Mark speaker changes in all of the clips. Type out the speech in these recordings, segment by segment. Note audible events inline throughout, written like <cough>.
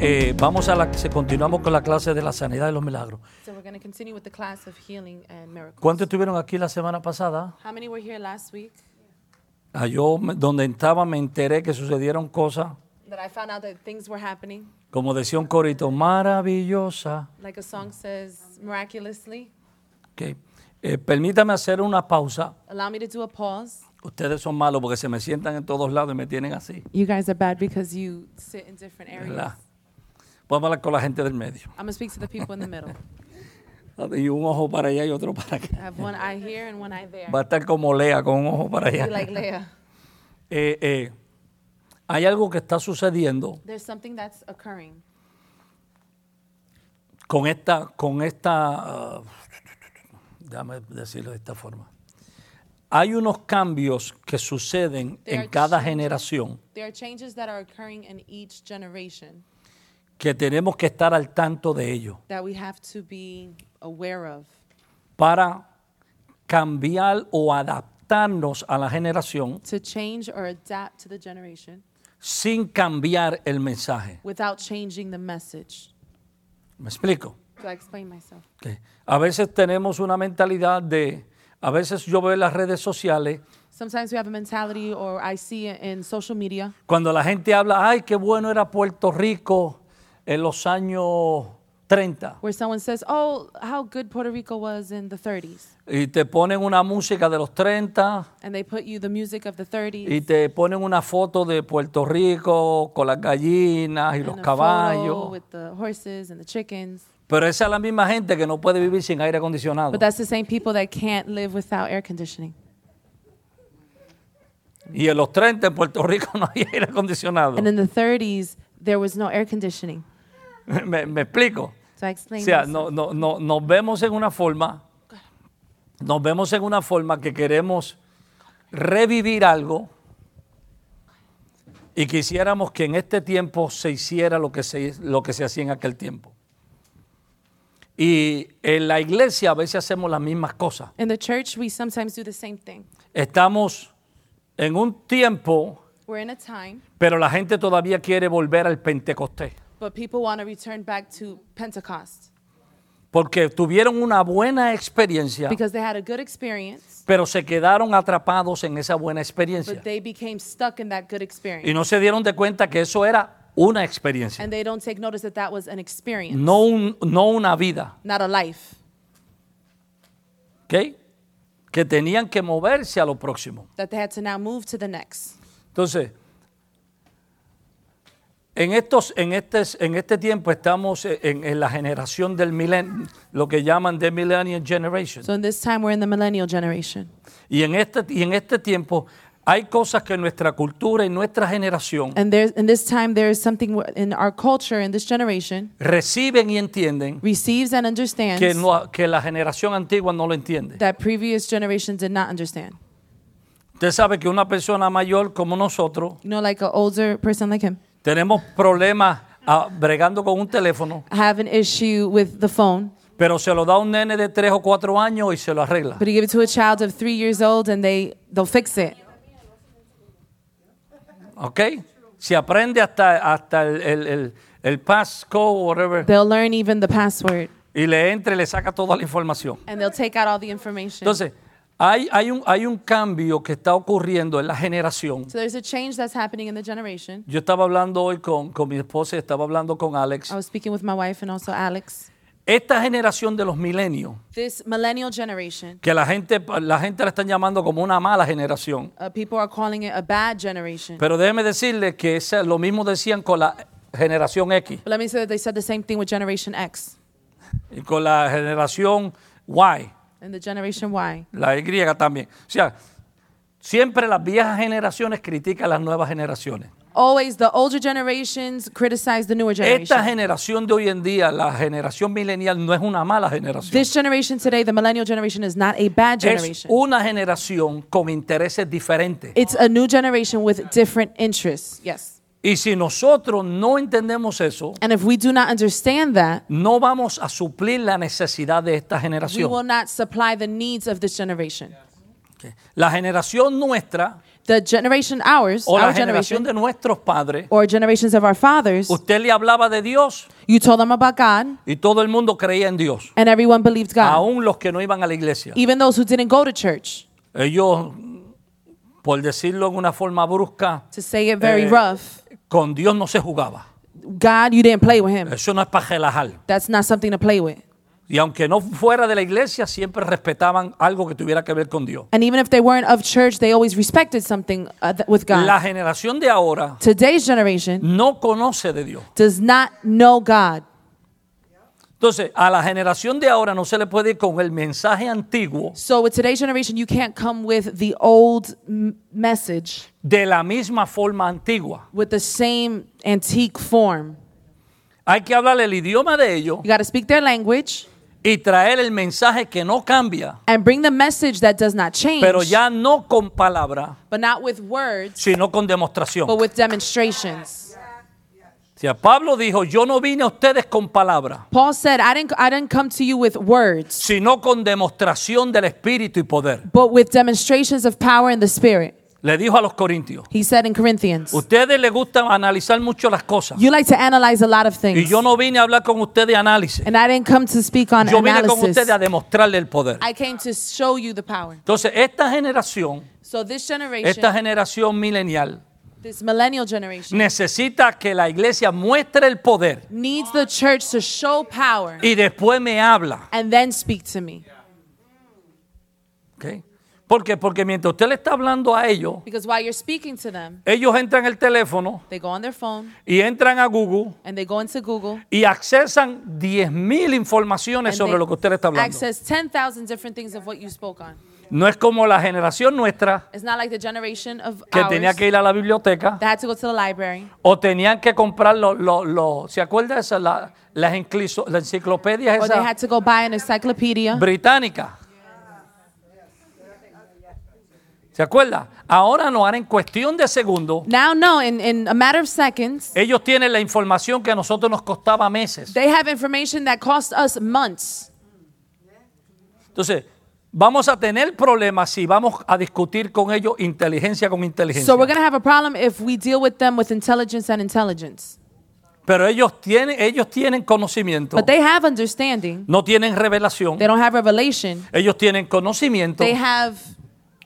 Speaker 1: eh, eh, vamos a la, continuamos con la clase de la sanidad de los milagros.
Speaker 2: So we're going to continue with the class of healing and miracles.
Speaker 1: ¿Cuántos estuvieron aquí la semana pasada?
Speaker 2: How many were here last week?
Speaker 1: Ah, yo me- donde estaba me enteré que sucedieron cosas,
Speaker 2: That I found out that things were happening,
Speaker 1: como decía un corito, maravillosa.
Speaker 2: like a song says, miraculously.
Speaker 1: Ok. Eh, permítame hacer una pausa.
Speaker 2: Allow me to do a pause.
Speaker 1: Ustedes son malos porque se me sientan en todos lados y me tienen así.
Speaker 2: You guys are bad because you sit in different areas.
Speaker 1: ¿verdad? Vamos a hablar con la gente del medio.
Speaker 2: I'm going to speak to the people in the middle. <laughs>
Speaker 1: Y un ojo para allá y otro para
Speaker 2: I
Speaker 1: acá.
Speaker 2: have one eye here and one eye there.
Speaker 1: Va a estar como Lea con un ojo para allá.
Speaker 2: Be like Leah. <laughs>
Speaker 1: Eh, eh, hay algo que está sucediendo
Speaker 2: There's something that's occurring
Speaker 1: con esta, con esta, ah, déjame decirlo de esta forma. Hay unos cambios que suceden
Speaker 2: There
Speaker 1: en
Speaker 2: are
Speaker 1: cada
Speaker 2: changes.
Speaker 1: generación
Speaker 2: There are changes that are occurring in each generation
Speaker 1: que tenemos que estar al tanto de ellos
Speaker 2: that we have to be aware of
Speaker 1: para cambiar o adaptarnos a la generación
Speaker 2: to change or adapt to the generation
Speaker 1: sin cambiar el mensaje.
Speaker 2: without changing the message.
Speaker 1: ¿Me explico?
Speaker 2: Do I explain myself?
Speaker 1: Ok. A veces tenemos una mentalidad de, a veces yo veo en las redes sociales,
Speaker 2: Sometimes we have a mentality, or I see it in social media,
Speaker 1: cuando la gente habla, ay, qué bueno era Puerto Rico en los años 30,
Speaker 2: where someone says, Oh, how good Puerto Rico was in the 30s.
Speaker 1: y te ponen una música de los 30,
Speaker 2: And they put you the music of the 30s.
Speaker 1: y te ponen una foto de Puerto Rico con las gallinas y los
Speaker 2: and a photo
Speaker 1: caballos.
Speaker 2: with the horses and the chickens.
Speaker 1: Pero esa es la misma gente que no puede vivir sin aire acondicionado.
Speaker 2: But that's the same people that can't live without air conditioning.
Speaker 1: Y en los 30 en Puerto Rico <laughs> no hay aire acondicionado.
Speaker 2: And in the 30s, there was no air conditioning. <laughs>
Speaker 1: ¿Me, me explico?
Speaker 2: So
Speaker 1: O sea, no, no, no, nos vemos en una forma, nos vemos en una forma que queremos revivir algo y quisiéramos que en este tiempo se hiciera lo que se, lo que se hacía en aquel tiempo. Y en la iglesia a veces hacemos las mismas cosas.
Speaker 2: In the church, we sometimes do the same thing.
Speaker 1: Estamos en un tiempo,
Speaker 2: We're in a time,
Speaker 1: pero la gente todavía quiere volver al Pentecostés.
Speaker 2: But people want to return back to Pentecost
Speaker 1: Porque tuvieron una buena experiencia,
Speaker 2: because they had a good experience,
Speaker 1: pero se quedaron atrapados en esa buena experiencia.
Speaker 2: but they became stuck in that good experience.
Speaker 1: Y no se dieron de cuenta que eso era una experiencia,
Speaker 2: And they don't take notice that that was an experience,
Speaker 1: no, un- no una vida.
Speaker 2: not a life.
Speaker 1: ¿ok? Que tenían que moverse a lo próximo.
Speaker 2: That they had to now move to the next.
Speaker 1: Entonces, en, estos, en, este, en este tiempo estamos en, en la generación del milenio, lo que llaman the millennial generation.
Speaker 2: So in this time, we're in the millennial generation.
Speaker 1: Y en este, y en este tiempo hay cosas que nuestra cultura y nuestra generación
Speaker 2: And there's in this time, there is something in our culture, in this generation,
Speaker 1: reciben y entienden
Speaker 2: receives and understands
Speaker 1: que, no- que la generación antigua no lo entiende.
Speaker 2: that previous generations did not understand.
Speaker 1: Usted sabe que una persona mayor como nosotros
Speaker 2: You know, like an older person like him,
Speaker 1: tenemos problemas ah, bregando con un teléfono,
Speaker 2: have an issue with the phone,
Speaker 1: pero se lo da un nene de 3 o 4 años y se lo arregla.
Speaker 2: but you give it to a child of three years old and they they'll fix it.
Speaker 1: ¿Ok? Se aprende hasta, hasta el, el, el, el passcode, whatever,
Speaker 2: They'll learn even the password
Speaker 1: y le entra y le saca toda la información.
Speaker 2: and they'll take out all the information.
Speaker 1: Entonces, hay, hay, un, hay un cambio que está ocurriendo en la generación.
Speaker 2: so there's a change that's happening in the generation.
Speaker 1: Yo estaba hablando hoy con, con mi esposa, y estaba hablando con Alex.
Speaker 2: I was speaking with my wife and also Alex.
Speaker 1: Esta generación de los milenios,
Speaker 2: This millennial generation,
Speaker 1: que la gente, la gente la están llamando como una mala generación.
Speaker 2: uh, people are calling it a bad generation.
Speaker 1: Pero déjeme decirle que esa- lo mismo decían con la generación X
Speaker 2: But let me say that they said the same thing with Generation X
Speaker 1: y con la generación Y,
Speaker 2: and the Generation Y.
Speaker 1: la Y también. O sea, siempre las viejas generaciones critican a las nuevas generaciones.
Speaker 2: Always the older generations criticize the newer
Speaker 1: Esta
Speaker 2: generation.
Speaker 1: generación de hoy en día, la generación milenial, no es una mala generación.
Speaker 2: This generation today, the millennial generation, is not a bad
Speaker 1: Es
Speaker 2: generation.
Speaker 1: una generación con intereses diferentes.
Speaker 2: It's a new generation with different interests. Yes.
Speaker 1: Y si nosotros no entendemos eso,
Speaker 2: And if we do not understand that,
Speaker 1: no vamos a suplir la necesidad de esta
Speaker 2: we
Speaker 1: generación.
Speaker 2: will not supply the needs of this generation.
Speaker 1: Ok. La generación nuestra
Speaker 2: the generation ours,
Speaker 1: o la
Speaker 2: our
Speaker 1: generación
Speaker 2: generation,
Speaker 1: de nuestros padres,
Speaker 2: or generations of our fathers,
Speaker 1: usted le hablaba de Dios
Speaker 2: you told them about God,
Speaker 1: y todo el mundo creía en Dios,
Speaker 2: and everyone believed God,
Speaker 1: aún los que no iban a la iglesia.
Speaker 2: even those who didn't go to church.
Speaker 1: Ellos, por decirlo en una forma brusca,
Speaker 2: To say it very
Speaker 1: Eh,
Speaker 2: rough,
Speaker 1: con Dios no se jugaba.
Speaker 2: God, you didn't play with him.
Speaker 1: Eso no es para relajar.
Speaker 2: That's not something to play with.
Speaker 1: Y aunque no fuera de la iglesia, siempre respetaban algo que tuviera que ver con Dios.
Speaker 2: And even if they weren't of church, they always respected something uh, th- with God.
Speaker 1: La generación de ahora
Speaker 2: Today's generation
Speaker 1: no conoce de Dios.
Speaker 2: does not know God.
Speaker 1: Entonces, a la generación de ahora no se le puede ir con el mensaje antiguo
Speaker 2: So with today's generation, you can't come with the old message
Speaker 1: de la misma forma antigua.
Speaker 2: with the same antique form.
Speaker 1: Hay que hablarle el idioma de ellos
Speaker 2: You got to speak their language
Speaker 1: y traer el mensaje que no cambia,
Speaker 2: and bring the message that does not change,
Speaker 1: pero ya no con palabra,
Speaker 2: but not with words,
Speaker 1: sino con demostración.
Speaker 2: but with demonstrations.
Speaker 1: Sea, Pablo dijo, yo no vine a ustedes con palabra,
Speaker 2: Paul said, I didn't, I didn't come to you with words,
Speaker 1: sino con demostración del Espíritu y poder.
Speaker 2: but with demonstrations of power in the Spirit.
Speaker 1: Le dijo a los corintios,
Speaker 2: He said in Corinthians,
Speaker 1: ustedes les gusta analizar mucho las cosas.
Speaker 2: You like to analyze a lot of
Speaker 1: Y
Speaker 2: things.
Speaker 1: yo no vine a hablar con ustedes de análisis.
Speaker 2: And I didn't come to speak on
Speaker 1: Yo vine con
Speaker 2: analysis.
Speaker 1: ustedes a demostrarle el poder.
Speaker 2: I came to show you the power.
Speaker 1: Entonces, esta generación,
Speaker 2: So this generation,
Speaker 1: esta generación milenial,
Speaker 2: this millennial generation,
Speaker 1: necesita que la iglesia muestre el poder
Speaker 2: needs the church to show power
Speaker 1: y después me habla.
Speaker 2: and then speak to me.
Speaker 1: ¿ok? ¿Por qué? Porque mientras usted le está hablando a ellos,
Speaker 2: Because while you're speaking to them,
Speaker 1: ellos entran el teléfono
Speaker 2: they go on their phone
Speaker 1: y entran a Google
Speaker 2: and they go into Google
Speaker 1: y accesan 10.000 informaciones sobre lo que usted le está hablando.
Speaker 2: Access 10,000 different things of what you spoke on.
Speaker 1: No es como la generación nuestra
Speaker 2: It's not like the generation of
Speaker 1: que
Speaker 2: ours
Speaker 1: tenía que ir a la biblioteca
Speaker 2: that had to go to the library
Speaker 1: o tenían que comprar los, los, los- ¿se acuerda de esas? La- las encliso- las enciclopedias
Speaker 2: or they
Speaker 1: esas
Speaker 2: had to go buy an encyclopedia.
Speaker 1: británicas. ¿Se acuerda? Ahora no, ahora en cuestión de segundos,
Speaker 2: Now, no, in, in a matter of seconds,
Speaker 1: ellos tienen la información que a nosotros nos costaba meses.
Speaker 2: they have information that cost us months.
Speaker 1: Entonces, vamos a tener problemas si vamos a discutir con ellos inteligencia con inteligencia.
Speaker 2: So we're going to have a problem if we deal with them with intelligence and intelligence.
Speaker 1: Pero ellos tienen, ellos tienen conocimiento,
Speaker 2: But they have understanding.
Speaker 1: no tienen revelación.
Speaker 2: They don't have revelation.
Speaker 1: Ellos tienen conocimiento,
Speaker 2: They have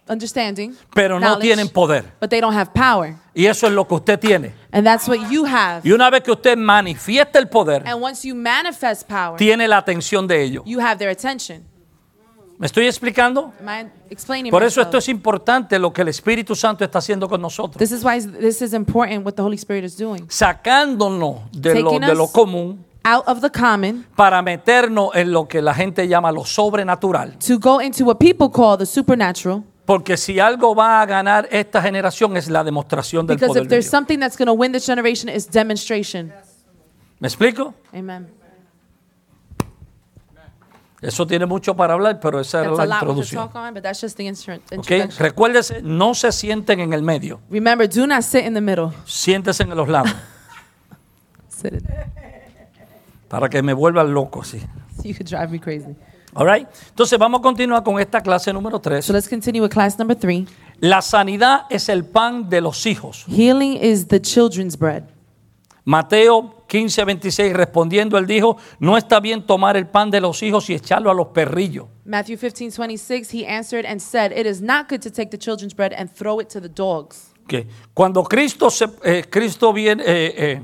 Speaker 2: understanding,
Speaker 1: pero no tienen poder.
Speaker 2: but they don't have power.
Speaker 1: Y eso es lo que usted tiene.
Speaker 2: And that's what you have.
Speaker 1: Y una vez que usted manifiesta el poder,
Speaker 2: And once you manifest power,
Speaker 1: tiene la atención de ellos.
Speaker 2: you have their attention.
Speaker 1: ¿Me estoy explicando? Por eso esto es importante lo que el Espíritu Santo está haciendo con nosotros.
Speaker 2: This is why this is important what the Holy Spirit is doing.
Speaker 1: Sacándonos de lo, de lo común
Speaker 2: Out of the common
Speaker 1: para meternos en lo que la gente llama lo sobrenatural.
Speaker 2: to go into what people call the supernatural.
Speaker 1: Porque si algo va a ganar esta generación es la demostración del
Speaker 2: Because
Speaker 1: poder
Speaker 2: if
Speaker 1: de
Speaker 2: there's
Speaker 1: Dios.
Speaker 2: something that's going to win this generation, it's demonstration.
Speaker 1: ¿Me explico?
Speaker 2: Amen.
Speaker 1: Eso tiene mucho para hablar, pero esa era la introducción.
Speaker 2: on, but that's just the intro-
Speaker 1: ¿ok?
Speaker 2: introduction.
Speaker 1: Recuérdese, no se sienten en el medio,
Speaker 2: Remember, do not sit in the middle.
Speaker 1: siéntese en los lados, <laughs> para que me vuelvan loco, sí.
Speaker 2: You could drive me crazy.
Speaker 1: All right? Entonces vamos a continuar con esta clase número 3.
Speaker 2: So let's continue with class number three.
Speaker 1: La sanidad es el pan de los hijos.
Speaker 2: Healing is the children's bread.
Speaker 1: Mateo 15, 26, respondiendo, él dijo, no está bien tomar el pan de los hijos y echarlo a los perrillos.
Speaker 2: Matthew 15, 26, he answered and said, It is not good to take the children's bread and throw it to the dogs.
Speaker 1: Que Cuando Cristo, se, eh, Cristo viene, eh, eh,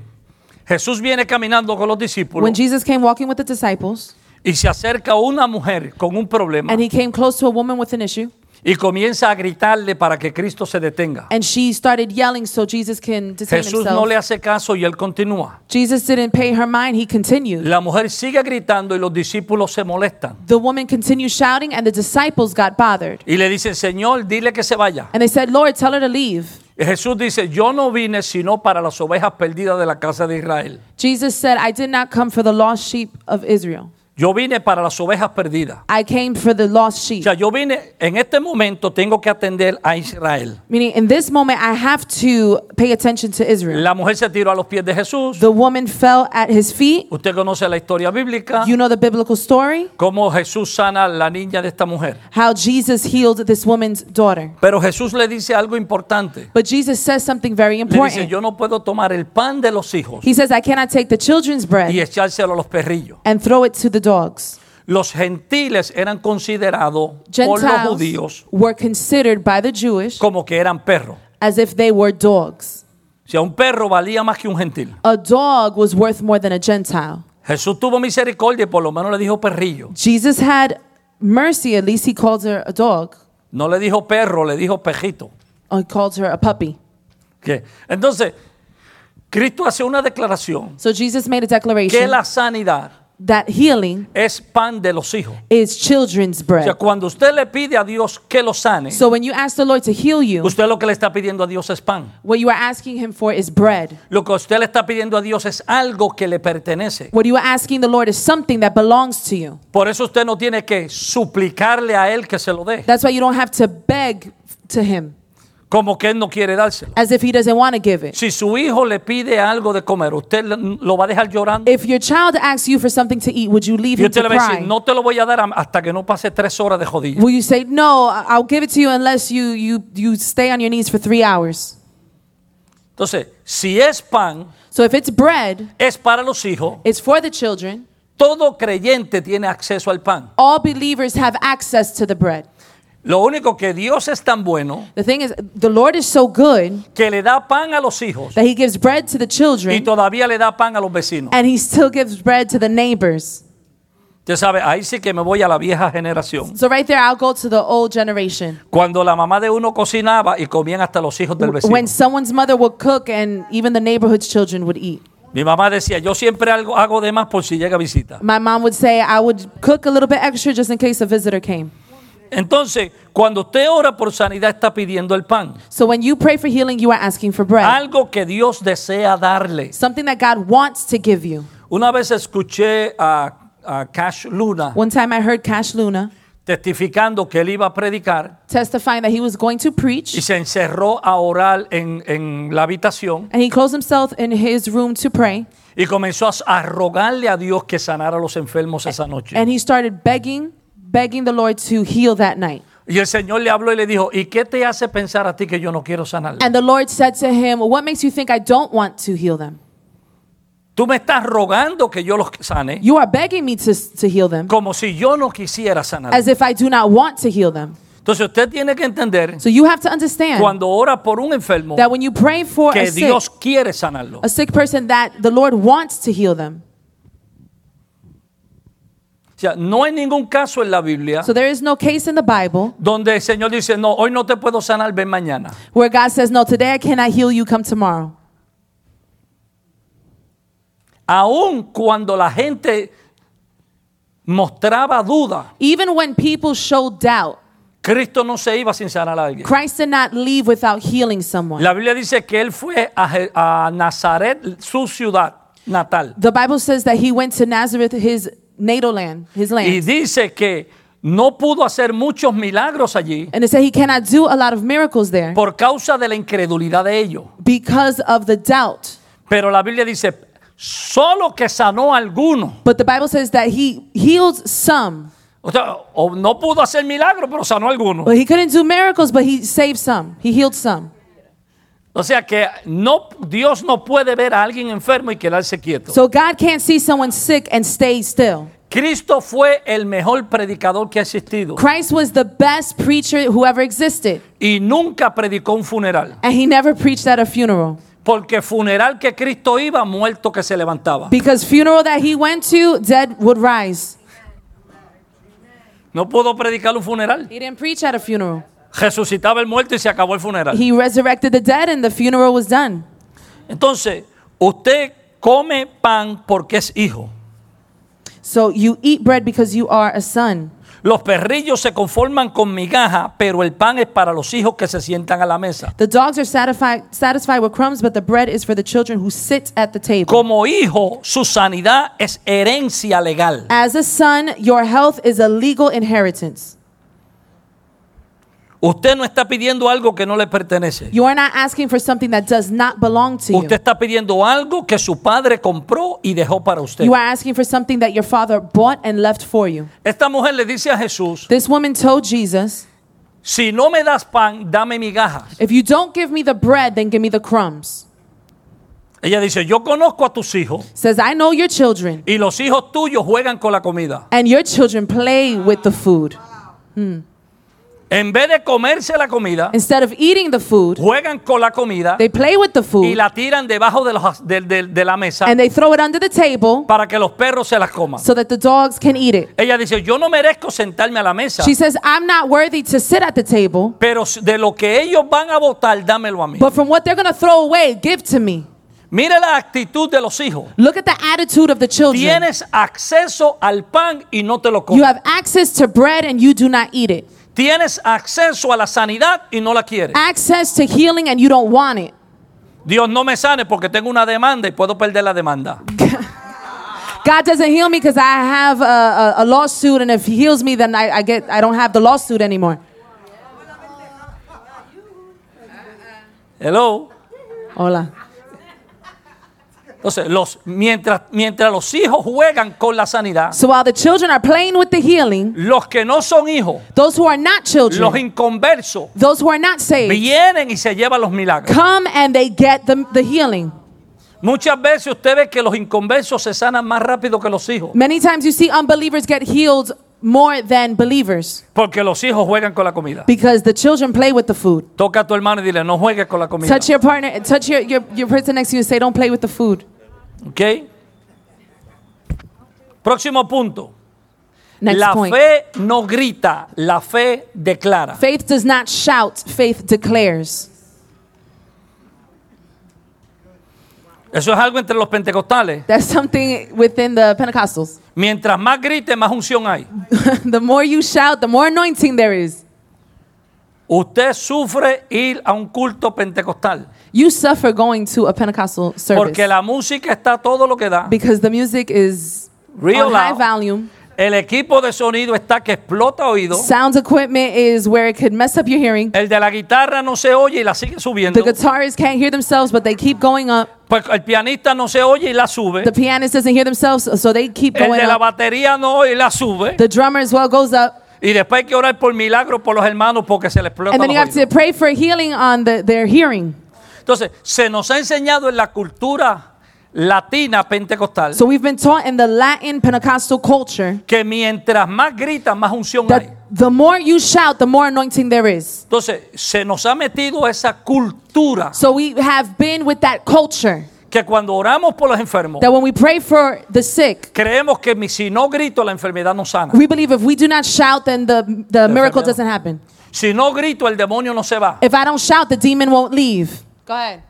Speaker 1: Jesús viene caminando con los discípulos
Speaker 2: When Jesus came walking with the disciples
Speaker 1: y se acerca una mujer con un problema
Speaker 2: and he came close to a woman with an issue,
Speaker 1: y comienza a gritarle para que Cristo se detenga.
Speaker 2: and she started yelling so Jesus can detain
Speaker 1: Jesús
Speaker 2: himself.
Speaker 1: no le hace caso y él continúa.
Speaker 2: Jesus didn't pay her mind, he continued.
Speaker 1: La mujer sigue gritando y los discípulos se molestan.
Speaker 2: The woman continued shouting, and the disciples got bothered.
Speaker 1: Y le dicen, Señor, dile que se vaya.
Speaker 2: And they said, Lord, tell her to leave.
Speaker 1: Jesús dice, yo no vine sino para las ovejas perdidas de la casa de Israel.
Speaker 2: Jesus said, I did not come for the lost sheep of Israel.
Speaker 1: Yo vine para las ovejas perdidas.
Speaker 2: I came for the lost
Speaker 1: O
Speaker 2: sheep.
Speaker 1: sea, yo vine, en este momento tengo que atender a Israel.
Speaker 2: Meaning, in this moment, I have to pay attention to Israel.
Speaker 1: La mujer se tiró a los pies de Jesús.
Speaker 2: The woman fell at his feet.
Speaker 1: Usted conoce la historia bíblica.
Speaker 2: You know the biblical story?
Speaker 1: Cómo Jesús sana a la niña de esta mujer.
Speaker 2: How Jesus healed this woman's daughter.
Speaker 1: Pero Jesús le dice algo importante.
Speaker 2: But Jesus says something very
Speaker 1: Le dice,
Speaker 2: important.
Speaker 1: yo no puedo tomar el pan de los hijos
Speaker 2: He says, I cannot take the children's
Speaker 1: y
Speaker 2: bread
Speaker 1: echárselo a los perrillos.
Speaker 2: and throw it to the dogs.
Speaker 1: Los gentiles eran considerados por los
Speaker 2: Gentiles
Speaker 1: judíos
Speaker 2: were considered by the Jewish
Speaker 1: como que eran perros.
Speaker 2: as if they were dogs.
Speaker 1: O sea, un perro valía más que un gentil.
Speaker 2: A dog was worth more than a Gentile.
Speaker 1: Jesús tuvo misericordia y por lo menos le dijo perrillo.
Speaker 2: Jesus had mercy, at least he called her a dog.
Speaker 1: No le dijo perro, le dijo pejito.
Speaker 2: Or he called her a puppy.
Speaker 1: ¿Qué? Entonces, Cristo hace una declaración
Speaker 2: So Jesus made a
Speaker 1: que
Speaker 2: declaration
Speaker 1: la sanidad
Speaker 2: that healing
Speaker 1: es pan de los hijos.
Speaker 2: is children's
Speaker 1: O sea,
Speaker 2: bread.
Speaker 1: cuando usted le pide a Dios que lo sane,
Speaker 2: So when you ask the Lord to heal you,
Speaker 1: usted lo que le está pidiendo a Dios es pan.
Speaker 2: what you are asking him for is bread.
Speaker 1: Lo que usted le está pidiendo a Dios es algo que le pertenece.
Speaker 2: What you are asking the Lord is something that belongs to you.
Speaker 1: Por eso usted no tiene que suplicarle a Él que se lo dé,
Speaker 2: That's why you don't have to beg to him
Speaker 1: como que Él no quiere dárselo.
Speaker 2: as if he doesn't want to give it.
Speaker 1: Si su hijo le pide algo de comer, ¿usted lo va a dejar llorando?
Speaker 2: If your child asks you for something to eat, would you leave
Speaker 1: Y
Speaker 2: him
Speaker 1: usted
Speaker 2: to
Speaker 1: le va a decir,
Speaker 2: cry?
Speaker 1: no te lo voy a dar hasta que no pase tres horas de jodilla.
Speaker 2: Will you say, no, I- I'll give it to you unless you, you, you stay on your knees for three hours?
Speaker 1: Entonces, si es pan,
Speaker 2: So if it's bread,
Speaker 1: es para los hijos.
Speaker 2: it's for the children.
Speaker 1: Todo creyente tiene acceso al pan.
Speaker 2: All believers have access to the bread.
Speaker 1: Lo único que Dios es tan bueno
Speaker 2: The thing is, the Lord is so good
Speaker 1: que le da pan a los hijos
Speaker 2: that he gives bread to the
Speaker 1: y
Speaker 2: children
Speaker 1: todavía le da pan a los vecinos.
Speaker 2: and he still gives bread to the neighbors.
Speaker 1: Usted sabe, ahí sí que me voy a la vieja generación.
Speaker 2: So right there, I'll go to the old generation.
Speaker 1: Cuando la mamá de uno cocinaba y comían hasta los hijos del vecino.
Speaker 2: When someone's mother would cook and even the neighborhood's children would eat.
Speaker 1: Mi mamá decía, yo siempre algo, hago de más por si llega visita.
Speaker 2: My mom would say, I would cook a little bit extra just in case a visitor came.
Speaker 1: Entonces, cuando usted ora por sanidad, está pidiendo el pan.
Speaker 2: So when you pray for healing, you are asking for bread.
Speaker 1: Algo que Dios desea darle.
Speaker 2: Something that God wants to give you.
Speaker 1: Una vez escuché a, a Cash Luna
Speaker 2: One time I heard Cash Luna
Speaker 1: testificando que él iba a predicar
Speaker 2: testifying that he was going to
Speaker 1: y
Speaker 2: preach
Speaker 1: se encerró a orar en, en la habitación
Speaker 2: and he closed himself in his room to pray
Speaker 1: y comenzó a rogarle a Dios que sanara a los enfermos esa noche.
Speaker 2: and he started begging, begging the Lord to heal that night.
Speaker 1: Y el Señor le habló y le dijo, ¿y qué te hace pensar a ti que yo no quiero sanarle?
Speaker 2: And the Lord said to him, What makes you think I don't want to heal them?
Speaker 1: Tú me estás rogando que yo los sane
Speaker 2: You are begging me to, to heal them
Speaker 1: como si yo no quisiera
Speaker 2: as if I do not want to heal them.
Speaker 1: Entonces usted tiene que entender
Speaker 2: So you have to understand
Speaker 1: cuando ora por un enfermo
Speaker 2: that when you pray for a
Speaker 1: que
Speaker 2: sick,
Speaker 1: quiere sanarlo.
Speaker 2: a sick person, that the Lord wants to heal them.
Speaker 1: O sea, no hay ningún caso en la Biblia
Speaker 2: So there is no case in the Bible
Speaker 1: donde el Señor dice, no, hoy no te puedo sanar, ven mañana.
Speaker 2: where God says, No, today I cannot heal you, come tomorrow.
Speaker 1: Aun cuando la gente mostraba duda,
Speaker 2: Even when people showed doubt,
Speaker 1: Cristo no se iba sin sanar a alguien.
Speaker 2: Christ did not leave without healing someone.
Speaker 1: La Biblia dice que él fue a, Je- a Nazaret, su ciudad natal.
Speaker 2: The Bible says that he went to Nazareth, his natal land, his
Speaker 1: Y
Speaker 2: land.
Speaker 1: dice que no pudo hacer muchos milagros allí
Speaker 2: And it said he cannot do a lot of miracles there
Speaker 1: por causa de la incredulidad de ellos.
Speaker 2: because of the doubt.
Speaker 1: Pero la Biblia dice, solo que sanó a algunos.
Speaker 2: But the Bible says that he healed some.
Speaker 1: O sea, o no pudo hacer milagros, pero sanó a algunos.
Speaker 2: Well, he couldn't do miracles, but he saved some. He healed some.
Speaker 1: O sea que no, Dios no puede ver a alguien enfermo y quedarse quieto.
Speaker 2: So God can't see someone sick and stay still.
Speaker 1: Cristo fue el mejor predicador que ha existido
Speaker 2: Christ was the best preacher who ever existed,
Speaker 1: y nunca predicó un funeral.
Speaker 2: and he never preached at a funeral.
Speaker 1: Porque funeral que Cristo iba, muerto que se levantaba.
Speaker 2: Because funeral that he went to, dead would rise.
Speaker 1: No pudo predicar un funeral.
Speaker 2: He didn't preach at a funeral.
Speaker 1: Resucitaba el muerto y se acabó el funeral.
Speaker 2: He resurrected the dead and the funeral was done.
Speaker 1: Entonces, usted come pan porque es hijo.
Speaker 2: So you eat bread because you are a son.
Speaker 1: Los perrillos se conforman con migaja, pero el pan es para los hijos que se sientan a la mesa.
Speaker 2: The dogs are satisfied, satisfied with crumbs, but the bread is for the children who sit at the table.
Speaker 1: Como hijo, su sanidad es herencia legal.
Speaker 2: As a son, your health is a legal inheritance.
Speaker 1: Usted no está pidiendo algo que no le pertenece.
Speaker 2: You are not asking for something that does not belong to you.
Speaker 1: Usted está pidiendo algo que su padre compró y dejó para usted.
Speaker 2: You are asking for something that your father bought and left for you.
Speaker 1: Esta mujer le dice a Jesús,
Speaker 2: This woman told Jesus,
Speaker 1: si no me das pan, dame migajas.
Speaker 2: If you don't give me the bread, then give me the crumbs.
Speaker 1: Ella dice, yo conozco a tus hijos
Speaker 2: Says, I know your children,
Speaker 1: y los hijos tuyos juegan con la comida.
Speaker 2: and your children play with the food.
Speaker 1: En vez de comerse la comida,
Speaker 2: Instead of eating the food,
Speaker 1: juegan con la comida
Speaker 2: they play with the
Speaker 1: y
Speaker 2: food
Speaker 1: la tiran debajo de, los- de- de- de la mesa
Speaker 2: and they throw it under the table
Speaker 1: para que los perros se las coman.
Speaker 2: so that the dogs can eat it.
Speaker 1: Ella dice, yo no merezco sentarme a la mesa,
Speaker 2: She says, I'm not worthy to sit at the table,
Speaker 1: pero de lo que ellos van a votar, dámelo a mí.
Speaker 2: but from what they're going to throw away, give to me.
Speaker 1: Mire la actitud de los hijos.
Speaker 2: Look at the attitude of the children.
Speaker 1: Tienes acceso al pan y no te lo
Speaker 2: You
Speaker 1: comes.
Speaker 2: have access to bread and you do not eat it.
Speaker 1: Tienes acceso a la sanidad y no la quieres.
Speaker 2: Access to healing and you don't want it.
Speaker 1: Dios no me sane porque tengo una demanda y puedo perder la demanda. <laughs>
Speaker 2: God doesn't heal me because I have a, a, a lawsuit, and if He heals me, then I, I get I don't have the lawsuit anymore.
Speaker 1: Hello.
Speaker 2: Hola.
Speaker 1: Entonces, los, mientras, mientras los hijos juegan con la sanidad,
Speaker 2: So while the children are playing with the healing,
Speaker 1: los que no son hijos,
Speaker 2: those who are not
Speaker 1: los
Speaker 2: children,
Speaker 1: inconversos,
Speaker 2: those who are not saved,
Speaker 1: vienen y se llevan los milagros.
Speaker 2: come and they get the, the healing.
Speaker 1: Muchas veces usted ve que los inconversos se sanan más rápido que los hijos,
Speaker 2: Many times you see unbelievers get healed more than believers
Speaker 1: porque los hijos juegan con la comida.
Speaker 2: because the children play with the food.
Speaker 1: Toca a tu hermano y dile, no juegues con la comida.
Speaker 2: Touch your partner, touch your, your, your person next to you and say, Don't play with the food.
Speaker 1: ¿Ok? Próximo punto.
Speaker 2: Next
Speaker 1: la
Speaker 2: point.
Speaker 1: fe no grita, la fe declara.
Speaker 2: Faith does not shout, faith declares.
Speaker 1: Eso es algo entre los pentecostales.
Speaker 2: That's something within the Pentecostals.
Speaker 1: Mientras más grite, más unción hay. <laughs>
Speaker 2: the more you shout, the more anointing there is.
Speaker 1: Usted sufre ir a un culto pentecostal
Speaker 2: You suffer going to a Pentecostal service
Speaker 1: porque la música está todo lo que da.
Speaker 2: because the music is
Speaker 1: Real
Speaker 2: on high
Speaker 1: loud.
Speaker 2: volume.
Speaker 1: El equipo de sonido está que explota oído.
Speaker 2: Sound equipment is where it could mess up your hearing.
Speaker 1: El de la guitarra no se oye y la sigue subiendo.
Speaker 2: The guitarists can't hear themselves, but they keep going up.
Speaker 1: Pues el pianista no se oye y la sube.
Speaker 2: The pianist doesn't hear themselves, so they keep
Speaker 1: El
Speaker 2: going
Speaker 1: de la
Speaker 2: up.
Speaker 1: batería no oye y la sube.
Speaker 2: The drummer as well goes up.
Speaker 1: Y después hay que orar por milagros por los hermanos porque se les explota
Speaker 2: And then you have to pray for healing on the, their hearing.
Speaker 1: Entonces, se nos ha enseñado en la cultura latina pentecostal
Speaker 2: So we've been taught in the Latin Pentecostal culture
Speaker 1: que mientras más gritas, más unción hay.
Speaker 2: the more you shout, the more anointing there is.
Speaker 1: Entonces, se nos ha metido esa cultura
Speaker 2: So we have been with that culture
Speaker 1: que cuando oramos por los enfermos,
Speaker 2: that when we pray for the sick,
Speaker 1: creemos que si no grito, la enfermedad no sana.
Speaker 2: we believe if we do not shout, then the, the miracle doesn't happen.
Speaker 1: Si no grito, el demonio no se va.
Speaker 2: If I don't shout, the demon won't leave. Go ahead.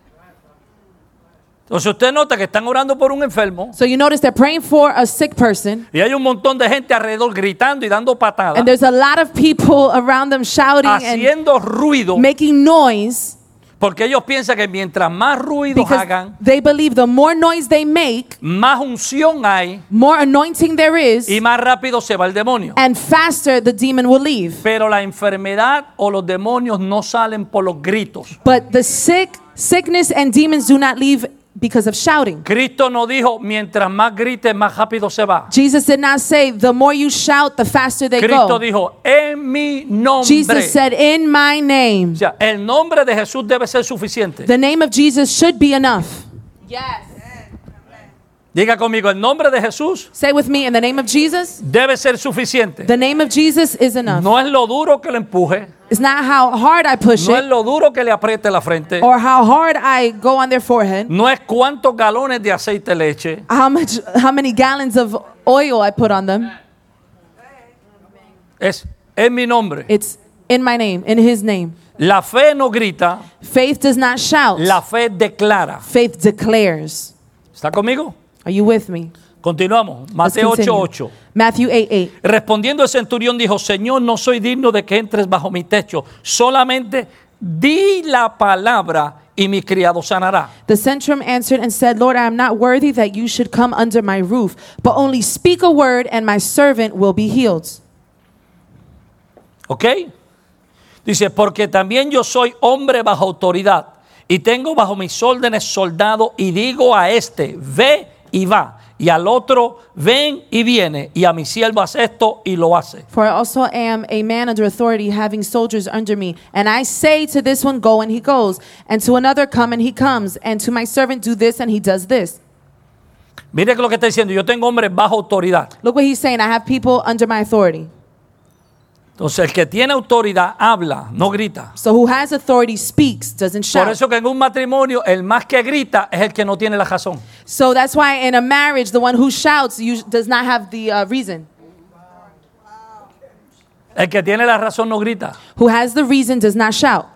Speaker 1: Entonces, usted nota que están orando por un enfermo
Speaker 2: So you notice they're praying for a sick person,
Speaker 1: y hay un montón de gente alrededor gritando y dando patadas,
Speaker 2: and there's a lot of people around them shouting and
Speaker 1: haciendo ruido,
Speaker 2: making noise
Speaker 1: porque ellos piensan que mientras más ruido
Speaker 2: because
Speaker 1: hagan,
Speaker 2: they believe the more noise they make,
Speaker 1: más unción hay
Speaker 2: more anointing there is,
Speaker 1: y más rápido se va el demonio.
Speaker 2: and faster the demon will leave.
Speaker 1: Pero la enfermedad o los demonios no salen por los gritos.
Speaker 2: But the sick, sickness and demons do not leave because of shouting.
Speaker 1: Cristo no dijo, mientras más grites, más rápido se va.
Speaker 2: Jesus did not say, the more you shout, the faster they
Speaker 1: Cristo
Speaker 2: go.
Speaker 1: dijo, en mi nombre.
Speaker 2: Jesus said, in my name.
Speaker 1: O sea, el nombre de Jesús debe ser suficiente.
Speaker 2: The name of Jesus should be enough.
Speaker 1: Diga conmigo, el nombre de Jesús
Speaker 2: Say with me, in the name of Jesus,
Speaker 1: debe ser suficiente.
Speaker 2: the name of Jesus is enough.
Speaker 1: No es lo duro que le empuje,
Speaker 2: It's not how hard I push
Speaker 1: no es
Speaker 2: it
Speaker 1: lo duro que le apriete la frente,
Speaker 2: or how hard I go on their forehead,
Speaker 1: no es cuántos galones de aceite le eche,
Speaker 2: how much how many gallons of oil I put on them.
Speaker 1: es en mi nombre.
Speaker 2: It's in my name, in his name.
Speaker 1: La fe no grita,
Speaker 2: Faith does not shout.
Speaker 1: la fe declara.
Speaker 2: Faith declares.
Speaker 1: ¿Está conmigo?
Speaker 2: Are you with me?
Speaker 1: Continuamos. Mateo
Speaker 2: continue.
Speaker 1: 8:8.
Speaker 2: Matthew 8 8.
Speaker 1: Respondiendo el centurión dijo, Señor, no soy digno de que entres bajo mi techo, solamente di la palabra y mi criado sanará.
Speaker 2: The centurion answered and said, Lord, I am not worthy that you should come under my roof, but only speak a word, and my servant will be healed.
Speaker 1: ¿Ok? Dice, porque también yo soy hombre bajo autoridad y tengo bajo mis órdenes soldado y digo a este, ve y va, y al otro, ven y viene, y a mi siervo haz esto y lo hace.
Speaker 2: For I also am a man under authority, having soldiers under me. And I say to this one, Go, and he goes, and to another, Come, and he comes, and to my servant, Do this, and he does this.
Speaker 1: Mire lo que está diciendo, yo tengo hombres bajo autoridad.
Speaker 2: Look what he's saying. I have people under my authority.
Speaker 1: Entonces el que tiene autoridad habla, no grita.
Speaker 2: So who has authority speaks, doesn't
Speaker 1: Por
Speaker 2: shout.
Speaker 1: eso que en un matrimonio el más que grita es el que no tiene la razón.
Speaker 2: So that's why in a marriage, the one who shouts does not have the uh, reason.
Speaker 1: El que tiene la razón no grita.
Speaker 2: Who has the reason does not shout.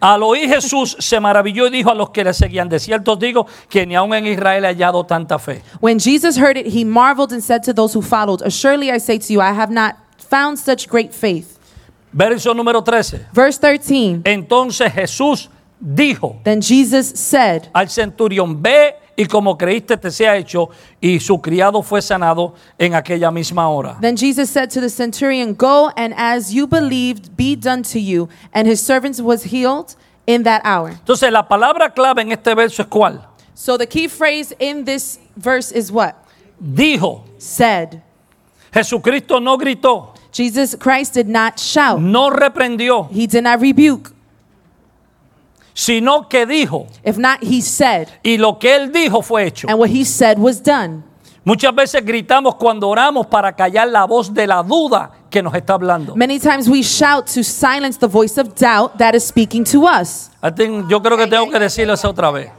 Speaker 1: Al oír Jesús se maravilló y dijo a los que le seguían, de cierto digo que ni aun en Israel he hallado tanta fe.
Speaker 2: When Jesus heard it, he marveled and said to those who followed, Assuredly I say to you, I have not found such great faith.
Speaker 1: Verso número 13.
Speaker 2: Verse 13
Speaker 1: Entonces Jesús dijo
Speaker 2: Then Jesus said,
Speaker 1: al centurión, ve y como creíste te sea hecho, y su criado fue sanado en aquella misma hora.
Speaker 2: Then Jesus said to the centurion, Go and as you believed, be done to you. And his servant was healed in that hour.
Speaker 1: Entonces la palabra clave en este verso es cuál?
Speaker 2: So the key phrase in this verse is what?
Speaker 1: Dijo.
Speaker 2: Said.
Speaker 1: Jesucristo no gritó,
Speaker 2: Jesus Christ did not shout,
Speaker 1: no reprendió,
Speaker 2: he did not rebuke.
Speaker 1: Sino que dijo.
Speaker 2: If not, he said.
Speaker 1: Y lo que él dijo fue hecho.
Speaker 2: And what he said was done.
Speaker 1: Muchas veces gritamos cuando oramos para callar la voz de la duda que nos está hablando.
Speaker 2: Many times we shout to silence the voice of doubt that is speaking to us.
Speaker 1: I think- Yo creo que tengo que decirlo eso otra vez.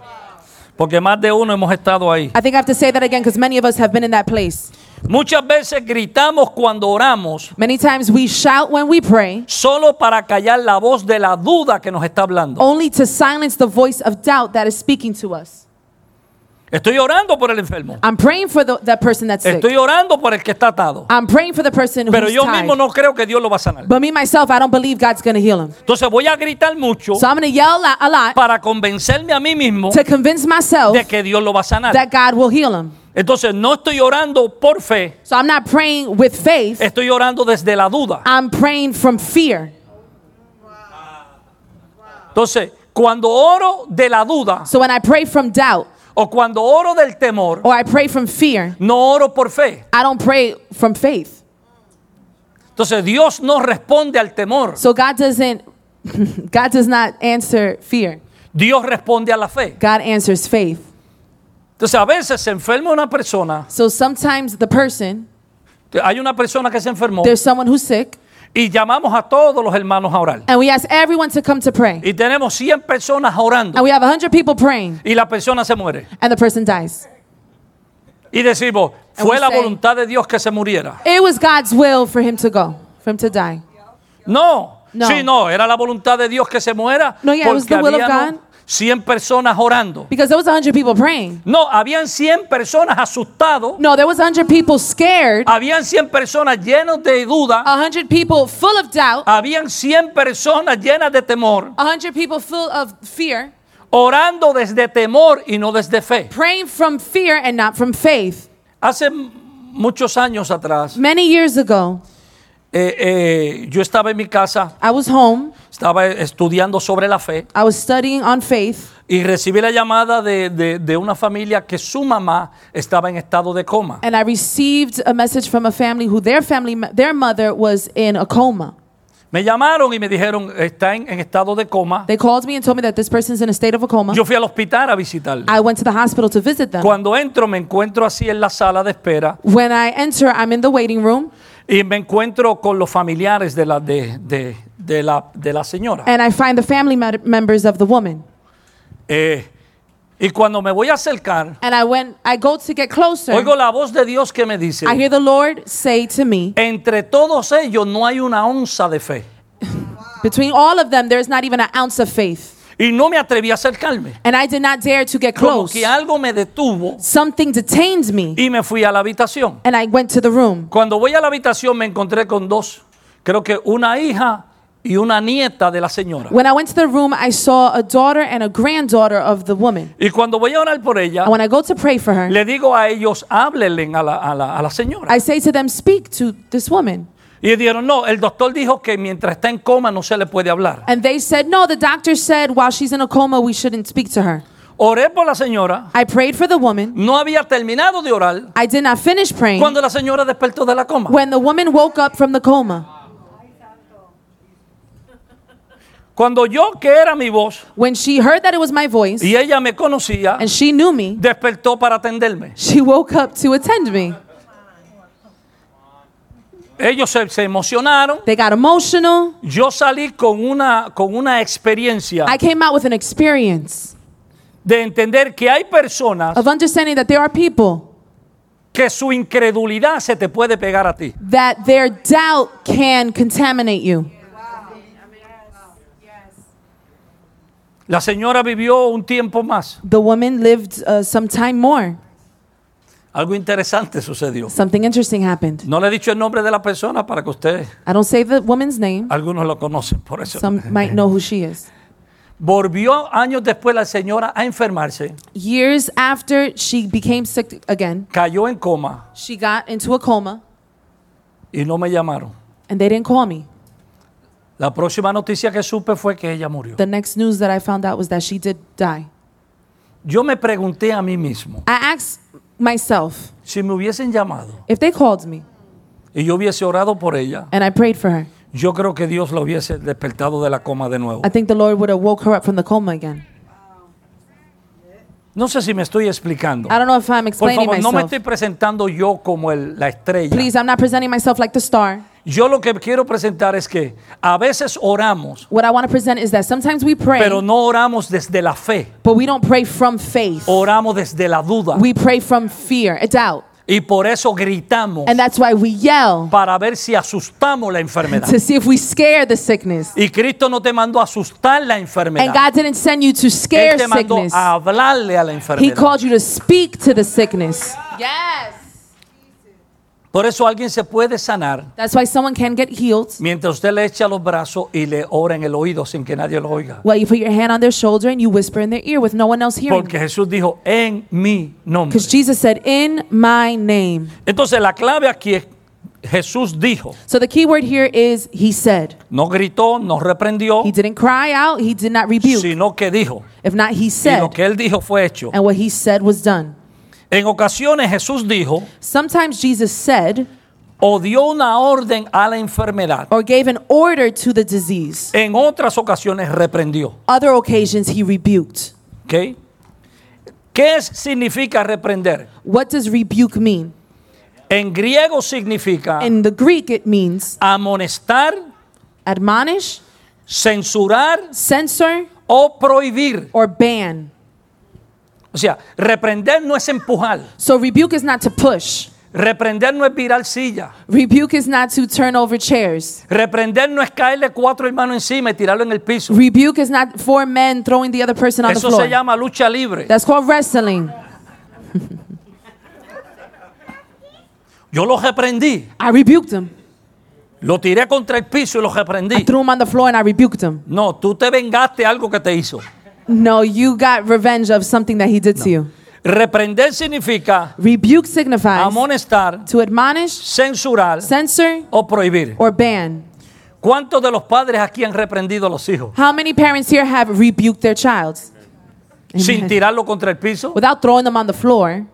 Speaker 1: Porque más de uno hemos estado ahí.
Speaker 2: I think I have to say that again because many of us have been in that place.
Speaker 1: Muchas veces gritamos cuando oramos
Speaker 2: Many times we shout when we pray
Speaker 1: solo para callar la voz de la duda que nos está hablando.
Speaker 2: only to silence the voice of doubt that is speaking to us.
Speaker 1: Estoy orando por el enfermo.
Speaker 2: I'm praying for the, that person that's sick.
Speaker 1: Estoy orando por el que está atado.
Speaker 2: I'm praying for the person
Speaker 1: Pero
Speaker 2: who's
Speaker 1: yo mismo
Speaker 2: tied.
Speaker 1: no creo que Dios lo va a sanar.
Speaker 2: But me myself, I don't believe God's going to heal him.
Speaker 1: Entonces voy a gritar mucho
Speaker 2: So I'm going to yell a- a lot
Speaker 1: para convencerme a mí mismo
Speaker 2: to convince myself
Speaker 1: de que Dios lo va a sanar.
Speaker 2: that God will heal him.
Speaker 1: Entonces no estoy orando por fe,
Speaker 2: So I'm not praying with faith.
Speaker 1: estoy orando desde la duda.
Speaker 2: I'm praying from fear.
Speaker 1: Entonces, cuando oro de la duda
Speaker 2: So when I pray from doubt
Speaker 1: o cuando oro del temor,
Speaker 2: or I pray from fear,
Speaker 1: no oro por fe.
Speaker 2: I don't pray from faith.
Speaker 1: Entonces Dios no responde al temor,
Speaker 2: So God doesn't <laughs> God does not answer fear.
Speaker 1: Dios responde a la fe.
Speaker 2: God answers faith.
Speaker 1: Entonces a veces se enferma una persona,
Speaker 2: So sometimes the person,
Speaker 1: hay una persona que se enfermó
Speaker 2: there's someone who's sick,
Speaker 1: y llamamos a todos los hermanos a orar.
Speaker 2: and we ask everyone to come to pray.
Speaker 1: Y tenemos 100 personas orando
Speaker 2: And we have 100 people praying,
Speaker 1: y la persona se muere.
Speaker 2: and the person dies.
Speaker 1: Y decimos, fue la
Speaker 2: say-
Speaker 1: voluntad de Dios que se muriera.
Speaker 2: It was God's will for him to go, for him to die.
Speaker 1: No,
Speaker 2: No.
Speaker 1: sí, no, era la voluntad de Dios que se muera
Speaker 2: No, yeah, it was
Speaker 1: porque
Speaker 2: the will of
Speaker 1: habían
Speaker 2: God.
Speaker 1: 100 personas orando.
Speaker 2: Because there was 100 people praying.
Speaker 1: No, habían 100 personas asustados,
Speaker 2: No, there was 100 people scared,
Speaker 1: habían 100 personas llenas de duda,
Speaker 2: 100 people full of doubt,
Speaker 1: habían 100 personas llenas de temor,
Speaker 2: 100 people full of fear,
Speaker 1: orando desde temor y no desde fe.
Speaker 2: praying from fear and not from faith.
Speaker 1: Hace muchos años atrás,
Speaker 2: Many years ago,
Speaker 1: eh, eh, yo estaba en mi casa,
Speaker 2: I was home,
Speaker 1: estaba estudiando sobre la fe
Speaker 2: I was studying on faith,
Speaker 1: y recibí la llamada de, de- de una familia que su mamá estaba en estado de coma.
Speaker 2: and I received a message from a family who their family, their mother was in a coma.
Speaker 1: Me llamaron y me dijeron, está en, en estado de coma.
Speaker 2: They called me and told me that this person's in a state of a coma.
Speaker 1: Yo fui al hospital a.
Speaker 2: I went to the hospital to visit them.
Speaker 1: Cuando entro me encuentro así en la sala de espera
Speaker 2: When I enter, I'm in the waiting room
Speaker 1: y me encuentro con los familiares de la, de, de- de la, de la señora.
Speaker 2: and I find the family members of the woman.
Speaker 1: Eh, y cuando me voy a acercar,
Speaker 2: And I went, I go to get closer.
Speaker 1: oigo la voz de Dios que me dice,
Speaker 2: I hear the Lord say to me,
Speaker 1: entre todos ellos no hay una onza de fe.
Speaker 2: between all of them, there's not even an ounce of faith.
Speaker 1: Y no me atreví a acercarme.
Speaker 2: And I did not dare to get
Speaker 1: Como
Speaker 2: close.
Speaker 1: que algo me detuvo
Speaker 2: Something detained me.
Speaker 1: y me fui a la habitación.
Speaker 2: And I went to the room.
Speaker 1: Cuando voy a la habitación me encontré con dos, creo que una hija y una nieta de la señora.
Speaker 2: When I went to the room, I saw a daughter and a granddaughter of the woman.
Speaker 1: Y cuando voy a orar por ella,
Speaker 2: And when I go to pray for her,
Speaker 1: le digo a ellos, háblenle a la, a la- a la señora.
Speaker 2: I say to them, Speak to this woman.
Speaker 1: Y dijeron, no, el doctor dijo que mientras está en coma no se le puede hablar.
Speaker 2: And they said, No, the doctor said while she's in a coma, we shouldn't speak to her.
Speaker 1: Oré por la señora,
Speaker 2: I prayed for the woman.
Speaker 1: no había terminado de orar
Speaker 2: I did not finish praying
Speaker 1: cuando la señora despertó de la coma.
Speaker 2: when the woman woke up from the coma.
Speaker 1: Cuando yo, que era mi voz,
Speaker 2: When she heard that it was my voice
Speaker 1: y ella me conocía,
Speaker 2: and she knew me,
Speaker 1: despertó para atenderme.
Speaker 2: she woke up to attend me.
Speaker 1: Ellos se, se emocionaron.
Speaker 2: They got emotional.
Speaker 1: Yo salí con una, con una experiencia
Speaker 2: I came out with an experience
Speaker 1: de entender que hay personas
Speaker 2: of understanding that there are people
Speaker 1: que su incredulidad se te puede pegar a ti.
Speaker 2: that their doubt can contaminate you.
Speaker 1: La señora vivió un tiempo más.
Speaker 2: The woman lived uh, some time more.
Speaker 1: Algo interesante sucedió.
Speaker 2: Something interesting happened.
Speaker 1: No le he dicho el nombre de la persona para que ustedes,
Speaker 2: I don't say the woman's name.
Speaker 1: algunos lo conocen, por eso.
Speaker 2: Some might know who she is.
Speaker 1: Volvió años después la señora a enfermarse,
Speaker 2: Years after she became sick again,
Speaker 1: cayó en coma
Speaker 2: she got into a coma
Speaker 1: y no me llamaron.
Speaker 2: and they didn't call me.
Speaker 1: La próxima noticia que supe fue que ella murió.
Speaker 2: The next news that I found out was that she did die.
Speaker 1: Yo me pregunté a mí mismo,
Speaker 2: I asked myself
Speaker 1: si me hubiesen llamado
Speaker 2: if they called me
Speaker 1: y yo hubiese orado por ella,
Speaker 2: and I prayed for her.
Speaker 1: yo creo que Dios la hubiese despertado de la coma de nuevo.
Speaker 2: I think the Lord would have woke her up from the coma again.
Speaker 1: No sé si me estoy explicando.
Speaker 2: I don't know if I'm
Speaker 1: Por
Speaker 2: explaining
Speaker 1: favor, no me
Speaker 2: myself.
Speaker 1: estoy presentando yo como el- la estrella.
Speaker 2: Please, I'm not presenting myself like the star.
Speaker 1: Yo lo que quiero presentar es que a veces oramos,
Speaker 2: What I want to present is that sometimes we pray,
Speaker 1: pero no oramos desde la fe,
Speaker 2: but we don't pray from faith.
Speaker 1: oramos desde la duda.
Speaker 2: We pray from fear, a doubt.
Speaker 1: Y por eso gritamos
Speaker 2: And that's why we yell
Speaker 1: para ver si asustamos la enfermedad.
Speaker 2: to see if we scare the sickness.
Speaker 1: Y Cristo no te mandó a asustar la
Speaker 2: And
Speaker 1: enfermedad.
Speaker 2: God didn't send you to
Speaker 1: Él
Speaker 2: scare
Speaker 1: te mandó
Speaker 2: sickness.
Speaker 1: a hablarle a la
Speaker 2: He
Speaker 1: enfermedad.
Speaker 2: called you to speak to the sickness. Yes.
Speaker 1: Por eso alguien se puede sanar
Speaker 2: That's why someone can get healed.
Speaker 1: mientras usted le echa los brazos y le ora en el oído sin que nadie lo oiga.
Speaker 2: Well, you put your hand on their shoulder and you whisper in their ear with no one else hearing.
Speaker 1: Porque Jesús dijo, en mi nombre.
Speaker 2: Because Jesus said, In my name.
Speaker 1: Entonces la clave aquí es, Jesús dijo,
Speaker 2: So the key word here is He said.
Speaker 1: no gritó, no reprendió,
Speaker 2: He didn't cry out, He did not rebuke.
Speaker 1: sino que dijo.
Speaker 2: If not, He
Speaker 1: Y
Speaker 2: said.
Speaker 1: lo que él dijo fue hecho.
Speaker 2: And what He said was done.
Speaker 1: En ocasiones Jesús dijo
Speaker 2: Sometimes Jesus said
Speaker 1: o dio una orden a la enfermedad.
Speaker 2: or gave an order to the disease.
Speaker 1: En otras ocasiones reprendió.
Speaker 2: Other occasions, He rebuked.
Speaker 1: ¿ok? ¿Qué es- significa reprender?
Speaker 2: What does rebuke mean?
Speaker 1: En griego significa
Speaker 2: In the Greek, it means
Speaker 1: amonestar,
Speaker 2: admonish,
Speaker 1: censurar
Speaker 2: censor,
Speaker 1: o prohibir.
Speaker 2: or ban.
Speaker 1: O sea, reprender no es empujar.
Speaker 2: So rebuke is not to push.
Speaker 1: Reprender no es virar silla.
Speaker 2: Rebuke is not to turn over chairs.
Speaker 1: Reprender no es caerle cuatro hermanos encima y tirarlo en el piso.
Speaker 2: Rebuke is not four men throwing the other person on the
Speaker 1: Eso
Speaker 2: floor.
Speaker 1: se llama lucha libre.
Speaker 2: That's called wrestling. <laughs>
Speaker 1: Yo lo reprendí.
Speaker 2: I rebuked him.
Speaker 1: Lo tiré contra el piso y lo
Speaker 2: I
Speaker 1: reprendí.
Speaker 2: threw him on the floor and I rebuked him.
Speaker 1: No, tú te vengaste algo que te hizo.
Speaker 2: No, you got revenge of something that he did to you.
Speaker 1: Reprender significa
Speaker 2: Rebuke signifies
Speaker 1: amonestar,
Speaker 2: to admonish,
Speaker 1: censurar
Speaker 2: censor,
Speaker 1: o prohibir.
Speaker 2: or ban.
Speaker 1: ¿Cuántos de los padres aquí han reprendido a los hijos?
Speaker 2: How many parents here have rebuked their child?
Speaker 1: Sin
Speaker 2: Amen.
Speaker 1: tirarlo contra el piso.
Speaker 2: Without throwing them on the floor,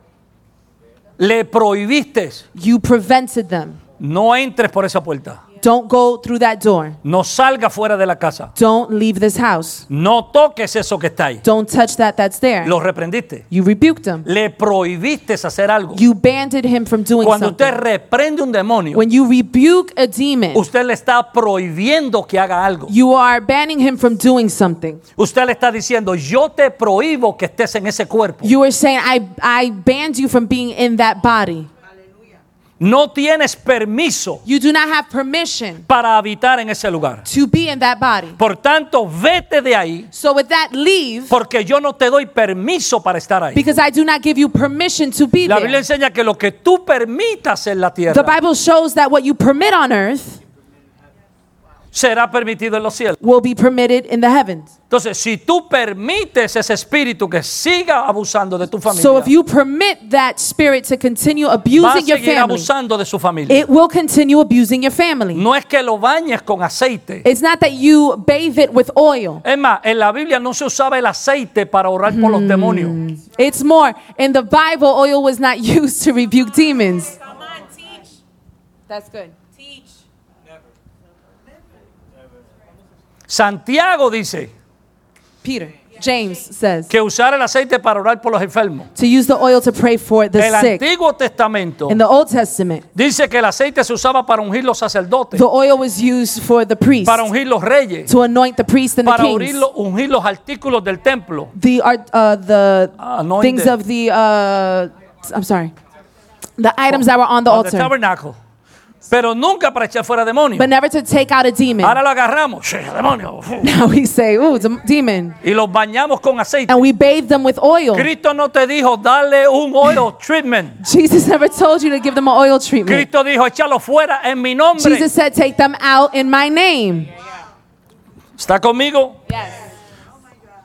Speaker 1: Le prohibiste.
Speaker 2: you prevented them.
Speaker 1: No entres por esa puerta.
Speaker 2: Don't go through that door.
Speaker 1: No salga fuera de la casa.
Speaker 2: Don't leave this house.
Speaker 1: No toques eso que está ahí.
Speaker 2: Don't touch that that's there.
Speaker 1: Lo reprendiste.
Speaker 2: You rebuked him.
Speaker 1: Le prohibiste hacer algo.
Speaker 2: You banded him from doing
Speaker 1: Cuando usted
Speaker 2: something.
Speaker 1: reprende un demonio,
Speaker 2: When you rebuke a demon,
Speaker 1: usted le está prohibiendo que haga algo.
Speaker 2: you are banning him from doing something.
Speaker 1: Usted le está diciendo, yo te prohíbo que estés en ese cuerpo.
Speaker 2: You are saying, I, I banned you from being in that body.
Speaker 1: No tienes permiso
Speaker 2: You do not have permission
Speaker 1: para habitar en ese lugar.
Speaker 2: to be in that body.
Speaker 1: Por tanto, vete de ahí
Speaker 2: So with that, leave
Speaker 1: porque yo no te doy permiso para estar ahí.
Speaker 2: because I do not give you permission to be
Speaker 1: La Biblia
Speaker 2: there.
Speaker 1: enseña que lo que tú permitas en la
Speaker 2: The
Speaker 1: tierra
Speaker 2: Bible shows that what you permit on earth
Speaker 1: será permitido en los cielos.
Speaker 2: will be permitted in the heavens.
Speaker 1: Entonces, si tú permites ese espíritu que siga abusando de tu familia,
Speaker 2: So if you permit that spirit to continue
Speaker 1: va a
Speaker 2: abusing your
Speaker 1: seguir
Speaker 2: family,
Speaker 1: abusando de su familia.
Speaker 2: it will continue abusing your family.
Speaker 1: No es que lo bañes con aceite.
Speaker 2: It's not that you bathe it with oil.
Speaker 1: Es más, en la Biblia no se usaba el aceite para orar por los demonios.
Speaker 2: It's more, in the Bible, oil was not <laughs> used to rebuke demons.
Speaker 3: Come on, teach.
Speaker 2: That's good.
Speaker 1: Santiago dice
Speaker 2: Peter, James says
Speaker 1: que usar el aceite para orar por los enfermos.
Speaker 2: to use the oil to pray for the
Speaker 1: El
Speaker 2: sick.
Speaker 1: Antiguo Testamento
Speaker 2: In the Old Testament,
Speaker 1: dice que el aceite se usaba para ungir los sacerdotes,
Speaker 2: the oil was used for the priest
Speaker 1: para ungir los reyes,
Speaker 2: to anoint the priest and the
Speaker 1: para
Speaker 2: kings.
Speaker 1: ungir los, ungir los artículos del templo.
Speaker 2: The uh, the
Speaker 1: Anointed.
Speaker 2: things of the uh, I'm sorry, the items that were on the
Speaker 1: of the
Speaker 2: altar,
Speaker 1: tabernacle. Pero nunca para echar fuera demonios.
Speaker 2: but never to take out a demon.
Speaker 1: Ahora lo agarramos, "Sí, demonio, fu", <laughs>
Speaker 2: Now we say, "Ooh, it's a demon,"
Speaker 1: y los bañamos con aceite.
Speaker 2: and we bathe them with oil.
Speaker 1: Cristo no te dijo darle un oil <laughs> treatment.
Speaker 2: Jesus never told you to give them an oil treatment.
Speaker 1: Cristo dijo échalo fuera en mi nombre.
Speaker 2: Jesus said, "Take them out in my name."
Speaker 1: ¿Está conmigo?
Speaker 2: Yes.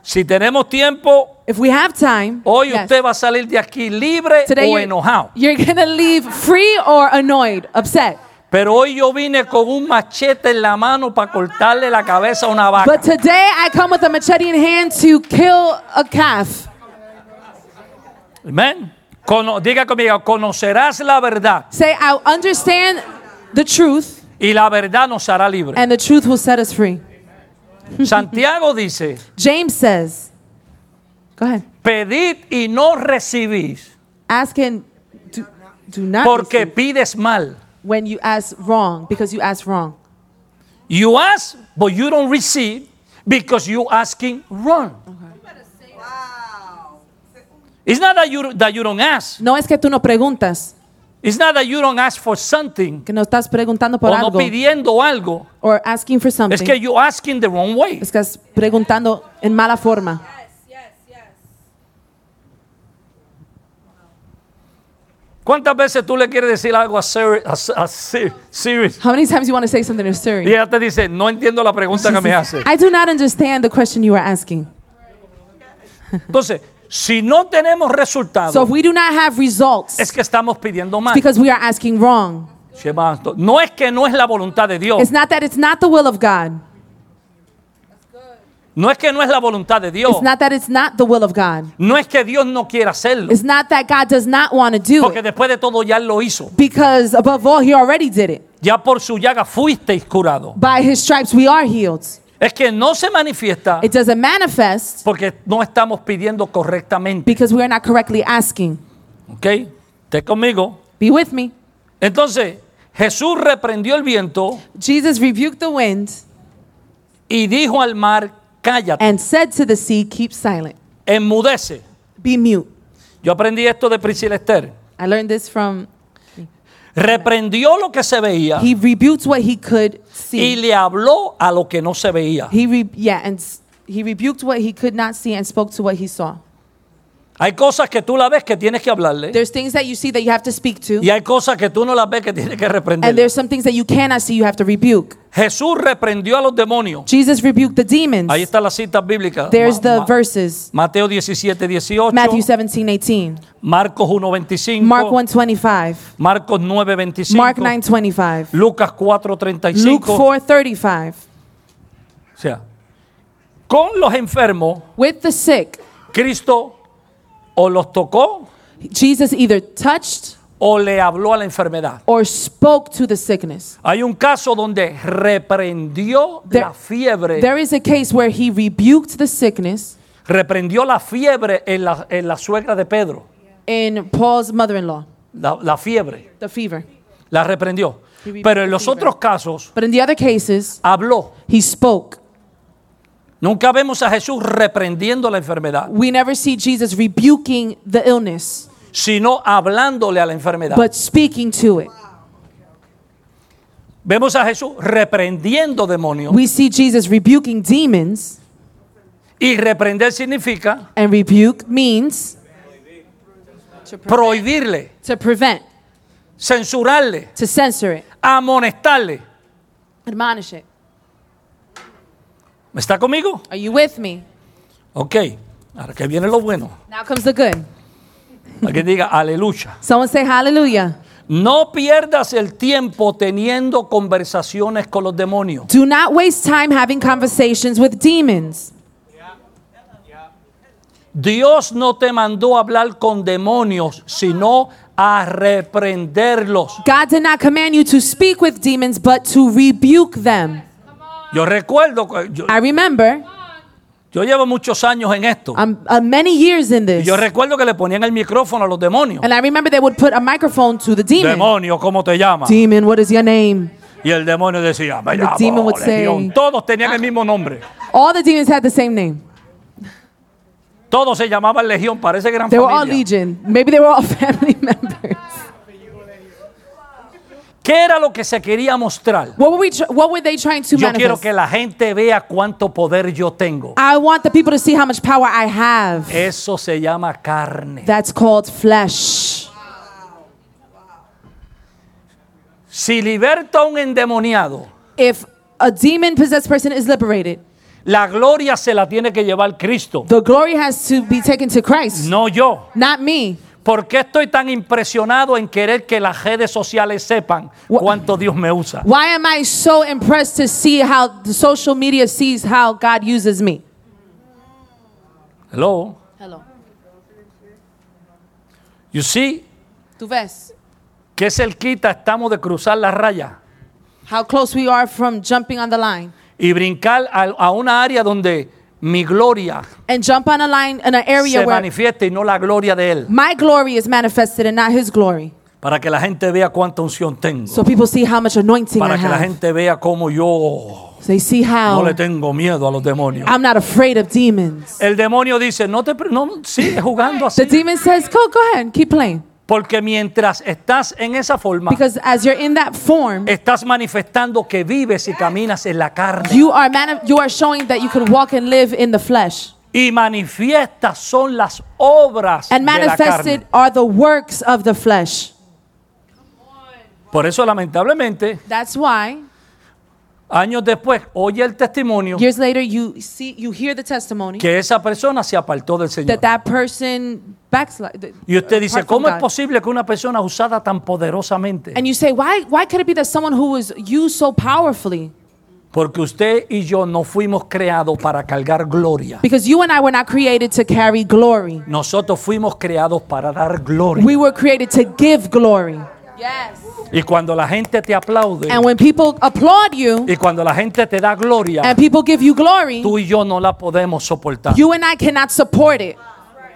Speaker 1: Si tenemos tiempo,
Speaker 2: If we have time,
Speaker 1: hoy
Speaker 2: yes.
Speaker 1: usted va a salir de aquí libre
Speaker 2: Today
Speaker 1: o
Speaker 2: you're,
Speaker 1: enojado.
Speaker 2: you're gonna leave free or annoyed, upset.
Speaker 1: Pero hoy yo vine con un machete en la mano para cortarle la cabeza a una vaca.
Speaker 2: But today I come with a machete in hand to kill a calf.
Speaker 1: Amén. Cono- diga conmigo, conocerás la verdad
Speaker 2: Say, I understand the truth,
Speaker 1: y la verdad nos hará libre.
Speaker 2: and the truth will set us free. <laughs>
Speaker 1: Santiago dice,
Speaker 2: James says, Go ahead.
Speaker 1: pedid y no recibís
Speaker 2: Ask and do, do not
Speaker 1: porque
Speaker 2: receive
Speaker 1: pides mal.
Speaker 2: When you ask wrong, because you ask wrong.
Speaker 1: You ask, but you don't receive because you're asking wrong. It's not that you, that you don't ask.
Speaker 2: No es que tú no preguntas,
Speaker 1: It's not that you don't ask for something
Speaker 2: que no estás preguntando por
Speaker 1: o no pidiendo algo.
Speaker 2: or asking for something.
Speaker 1: Es que you asking the wrong way.
Speaker 2: Es que estás preguntando en mala forma.
Speaker 1: ¿Cuántas veces tú le quieres decir algo a Siri? A, a Siri-?
Speaker 2: How many times you want to say something to
Speaker 1: Y
Speaker 2: Siri?
Speaker 1: ella te dice, no entiendo la pregunta que me <laughs> hace.
Speaker 2: I do not understand the question you are asking.
Speaker 1: Entonces, si no tenemos resultados,
Speaker 2: So if we do not have results,
Speaker 1: es que estamos pidiendo mal.
Speaker 2: because we are asking wrong.
Speaker 1: No es que no es la voluntad de Dios.
Speaker 2: It's not that it's not the will of God.
Speaker 1: No es que no es la voluntad de Dios.
Speaker 2: It's not that it's not the will of God.
Speaker 1: No es que Dios no quiera hacerlo.
Speaker 2: It's not that God does not want to do
Speaker 1: Porque
Speaker 2: it.
Speaker 1: después de todo ya Él lo hizo.
Speaker 2: Because above all, He already did it.
Speaker 1: Ya por su llaga fuisteis curado.
Speaker 2: By His stripes, we are healed.
Speaker 1: Es que no se manifiesta
Speaker 2: It doesn't manifest
Speaker 1: porque no estamos pidiendo correctamente.
Speaker 2: because we are not correctly asking.
Speaker 1: ¿Ok? Esté conmigo.
Speaker 2: Be with me.
Speaker 1: Entonces, Jesús reprendió el viento
Speaker 2: Jesus rebuked the wind
Speaker 1: y dijo al mar, cállate,
Speaker 2: and said to the sea, Keep silent,
Speaker 1: enmudece.
Speaker 2: be mute.
Speaker 1: Yo aprendí esto de Esther.
Speaker 2: I learned this from,
Speaker 1: Reprendió lo que se veía
Speaker 2: he rebuked what he could
Speaker 1: y
Speaker 2: see.
Speaker 1: le habló a lo que no se veía.
Speaker 2: He, re- yeah, and he rebuked what he could not see and spoke to what he saw.
Speaker 1: Hay cosas que tú la ves que tienes que hablarle
Speaker 2: There's things that you see that you have to speak to,
Speaker 1: y hay cosas que tú no las ves que tienes que
Speaker 2: and
Speaker 1: reprender.
Speaker 2: there's some things that you cannot see you have to rebuke.
Speaker 1: Jesús reprendió a los demonios.
Speaker 2: Jesus rebuked the demons.
Speaker 1: Ahí está la cita bíblica.
Speaker 2: There's
Speaker 1: Ma-
Speaker 2: the
Speaker 1: Ma-
Speaker 2: verses.
Speaker 1: Mateo 17, 18.
Speaker 2: Matthew 17, 18.
Speaker 1: Marcos 1, 25.
Speaker 2: Mark 125.
Speaker 1: Marcos 9, 25.
Speaker 2: Mark 925.
Speaker 1: Lucas 4, 35.
Speaker 2: Luke 435.
Speaker 1: O sea, con los enfermos,
Speaker 2: With the sick,
Speaker 1: Cristo o los tocó
Speaker 2: Jesus either touched
Speaker 1: o le habló a la enfermedad.
Speaker 2: or spoke to the sickness.
Speaker 1: Hay un caso donde reprendió
Speaker 2: There-
Speaker 1: la fiebre,
Speaker 2: There is a case where he rebuked the sickness
Speaker 1: reprendió la fiebre en la, en la suegra de Pedro.
Speaker 2: in Paul's mother in law,
Speaker 1: La, la fiebre,
Speaker 2: the fever.
Speaker 1: la reprendió.
Speaker 2: He rebuked
Speaker 1: Pero en los otros casos
Speaker 2: But in the other cases,
Speaker 1: habló.
Speaker 2: he spoke.
Speaker 1: Nunca vemos a Jesús reprendiendo la enfermedad,
Speaker 2: We never see Jesus rebuking the illness,
Speaker 1: sino hablándole a la enfermedad.
Speaker 2: but speaking to it.
Speaker 1: Vemos a Jesús reprendiendo demonios.
Speaker 2: We see Jesus rebuking demons,
Speaker 1: Y reprender significa
Speaker 2: and rebuke means to prevent,
Speaker 1: prohibirle,
Speaker 2: to prevent,
Speaker 1: censurarle,
Speaker 2: to censor it,
Speaker 1: amonestarle.
Speaker 2: admonish it.
Speaker 1: ¿Me está conmigo?
Speaker 2: Are you with me?
Speaker 1: Ok. Ahora que viene lo bueno.
Speaker 2: Now comes the good.
Speaker 1: Que diga aleluya.
Speaker 2: Someone say hallelujah.
Speaker 1: No pierdas el tiempo teniendo conversaciones con los demonios.
Speaker 2: Do not waste time having conversations with demons.
Speaker 1: Dios no te mandó a hablar con demonios, sino a reprenderlos.
Speaker 2: God did not command you to speak with demons, but to rebuke them.
Speaker 1: Yo recuerdo, que yo,
Speaker 2: I remember
Speaker 1: yo llevo muchos años en esto.
Speaker 2: um, uh, many years in
Speaker 1: Y
Speaker 2: this.
Speaker 1: yo recuerdo que le ponían el micrófono a los demonios.
Speaker 2: And I remember they would put a microphone to the demon.
Speaker 1: Demonio, ¿cómo te llamas?
Speaker 2: Demon, what is your name?
Speaker 1: Y el demonio decía, me
Speaker 2: The
Speaker 1: llamo
Speaker 2: demon would
Speaker 1: Legión.
Speaker 2: say-
Speaker 1: Todos tenían el mismo nombre.
Speaker 2: All the demons had the same name.
Speaker 1: Todos se llamaban Legión, parece gran
Speaker 2: They were all
Speaker 1: familia.
Speaker 2: legion. Maybe they were all <laughs> family members.
Speaker 1: ¿Qué era lo que se quería mostrar?
Speaker 2: What were we? What were they trying to
Speaker 1: Yo quiero
Speaker 2: manifest?
Speaker 1: que la gente vea cuánto poder yo tengo.
Speaker 2: I want the people to see how much power I have.
Speaker 1: Eso se llama carne.
Speaker 2: That's called flesh.
Speaker 1: Si liberta un endemoniado,
Speaker 2: If a demon possessed person is liberated,
Speaker 1: la gloria se la tiene que llevar Cristo,
Speaker 2: the glory has to be taken to Christ,
Speaker 1: no yo.
Speaker 2: not me.
Speaker 1: ¿Por qué estoy tan impresionado en querer que las redes sociales sepan cuánto Dios me usa?
Speaker 2: Why am I so impressed to see how the social media sees how God uses me?
Speaker 1: Hello.
Speaker 2: Hello.
Speaker 1: You see,
Speaker 2: Tu ves
Speaker 1: qué cerquita estamos de cruzar la raya
Speaker 2: how close we are from jumping on the line
Speaker 1: y brincar a, a una área donde mi gloria
Speaker 2: and jump on a line in an area
Speaker 1: se
Speaker 2: where
Speaker 1: manifieste y no la gloria de Él.
Speaker 2: my glory is manifested and not His glory.
Speaker 1: Para que la gente vea cuánta unción tengo.
Speaker 2: So people see how much anointing I
Speaker 1: Para que la
Speaker 2: have.
Speaker 1: gente vea cómo yo
Speaker 2: So they see
Speaker 1: no
Speaker 2: how
Speaker 1: le tengo miedo a los demonios.
Speaker 2: I'm not afraid of demons.
Speaker 1: El demonio dice, no te no sigue jugando
Speaker 2: The
Speaker 1: así.
Speaker 2: demon says, "Go, go ahead, keep playing."
Speaker 1: Porque mientras estás en esa forma,
Speaker 2: Because as you're in that form,
Speaker 1: estás manifestando que vives y caminas en la carne.
Speaker 2: you are mani- you are showing that you can walk and live in the flesh.
Speaker 1: Y manifiestas son las obras
Speaker 2: And
Speaker 1: de la
Speaker 2: manifested
Speaker 1: carne.
Speaker 2: are the works of the flesh.
Speaker 1: Por eso, lamentablemente,
Speaker 2: That's why
Speaker 1: años después, oye el testimonio
Speaker 2: years later you see you hear the testimony
Speaker 1: que esa persona se apartó del Señor.
Speaker 2: that that person backslid.
Speaker 1: Y usted dice,
Speaker 2: apart from
Speaker 1: ¿cómo es
Speaker 2: God.
Speaker 1: posible que una persona usada tan poderosamente?
Speaker 2: And you say, why why could it be that someone who was used so powerfully?
Speaker 1: Porque usted y yo no fuimos creados para cargar gloria.
Speaker 2: Because you and I were not created to carry glory.
Speaker 1: Nosotros fuimos creados para dar gloria.
Speaker 2: We were created to give glory.
Speaker 1: Y cuando la gente te aplaude
Speaker 2: And when people applaud you
Speaker 1: y cuando la gente te da gloria,
Speaker 2: and people give you glory,
Speaker 1: tú y yo no la podemos soportar.
Speaker 2: you and I cannot support it.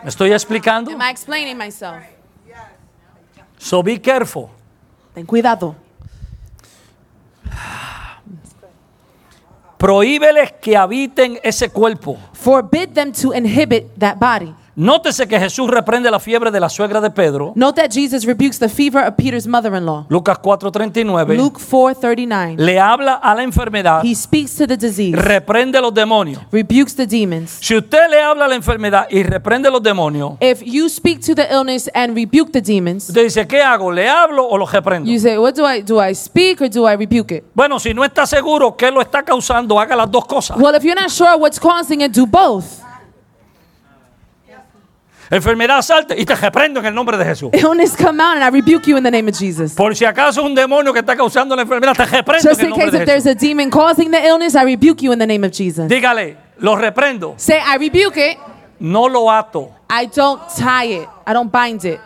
Speaker 1: ¿Me estoy explicando?
Speaker 2: Am I explaining myself?
Speaker 1: So be careful.
Speaker 2: Ten cuidado.
Speaker 1: Prohíbeles que habiten ese cuerpo.
Speaker 2: Forbid them to inhibit that body.
Speaker 1: Nótese que Jesús reprende la fiebre de la suegra de Pedro.
Speaker 2: Note that Jesus rebukes the fever of Peter's mother-in-law.
Speaker 1: Lucas 4:39.
Speaker 2: Luke 4:39.
Speaker 1: Le habla a la enfermedad,
Speaker 2: He speaks to the disease,
Speaker 1: reprende los demonios.
Speaker 2: rebukes the demons.
Speaker 1: Si usted le habla a la enfermedad y reprende los demonios,
Speaker 2: If you speak to the illness and rebuke the demons,
Speaker 1: usted dice, ¿qué hago? ¿Le hablo o lo reprendo?
Speaker 2: you say, "What do I do? I speak or do I rebuke it?"
Speaker 1: Bueno, si no está seguro qué lo está causando, haga las dos cosas.
Speaker 2: Well, if you're not sure what's causing it, do both.
Speaker 1: Enfermedad salte y te reprendo en el nombre de Jesús.
Speaker 2: Illness come out and I rebuke you in the name of Jesus.
Speaker 1: Por si acaso un demonio que está causando la enfermedad, te reprendo
Speaker 2: Just
Speaker 1: en el
Speaker 2: in
Speaker 1: nombre
Speaker 2: case
Speaker 1: de
Speaker 2: if there's
Speaker 1: Jesús.
Speaker 2: a demon causing the illness, I rebuke you in the name of Jesus.
Speaker 1: Dígale, lo reprendo,
Speaker 2: Say, I rebuke it.
Speaker 1: no lo ato.
Speaker 2: I don't tie it. I don't bind it.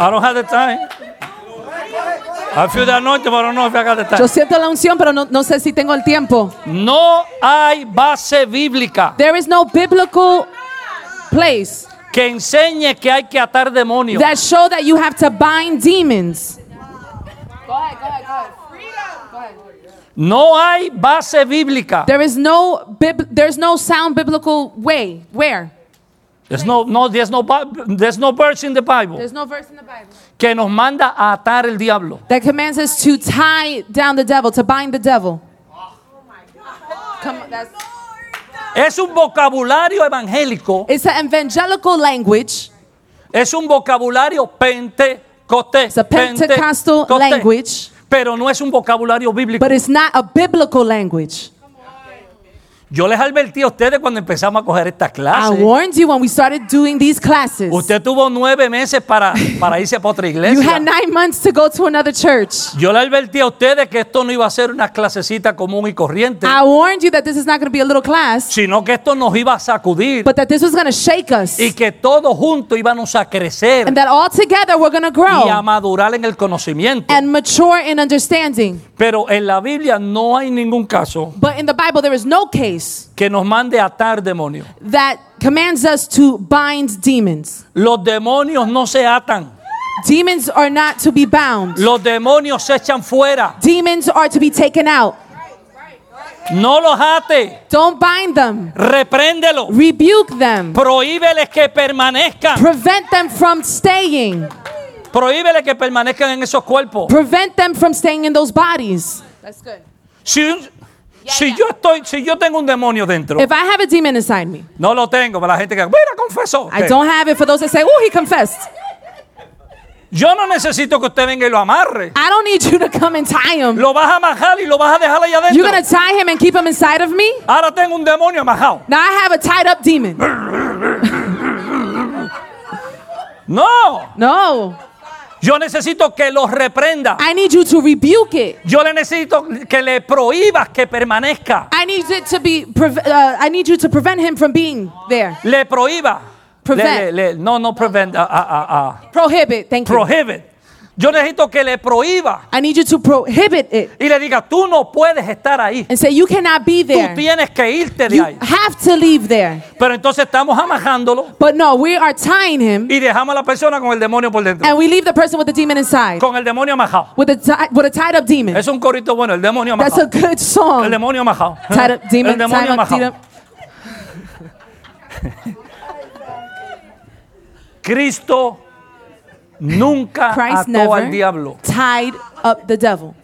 Speaker 1: I don't have the time. I feel the anointing, but I don't know if I got the
Speaker 2: Yo
Speaker 1: time.
Speaker 2: siento la unción, pero no, no sé si tengo el tiempo.
Speaker 1: No hay base bíblica
Speaker 2: There is no biblical place
Speaker 1: que enseñe que hay que atar demonios.
Speaker 2: that show that you have to bind demons.
Speaker 1: No hay base bíblica.
Speaker 2: There is no bib- there's no sound biblical way. Where?
Speaker 1: There's no, no, there's no, there's no verse in the Bible
Speaker 2: There's no verse in the Bible
Speaker 1: que nos manda a atar el diablo.
Speaker 2: that commands us to tie down the devil, to bind the devil. Come on, that's,
Speaker 1: Es un vocabulario evangélico,
Speaker 2: it's an evangelical language.
Speaker 1: es un vocabulario pentecostés.
Speaker 2: It's a Pentecostal language,
Speaker 1: Pero no es un vocabulario bíblico.
Speaker 2: but it's not a biblical language.
Speaker 1: Yo les advertí a ustedes cuando empezamos a coger estas
Speaker 2: I
Speaker 1: clases.
Speaker 2: warned you when we started doing these classes.
Speaker 1: Usted tuvo nueve meses para, para irse para otra <laughs>
Speaker 2: You
Speaker 1: iglesia.
Speaker 2: had nine months to go to another church.
Speaker 1: Yo le advertí a ustedes que esto no iba a ser una clasecita común y corriente,
Speaker 2: I warned you that this is not going to be a little class,
Speaker 1: sino que esto nos iba a sacudir
Speaker 2: but that this was going to shake us.
Speaker 1: y que todos juntos íbamos a crecer
Speaker 2: And that all together we're going to
Speaker 1: y a
Speaker 2: grow
Speaker 1: madurar en el conocimiento.
Speaker 2: and mature in understanding.
Speaker 1: Pero en la Biblia no hay ningún caso
Speaker 2: But in the Bible, there is no case
Speaker 1: que nos mande a atar demonios.
Speaker 2: that commands us to bind demons.
Speaker 1: Los demonios no se atan.
Speaker 2: Demons are not to be bound.
Speaker 1: Los demonios se echan fuera.
Speaker 2: Demons are to be taken out.
Speaker 1: No los ate.
Speaker 2: Don't bind them.
Speaker 1: Repréndelo.
Speaker 2: Rebuke them.
Speaker 1: Prohíbeles que permanezcan.
Speaker 2: Prevent them from staying.
Speaker 1: Prohíbeles que permanezcan en esos cuerpos.
Speaker 2: Prevent them from staying in those bodies. That's good.
Speaker 1: Si, un- si yo estoy, si yo tengo un demonio dentro,
Speaker 2: If I have a demon inside me,
Speaker 1: no lo tengo para la gente que mira confesó.
Speaker 2: I don't have it for those that say, oh, he confessed.
Speaker 1: Yo no necesito que usted venga y lo amarre.
Speaker 2: I don't need you to come and tie him.
Speaker 1: Lo vas a amajar y lo vas a dejar
Speaker 2: You're
Speaker 1: adentro.
Speaker 2: going to tie him and keep him inside of me?
Speaker 1: Ahora tengo un demonio amajado.
Speaker 2: Now I have a tied up demon.
Speaker 1: No,
Speaker 2: No.
Speaker 1: Yo necesito que lo reprenda.
Speaker 2: I need you to rebuke it.
Speaker 1: Yo le necesito que le prohíbas que permanezca.
Speaker 2: I need it to be. Uh, I need you to prevent him from being there.
Speaker 1: Le prohíba.
Speaker 2: Prevent.
Speaker 1: Le- le- le- no, no prevent. ah, ah.
Speaker 2: Prohibit. Thank you.
Speaker 1: Prohibit. Yo necesito que le prohíba
Speaker 2: I need you to prohibit it
Speaker 1: y le diga, tú no puedes estar ahí.
Speaker 2: and say you cannot be
Speaker 1: Tú
Speaker 2: there.
Speaker 1: tienes que irte de
Speaker 2: You
Speaker 1: ahí.
Speaker 2: have to leave there.
Speaker 1: Pero entonces estamos amajándolo
Speaker 2: But no, we are tying him
Speaker 1: y dejamos a la persona con el demonio por dentro.
Speaker 2: and we leave the person with the demon inside
Speaker 1: Con el demonio amajado.
Speaker 2: with a with a tied up demon.
Speaker 1: Es un corito bueno, el demonio
Speaker 2: That's a
Speaker 1: amajado.
Speaker 2: good song.
Speaker 1: El demonio amajado.
Speaker 2: Tied up <laughs> demon.
Speaker 1: El demonio amajado. <laughs> Cristo nunca
Speaker 2: Christ
Speaker 1: ató al diablo.
Speaker 2: tied up the devil.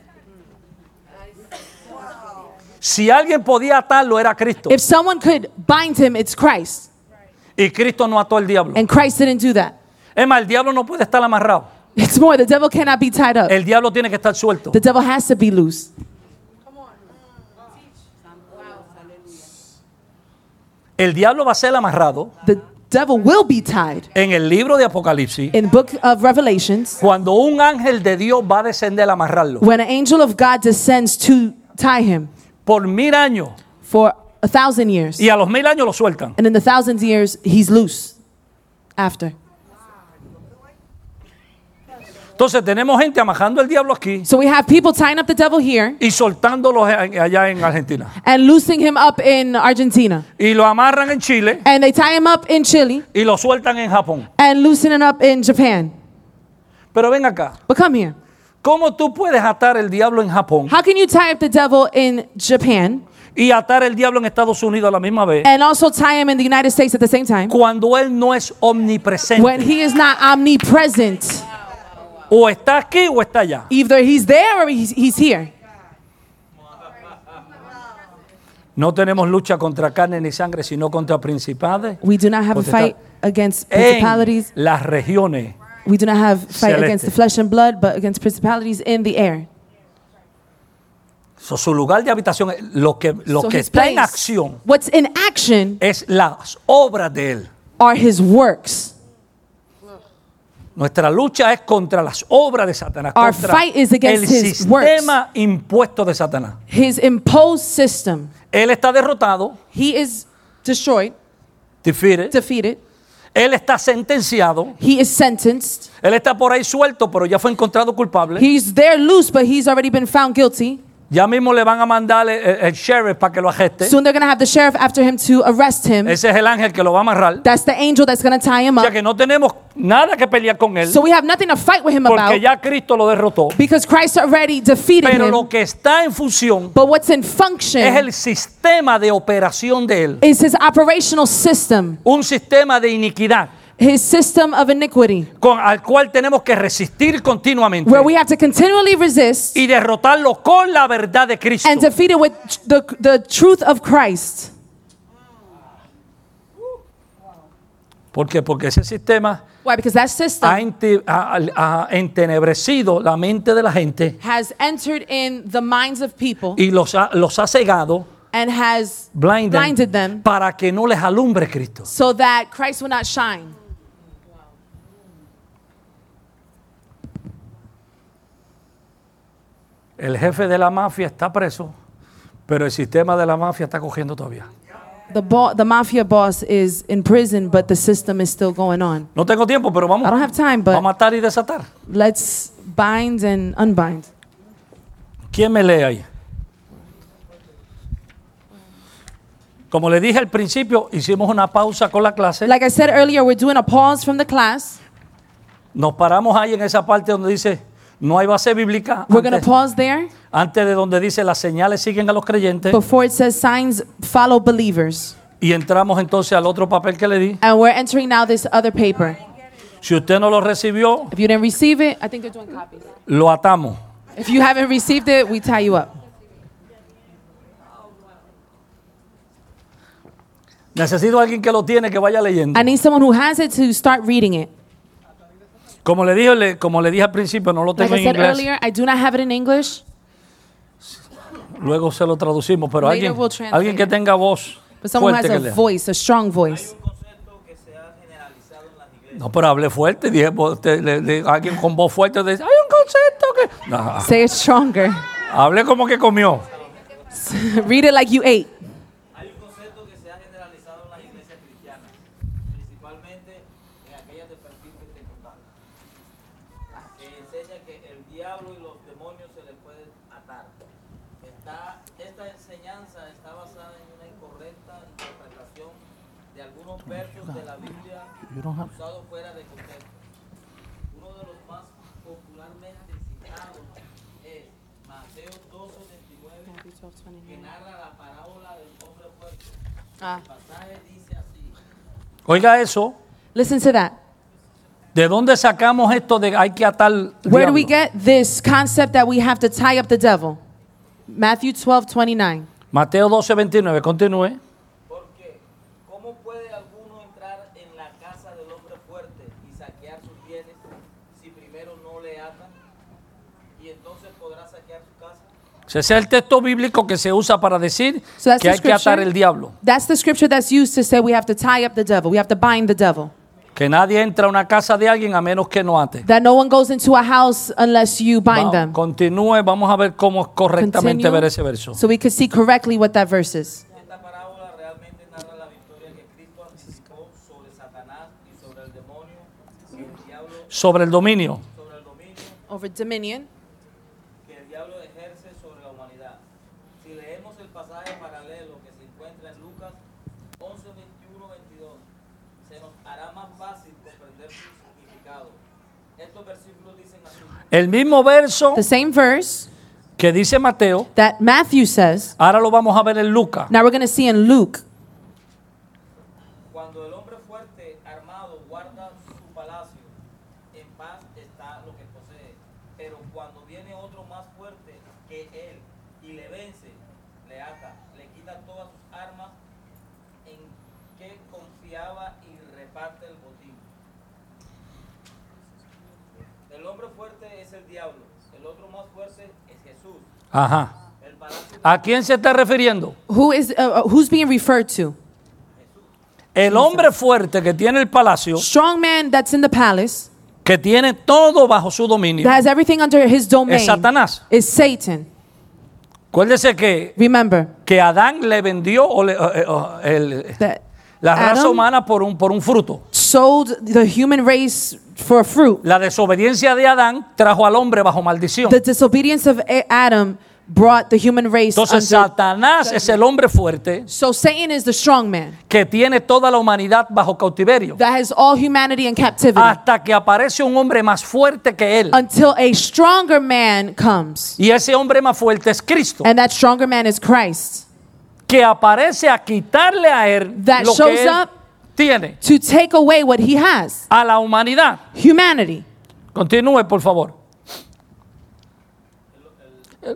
Speaker 1: Si alguien podía atarlo era Cristo.
Speaker 2: If someone could bind him, it's Christ.
Speaker 1: Y Cristo no ató al diablo.
Speaker 2: And Christ didn't do that.
Speaker 1: Es más, el diablo no puede estar amarrado.
Speaker 2: It's more, the devil cannot be tied up.
Speaker 1: El diablo tiene que estar suelto.
Speaker 2: The devil has to be loose.
Speaker 1: El diablo va a ser amarrado
Speaker 2: The devil will be tied.
Speaker 1: en el libro de Apocalipsis
Speaker 2: In book of Revelations,
Speaker 1: cuando un ángel de Dios va a descender a amarrarlo.
Speaker 2: when an angel of God descends to tie him
Speaker 1: Por mil años.
Speaker 2: for a thousand years.
Speaker 1: Y a los mil años lo sueltan.
Speaker 2: And in the thousand years, he's loose after.
Speaker 1: Entonces tenemos gente amajando al diablo aquí
Speaker 2: So we have people tying up the devil here
Speaker 1: y soltándolo allá en Argentina.
Speaker 2: and loosing him up in Argentina.
Speaker 1: Y lo amarran en Chile
Speaker 2: And they tie him up in Chile
Speaker 1: y lo sueltan en Japón.
Speaker 2: and loosen him up in Japan.
Speaker 1: Pero ven acá.
Speaker 2: But come here.
Speaker 1: ¿Cómo tú puedes atar el diablo en Japón
Speaker 2: How can you tie up the devil in Japan
Speaker 1: y atar el diablo en Estados Unidos a la misma vez
Speaker 2: and also tie him in the United States at the same time
Speaker 1: cuando él no es omnipresente?
Speaker 2: when he is not omnipresent?
Speaker 1: O está aquí o está allá.
Speaker 2: Either he's there or he's, he's here.
Speaker 1: No tenemos lucha contra carne ni sangre, sino contra principades
Speaker 2: We do not have a fight against
Speaker 1: en
Speaker 2: principalities.
Speaker 1: las regiones.
Speaker 2: We do not have fight against the
Speaker 1: Celeste.
Speaker 2: flesh and blood, but against principalities in the air.
Speaker 1: So, su lugar de habitación, lo que, lo
Speaker 2: So
Speaker 1: que está en
Speaker 2: place,
Speaker 1: acción
Speaker 2: what's in action
Speaker 1: es las obras de él.
Speaker 2: are his works.
Speaker 1: Nuestra lucha es contra las obras de Satanás,
Speaker 2: Our
Speaker 1: contra
Speaker 2: fight is against
Speaker 1: el
Speaker 2: his
Speaker 1: sistema impuesto de Satanás.
Speaker 2: His imposed system.
Speaker 1: Él está derrotado,
Speaker 2: He is destroyed,
Speaker 1: defeated.
Speaker 2: defeated.
Speaker 1: Él está sentenciado.
Speaker 2: He is sentenced.
Speaker 1: Él está por ahí suelto, pero ya fue encontrado culpable.
Speaker 2: He's there loose, but he's already been found guilty.
Speaker 1: Ya mismo le van a mandar el, el- el sheriff para que lo arreste.
Speaker 2: Soon they're going to have the sheriff after him to arrest him.
Speaker 1: Ese es el ángel que lo va a amarrar.
Speaker 2: That's the angel that's going to tie him
Speaker 1: O sea
Speaker 2: up.
Speaker 1: que no tenemos nada que pelear con él
Speaker 2: So we have nothing to fight with him
Speaker 1: porque
Speaker 2: about
Speaker 1: ya Cristo lo derrotó.
Speaker 2: because Christ already defeated
Speaker 1: Pero
Speaker 2: him.
Speaker 1: lo que está en función
Speaker 2: But what's in
Speaker 1: es
Speaker 2: function
Speaker 1: el sistema de operación de él.
Speaker 2: is his operational system,
Speaker 1: Un sistema de iniquidad
Speaker 2: his system of iniquity,
Speaker 1: con, al cual tenemos que resistir continuamente
Speaker 2: where we have to continually resist
Speaker 1: y derrotarlo con la verdad de Cristo.
Speaker 2: and defeat it with the, the truth of Christ.
Speaker 1: ¿Por qué? Porque ese sistema
Speaker 2: Why? Because that
Speaker 1: ha,
Speaker 2: system
Speaker 1: ente- ha- ha entenebrecido la mente de la gente
Speaker 2: has entered in the minds of people
Speaker 1: y los ha, los ha cegado,
Speaker 2: and has
Speaker 1: blinded,
Speaker 2: blinded them
Speaker 1: para que no les alumbre Cristo.
Speaker 2: so that Christ will not shine.
Speaker 1: El jefe de la mafia está preso, pero el sistema de la mafia está cogiendo todavía.
Speaker 2: The, bo- the mafia boss is in prison, but the system is still going on.
Speaker 1: No tengo tiempo, pero vamos,
Speaker 2: I don't have time, but-
Speaker 1: vamos a matar y desatar.
Speaker 2: Let's bind and unbind.
Speaker 1: ¿Quién me lee ahí? Como le dije al principio, hicimos una pausa con la clase.
Speaker 2: Like I said earlier, we're doing a pause from the class.
Speaker 1: Nos paramos ahí en esa parte donde dice, no hay base bíblica.
Speaker 2: We're going to
Speaker 1: Antes,
Speaker 2: pause there
Speaker 1: antes de donde dice, las señales siguen a los creyentes.
Speaker 2: before it says signs follow believers.
Speaker 1: Y entramos entonces al otro papel que le di.
Speaker 2: And we're entering now this other paper.
Speaker 1: Si usted no lo recibió,
Speaker 2: If you didn't receive it, I think they're doing copies.
Speaker 1: lo atamos.
Speaker 2: If you haven't received it, we tie you up.
Speaker 1: Necesito a alguien que lo tiene que vaya leyendo.
Speaker 2: I need someone who has it to start reading it.
Speaker 1: Como le dije, le- como le dije al principio, no lo
Speaker 2: Like
Speaker 1: tengo
Speaker 2: I
Speaker 1: en
Speaker 2: said
Speaker 1: inglés.
Speaker 2: earlier, I do not have it in English,
Speaker 1: Luego se lo traducimos, pero
Speaker 2: Later
Speaker 1: alguien,
Speaker 2: we'll
Speaker 1: alguien que tenga voz
Speaker 2: but someone who has
Speaker 1: fuerte que
Speaker 2: a
Speaker 1: lea.
Speaker 2: voice, a strong voice.
Speaker 1: No, pero hablé fuerte. Dije, vos- te- le- le- alguien con voz fuerte dice, hay un concepto que... No,
Speaker 2: Say it stronger.
Speaker 1: hablé como que comió. <laughs>
Speaker 2: Read it like you ate.
Speaker 4: Hay un concepto que se ha generalizado en las iglesias cristianas, principalmente en aquellas de perfil pentecostal, que enseña que el diablo y los demonios se les pueden atar. Está, esta enseñanza está basada en una incorrecta interpretación de algunos versos de la Fuera de contexto. Uno de los más popularmente citados es Mateo 12:29 que narra la parábola del hombre fuerte.
Speaker 2: Ah.
Speaker 4: El pasaje dice así.
Speaker 1: Oiga eso.
Speaker 2: Listen to that.
Speaker 1: ¿De dónde sacamos esto de hay que atar
Speaker 2: Where do we
Speaker 1: diablo?
Speaker 2: get this concept that we have to tie up the devil? Matthew 12, 29.
Speaker 1: Mateo 12, 29. Continúe.
Speaker 4: Porque, ¿cómo puede alguno entrar en la casa del hombre fuerte y saquear sus bienes si primero no le atan? Y entonces podrá saquear su casa.
Speaker 1: Ese es el texto bíblico que se usa para decir
Speaker 2: So that's
Speaker 1: que
Speaker 2: the
Speaker 1: hay que atar
Speaker 2: scripture.
Speaker 1: el diablo.
Speaker 2: That's the scripture that's used to say we have to tie up the devil. We have to bind the devil.
Speaker 1: Que nadie entra a una casa de alguien a menos que no ate.
Speaker 2: That no one goes into a house unless you bind
Speaker 1: Va-
Speaker 2: them.
Speaker 1: Continúe, vamos a ver cómo correctamente
Speaker 2: Continue,
Speaker 1: ver ese verso.
Speaker 2: So we can see correctly what that verse is.
Speaker 4: Esta parábola realmente narra la victoria que Cristo anticipó sobre Satanás y sobre el demonio y el diablo,
Speaker 1: Sobre el dominio.
Speaker 4: sobre el dominio
Speaker 2: Over dominion.
Speaker 4: que el diablo ejerce sobre la humanidad. Si leemos el pasaje paralelo que se encuentra en Lucas 11, 21, 22, se nos hará más fácil comprender su significado. Estos versículos dicen así.
Speaker 1: El mismo verso
Speaker 2: The same verse
Speaker 1: que dice Mateo,
Speaker 2: that Matthew says.
Speaker 1: ahora lo vamos a ver en Lucas.
Speaker 2: Now we're going to see in Luke.
Speaker 4: Cuando el hombre fuerte armado guarda su palacio, en paz está lo que posee. Pero cuando viene otro más fuerte que él y le vence, le ata, le quita todas sus armas en que confiaba y reparte el botín. El hombre fuerte es el diablo, el otro más fuerte es Jesús.
Speaker 1: Ajá. ¿A quién se está refiriendo?
Speaker 2: Who is uh, uh, who's being referred to?
Speaker 1: El hombre fuerte que tiene el palacio,
Speaker 2: Strong man that's in the palace
Speaker 1: que tiene todo bajo su dominio,
Speaker 2: that has everything under his domain
Speaker 1: es Satanás.
Speaker 2: is Satan.
Speaker 1: Acuérdese que,
Speaker 2: Remember
Speaker 1: que Adán le vendió o le- el-
Speaker 2: that
Speaker 1: la raza
Speaker 2: Adam
Speaker 1: humana por un, por un fruto.
Speaker 2: sold the human race for a fruit.
Speaker 1: La desobediencia de Adán trajo al hombre bajo maldición.
Speaker 2: The disobedience of A- Adam brought the human race
Speaker 1: Entonces
Speaker 2: under.
Speaker 1: Satanás es el hombre fuerte
Speaker 2: So Satan is the strong man
Speaker 1: que tiene toda la humanidad bajo cautiverio.
Speaker 2: that has all humanity in captivity
Speaker 1: Hasta que aparece un hombre más fuerte que él.
Speaker 2: until a stronger man comes.
Speaker 1: Y ese hombre más fuerte es Cristo.
Speaker 2: And that stronger man is Christ
Speaker 1: Que aparece a quitarle a él
Speaker 2: That
Speaker 1: lo
Speaker 2: shows
Speaker 1: que él
Speaker 2: up-
Speaker 1: tiene
Speaker 2: to take away what he has
Speaker 1: a la humanidad.
Speaker 2: humanity.
Speaker 1: Continúe, por favor.
Speaker 4: El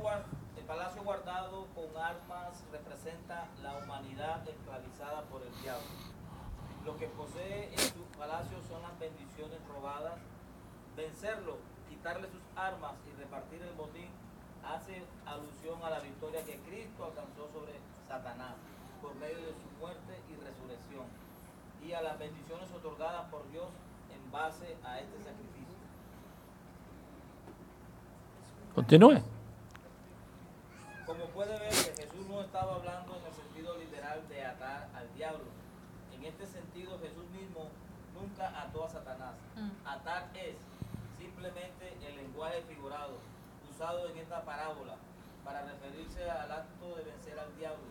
Speaker 4: guar- el palacio guardado con armas representa la humanidad esclavizada por el diablo. Lo que posee en su palacio son las bendiciones robadas. Vencerlo, quitarle sus armas y repartir el botín hace alusión a la victoria que Cristo alcanzó sobre Satanás por medio de su muerte y resurrección y a las bendiciones otorgadas por Dios en base a este sacrificio.
Speaker 1: Continúe.
Speaker 4: Como puede ver que Jesús no estaba hablando en el sentido literal de atar al diablo. En este sentido Jesús mismo nunca ató a Satanás. Atar es simplemente el lenguaje figurado usado en esta parábola para referirse al acto de vencer al diablo.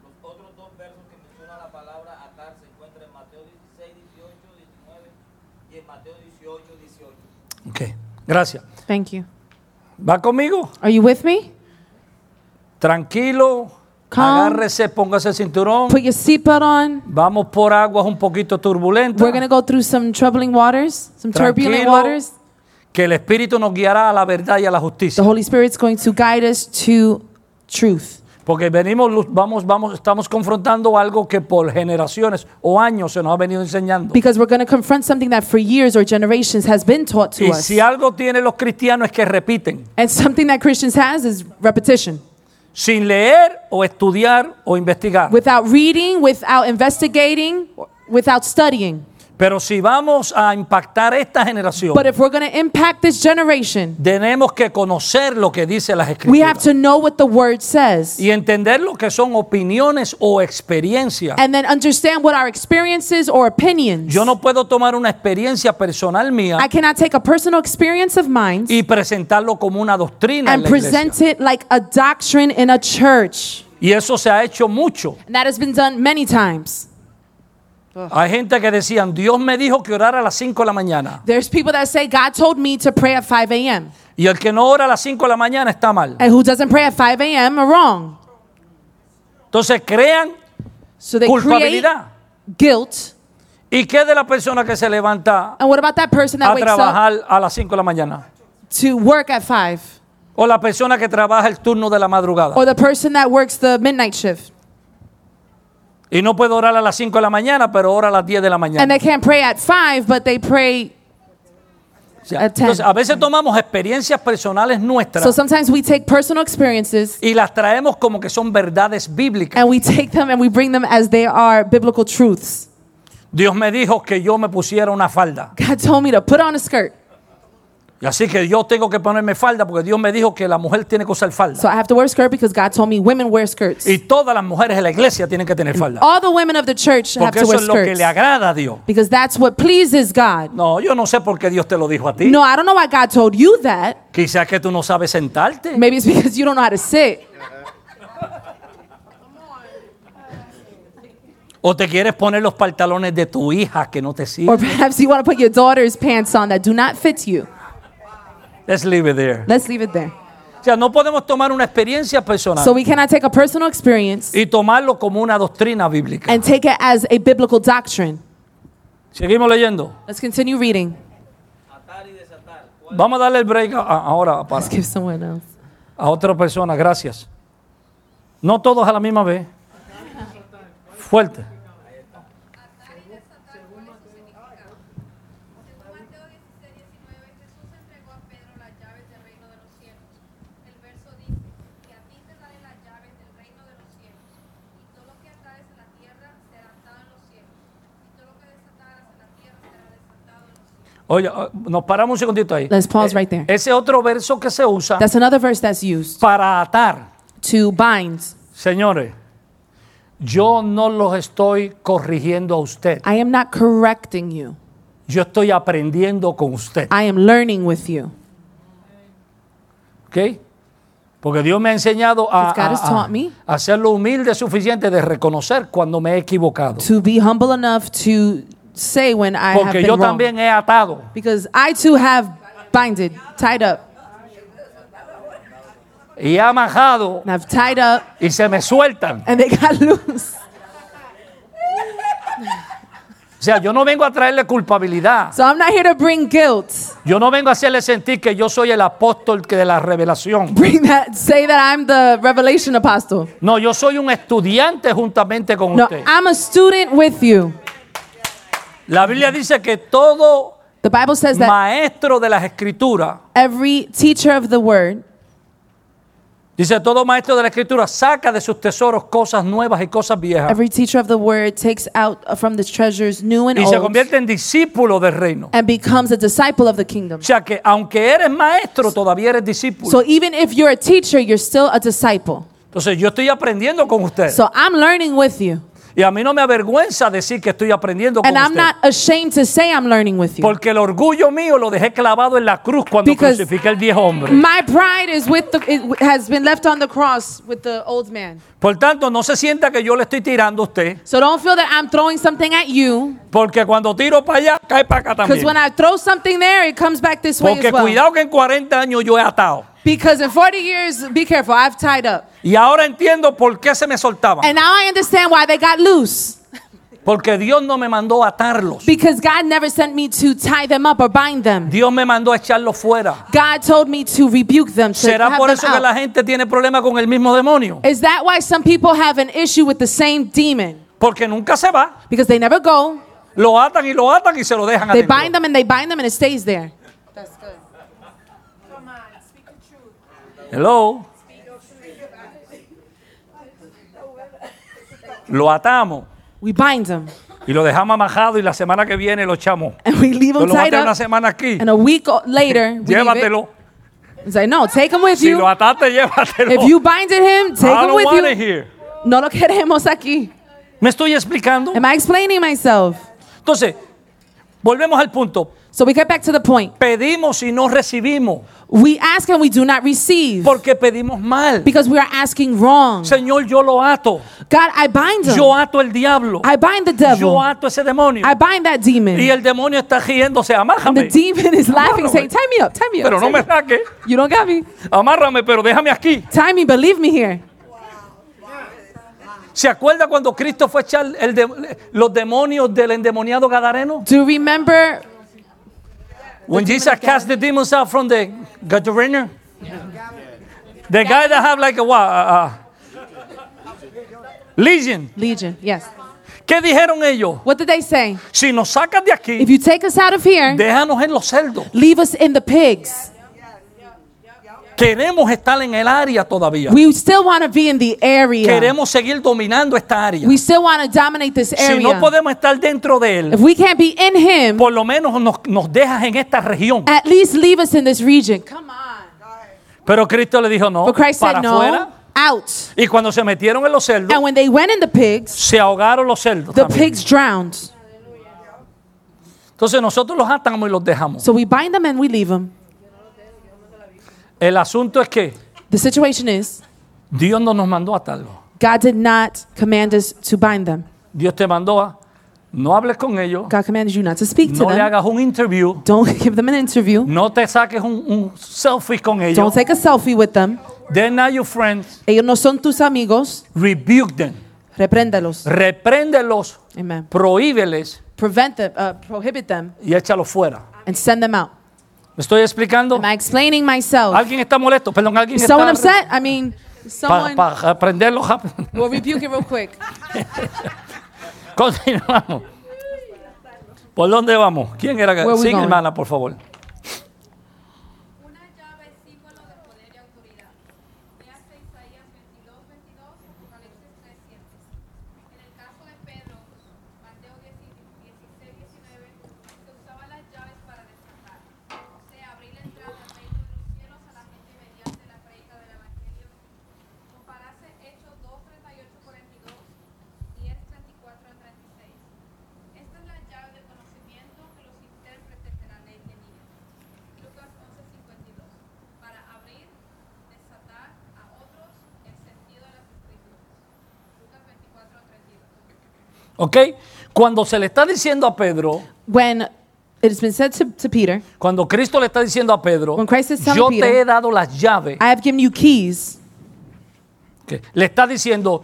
Speaker 4: Los otros dos versos que mencionan la palabra atar se encuentran en Mateo 16, 18, 19 y en Mateo 18, 18.
Speaker 1: Ok, gracias.
Speaker 2: Thank you.
Speaker 1: ¿Va conmigo?
Speaker 2: Are you with me?
Speaker 1: Tranquilo.
Speaker 2: Calm.
Speaker 1: Agárrese, póngase el cinturón.
Speaker 2: Put your seatbelt on.
Speaker 1: Vamos por aguas un poquito turbulentas.
Speaker 2: We're going to go through some troubling waters, some turbulent
Speaker 1: Tranquilo.
Speaker 2: waters.
Speaker 1: Que el Espíritu nos guiará a la verdad y a la
Speaker 2: The
Speaker 1: justicia.
Speaker 2: Holy Spirit's going to guide us to truth.
Speaker 1: Porque venimos, vamos, vamos, estamos confrontando algo que por generaciones o años se nos ha venido enseñando.
Speaker 2: Because we're going to confront something that for years or generations has been taught to
Speaker 1: Y
Speaker 2: us.
Speaker 1: si algo tienen los cristianos es que repiten,
Speaker 2: And something that Christians has is repetition.
Speaker 1: sin leer o estudiar o investigar.
Speaker 2: Without reading, without investigating, without studying.
Speaker 1: Pero si vamos a impactar esta generación,
Speaker 2: But if we're going to impact this generation,
Speaker 1: tenemos que conocer lo que dice las
Speaker 2: we have
Speaker 1: escrituras
Speaker 2: to know what the word says.
Speaker 1: y entender lo que son opiniones o experiencias.
Speaker 2: And then understand what our experiences or opinions.
Speaker 1: Yo no puedo tomar una experiencia personal mía
Speaker 2: I cannot take a personal experience of mine
Speaker 1: y presentarlo como una doctrina en
Speaker 2: and
Speaker 1: la
Speaker 2: present
Speaker 1: iglesia.
Speaker 2: it like a doctrine in a church.
Speaker 1: Y eso se ha hecho mucho.
Speaker 2: And that has been done many times.
Speaker 1: Hay gente que decían, Dios me dijo que orara a las 5 de la mañana.
Speaker 2: There's people that say, God told me to pray at 5 a.m.
Speaker 1: Y el que no ora a las 5 de la mañana está mal.
Speaker 2: And who doesn't pray at 5 a.m. are wrong.
Speaker 1: Entonces crean
Speaker 2: So they
Speaker 1: culpabilidad.
Speaker 2: guilt.
Speaker 1: ¿Y qué de la persona que se levanta
Speaker 2: And what about that person that
Speaker 1: a
Speaker 2: wakes up
Speaker 1: trabajar a las 5 de la mañana?
Speaker 2: to work at 5?
Speaker 1: O la persona que trabaja el turno de la madrugada.
Speaker 2: Or the person that works the midnight shift?
Speaker 1: Y no puede orar a las 5 de la mañana, pero ora a las 10 de la
Speaker 2: And
Speaker 1: mañana.
Speaker 2: they can't pray at 5, but they pray.
Speaker 1: O sea,
Speaker 2: at 10.
Speaker 1: entonces, a veces tomamos experiencias personales nuestras
Speaker 2: So sometimes we take personal experiences
Speaker 1: y las traemos como que son verdades bíblicas.
Speaker 2: and we take them and we bring them as they are biblical truths.
Speaker 1: Dios me dijo que yo me pusiera una falda.
Speaker 2: God told me to put on a skirt.
Speaker 1: Y así que yo tengo que ponerme falda porque Dios me dijo que la mujer tiene que usar falda.
Speaker 2: So I have to wear a skirt because God told me women wear skirts.
Speaker 1: Y todas las mujeres de la iglesia tienen que tener falda.
Speaker 2: All the women of the church have
Speaker 1: Porque
Speaker 2: to
Speaker 1: eso
Speaker 2: wear
Speaker 1: es lo que
Speaker 2: skirts
Speaker 1: le agrada a Dios.
Speaker 2: because that's what pleases God.
Speaker 1: No, yo no sé por qué Dios te lo dijo a ti.
Speaker 2: No, I don't know why God told you that.
Speaker 1: Quizás que tú no sabes sentarte.
Speaker 2: Maybe it's <laughs> because you don't know how to sit.
Speaker 1: O te quieres poner los pantalones de tu hija que no te
Speaker 2: Or
Speaker 1: sirven.
Speaker 2: perhaps you want to put your daughter's pants on that do not fit you.
Speaker 1: Let's leave it there.
Speaker 2: Let's leave it there.
Speaker 1: O sea, no podemos tomar una experiencia personal
Speaker 2: So we cannot take a personal experience
Speaker 1: y tomarlo como una doctrina bíblica.
Speaker 2: and take it as a biblical doctrine.
Speaker 1: Seguimos leyendo.
Speaker 2: Let's continue reading.
Speaker 4: Atar y desatar. ¿Cuál
Speaker 1: Vamos a darle el break a- a- ahora para,
Speaker 2: Let's give someone else.
Speaker 1: a otra persona. Gracias. No todos a la misma vez. Fuerte. Oye, ah, nos paramos un segundito ahí.
Speaker 2: Let's pause
Speaker 1: Eh,
Speaker 2: right there.
Speaker 1: Ese otro verso que se usa
Speaker 2: That's another verse that's used
Speaker 1: para atar.
Speaker 2: to bind.
Speaker 1: Señores, yo no los estoy corrigiendo a usted.
Speaker 2: I am not correcting you.
Speaker 1: Yo estoy aprendiendo con usted.
Speaker 2: I am learning with you.
Speaker 1: ¿Ok? Porque Dios me ha enseñado a, a- a- a ser lo humilde suficiente de reconocer cuando me he equivocado.
Speaker 2: To be humble enough to say when I have
Speaker 1: Porque
Speaker 2: been
Speaker 1: yo
Speaker 2: wrong.
Speaker 1: también he atado.
Speaker 2: Because I too have binded, tied up,
Speaker 1: Y he amajado
Speaker 2: and I've tied up,
Speaker 1: y se me sueltan.
Speaker 2: and they got <laughs> loose.
Speaker 1: O sea, yo no vengo a traerle culpabilidad.
Speaker 2: So I'm not here to bring guilt.
Speaker 1: Yo no vengo a hacerle sentir que yo soy el apóstol que de la revelación. <laughs>
Speaker 2: Bring that, say that I'm the revelation apostle.
Speaker 1: No, yo soy un estudiante juntamente con
Speaker 2: No,
Speaker 1: usted.
Speaker 2: I'm a student with you.
Speaker 1: La Biblia dice que todo
Speaker 2: The Bible says that
Speaker 1: maestro de las escrituras,
Speaker 2: every teacher of the word,
Speaker 1: dice todo maestro de la escritura saca de sus tesoros cosas nuevas y cosas viejas
Speaker 2: every teacher of the word takes out from the treasures new and
Speaker 1: y se
Speaker 2: old
Speaker 1: convierte en discípulo del reino.
Speaker 2: and becomes a disciple of the kingdom.
Speaker 1: O sea que aunque eres maestro, todavía eres discípulo.
Speaker 2: So even if you're a teacher, you're still a disciple.
Speaker 1: Entonces yo estoy aprendiendo con usted.
Speaker 2: So I'm learning with you.
Speaker 1: Y a mí no me avergüenza decir que estoy aprendiendo con
Speaker 2: And I'm
Speaker 1: usted.
Speaker 2: not ashamed to say I'm learning with you.
Speaker 1: Porque el orgullo mío lo dejé clavado en la cruz cuando
Speaker 2: Because
Speaker 1: crucifiqué al viejo hombre.
Speaker 2: My pride is with the it has been left on the cross with the old man.
Speaker 1: Por tanto, no se sienta que yo le estoy tirando a usted.
Speaker 2: So don't feel that I'm throwing something at you.
Speaker 1: Porque cuando tiro para allá, cae para acá
Speaker 2: Because
Speaker 1: también.
Speaker 2: when I throw something there, it comes back this way
Speaker 1: Porque
Speaker 2: as well.
Speaker 1: cuidado que en 40 años yo he atado.
Speaker 2: Because in 40 years, be careful, I've tied up.
Speaker 1: Y ahora entiendo por qué se me soltaban.
Speaker 2: And now I understand why they got loose.
Speaker 1: Porque Dios no me mandó a atarlos.
Speaker 2: Because God never sent me to tie them up or bind them.
Speaker 1: Dios me mandó a echarlos fuera.
Speaker 2: God told me to rebuke them, to
Speaker 1: ¿Será por eso que
Speaker 2: out.
Speaker 1: la gente tiene problemas con el mismo demonio?
Speaker 2: Is that why some people have an issue with the same demon?
Speaker 1: Porque nunca se va.
Speaker 2: Because they never go.
Speaker 1: Lo atan y lo atan y se lo dejan
Speaker 2: They
Speaker 1: adentro.
Speaker 2: bind them and they bind them and it stays there.
Speaker 1: Hello. Lo atamos
Speaker 2: We bind them
Speaker 1: y lo dejamos amajado y la semana que viene lo echamos.
Speaker 2: and we leave them
Speaker 1: lo
Speaker 2: tied
Speaker 1: tener una
Speaker 2: up.
Speaker 1: semana aquí.
Speaker 2: And a week later, we it.
Speaker 1: Llévatelo.
Speaker 2: It's like, no, take him with
Speaker 1: Si
Speaker 2: you.
Speaker 1: lo ataste, llévatelo.
Speaker 2: If you binded him, take
Speaker 1: I
Speaker 2: him
Speaker 1: don't
Speaker 2: with
Speaker 1: want it
Speaker 2: you.
Speaker 1: here.
Speaker 2: No lo queremos aquí.
Speaker 1: ¿Me estoy explicando?
Speaker 2: Am I explaining myself?
Speaker 1: Entonces, volvemos al punto.
Speaker 2: So we get back to the point.
Speaker 1: Pedimos y no recibimos.
Speaker 2: We ask and we do not receive
Speaker 1: Porque pedimos mal.
Speaker 2: because we are asking wrong.
Speaker 1: Señor, yo lo ato.
Speaker 2: God, I bind him.
Speaker 1: Yo ato el diablo.
Speaker 2: I bind the
Speaker 1: Yo
Speaker 2: devil.
Speaker 1: ato ese demonio.
Speaker 2: I bind that demon.
Speaker 1: Y el demonio está riéndose.
Speaker 2: And
Speaker 1: Amájame.
Speaker 2: the demon is laughing, saying, Tie me up, tie me up.
Speaker 1: Pero no me saque.
Speaker 2: You don't got me.
Speaker 1: Amárrame, pero déjame aquí.
Speaker 2: Tie me, but leave me here.
Speaker 1: ¿Se acuerda cuando Cristo fue a echar el de- los demonios del endemoniado Gadareno?
Speaker 2: Do you remember
Speaker 1: When Jesus cast the demons out from the Gadareno? The guy that have like a what? Uh, uh, legion.
Speaker 2: Legion? Yes.
Speaker 1: ¿Qué dijeron ellos?
Speaker 2: What did they say?
Speaker 1: Si nos sacas de
Speaker 2: If you take us out of here,
Speaker 1: déjanos en los cerdos.
Speaker 2: leave us in the pigs.
Speaker 1: Queremos estar en el área todavía.
Speaker 2: We still want to be in the area.
Speaker 1: Queremos seguir dominando esta área.
Speaker 2: We still want to dominate this
Speaker 1: Si no
Speaker 2: area.
Speaker 1: podemos estar dentro de él,
Speaker 2: If we can't be in him,
Speaker 1: por lo menos nos, nos dejas en esta región.
Speaker 2: at least leave us in this region. Come on.
Speaker 1: Pero Cristo le dijo no,
Speaker 2: But Christ
Speaker 1: para
Speaker 2: said no,
Speaker 1: afuera.
Speaker 2: out.
Speaker 1: Y cuando se metieron en los cerdos,
Speaker 2: And when they went in the pigs,
Speaker 1: se ahogaron los cerdos.
Speaker 2: the
Speaker 1: también.
Speaker 2: pigs drowned.
Speaker 1: Entonces nosotros los atamos y los dejamos.
Speaker 2: So we bind them and we leave them.
Speaker 1: El asunto es que
Speaker 2: The situation is,
Speaker 1: Dios no nos mandó a atarlos.
Speaker 2: God did not command us to bind them.
Speaker 1: Dios te mandó a no hables con ellos,
Speaker 2: God commanded you not to speak to
Speaker 1: no le
Speaker 2: them.
Speaker 1: hagas un interview,
Speaker 2: Don't <laughs> give them an interview.
Speaker 1: no te saques un, un selfie con ellos.
Speaker 2: Don't take a selfie with them.
Speaker 1: They're not your friends.
Speaker 2: Ellos no son tus amigos.
Speaker 1: Rebuke them.
Speaker 2: Repréndalos.
Speaker 1: Repréndelos,
Speaker 2: Amen.
Speaker 1: prohíbeles
Speaker 2: Prevent them, uh, prohibit them,
Speaker 1: y échalos fuera.
Speaker 2: and send them out.
Speaker 1: ¿Me estoy explicando?
Speaker 2: Am I explaining myself?
Speaker 1: ¿Alguien está molesto? Perdón, ¿alguien
Speaker 2: Is
Speaker 1: está
Speaker 2: someone upset? I mean,
Speaker 1: Para
Speaker 2: someone
Speaker 1: aprenderlo rápido. <laughs>
Speaker 2: will rebuke it real quick. <laughs>
Speaker 1: Continuamos. ¿Por dónde vamos? ¿Quién era? Sigue,
Speaker 2: going?
Speaker 1: hermana, por favor.
Speaker 3: Una llave es símbolo de poder y autoridad. Léase Isaías 22, 22, Apocalipsis 3, 7. En el caso de Pedro, Mateo 16, 19, se usaban las llaves para desatar. O sea, abrir la entrada al reino de los cielos a la gente mediante la predica del Evangelio. Comparase Hechos 2, 38, 42, 10, 34 al 36. Esta es la llave del conocimiento que los intérpretes de la ley tenían.
Speaker 1: ¿Ok? Cuando se le está diciendo a Pedro,
Speaker 2: When it has been said to, to Peter,
Speaker 1: cuando Cristo le está diciendo a Pedro,
Speaker 2: When Christ is telling
Speaker 1: yo
Speaker 2: Peter,
Speaker 1: te he dado las llaves,
Speaker 2: I have given you keys.
Speaker 1: le está diciendo,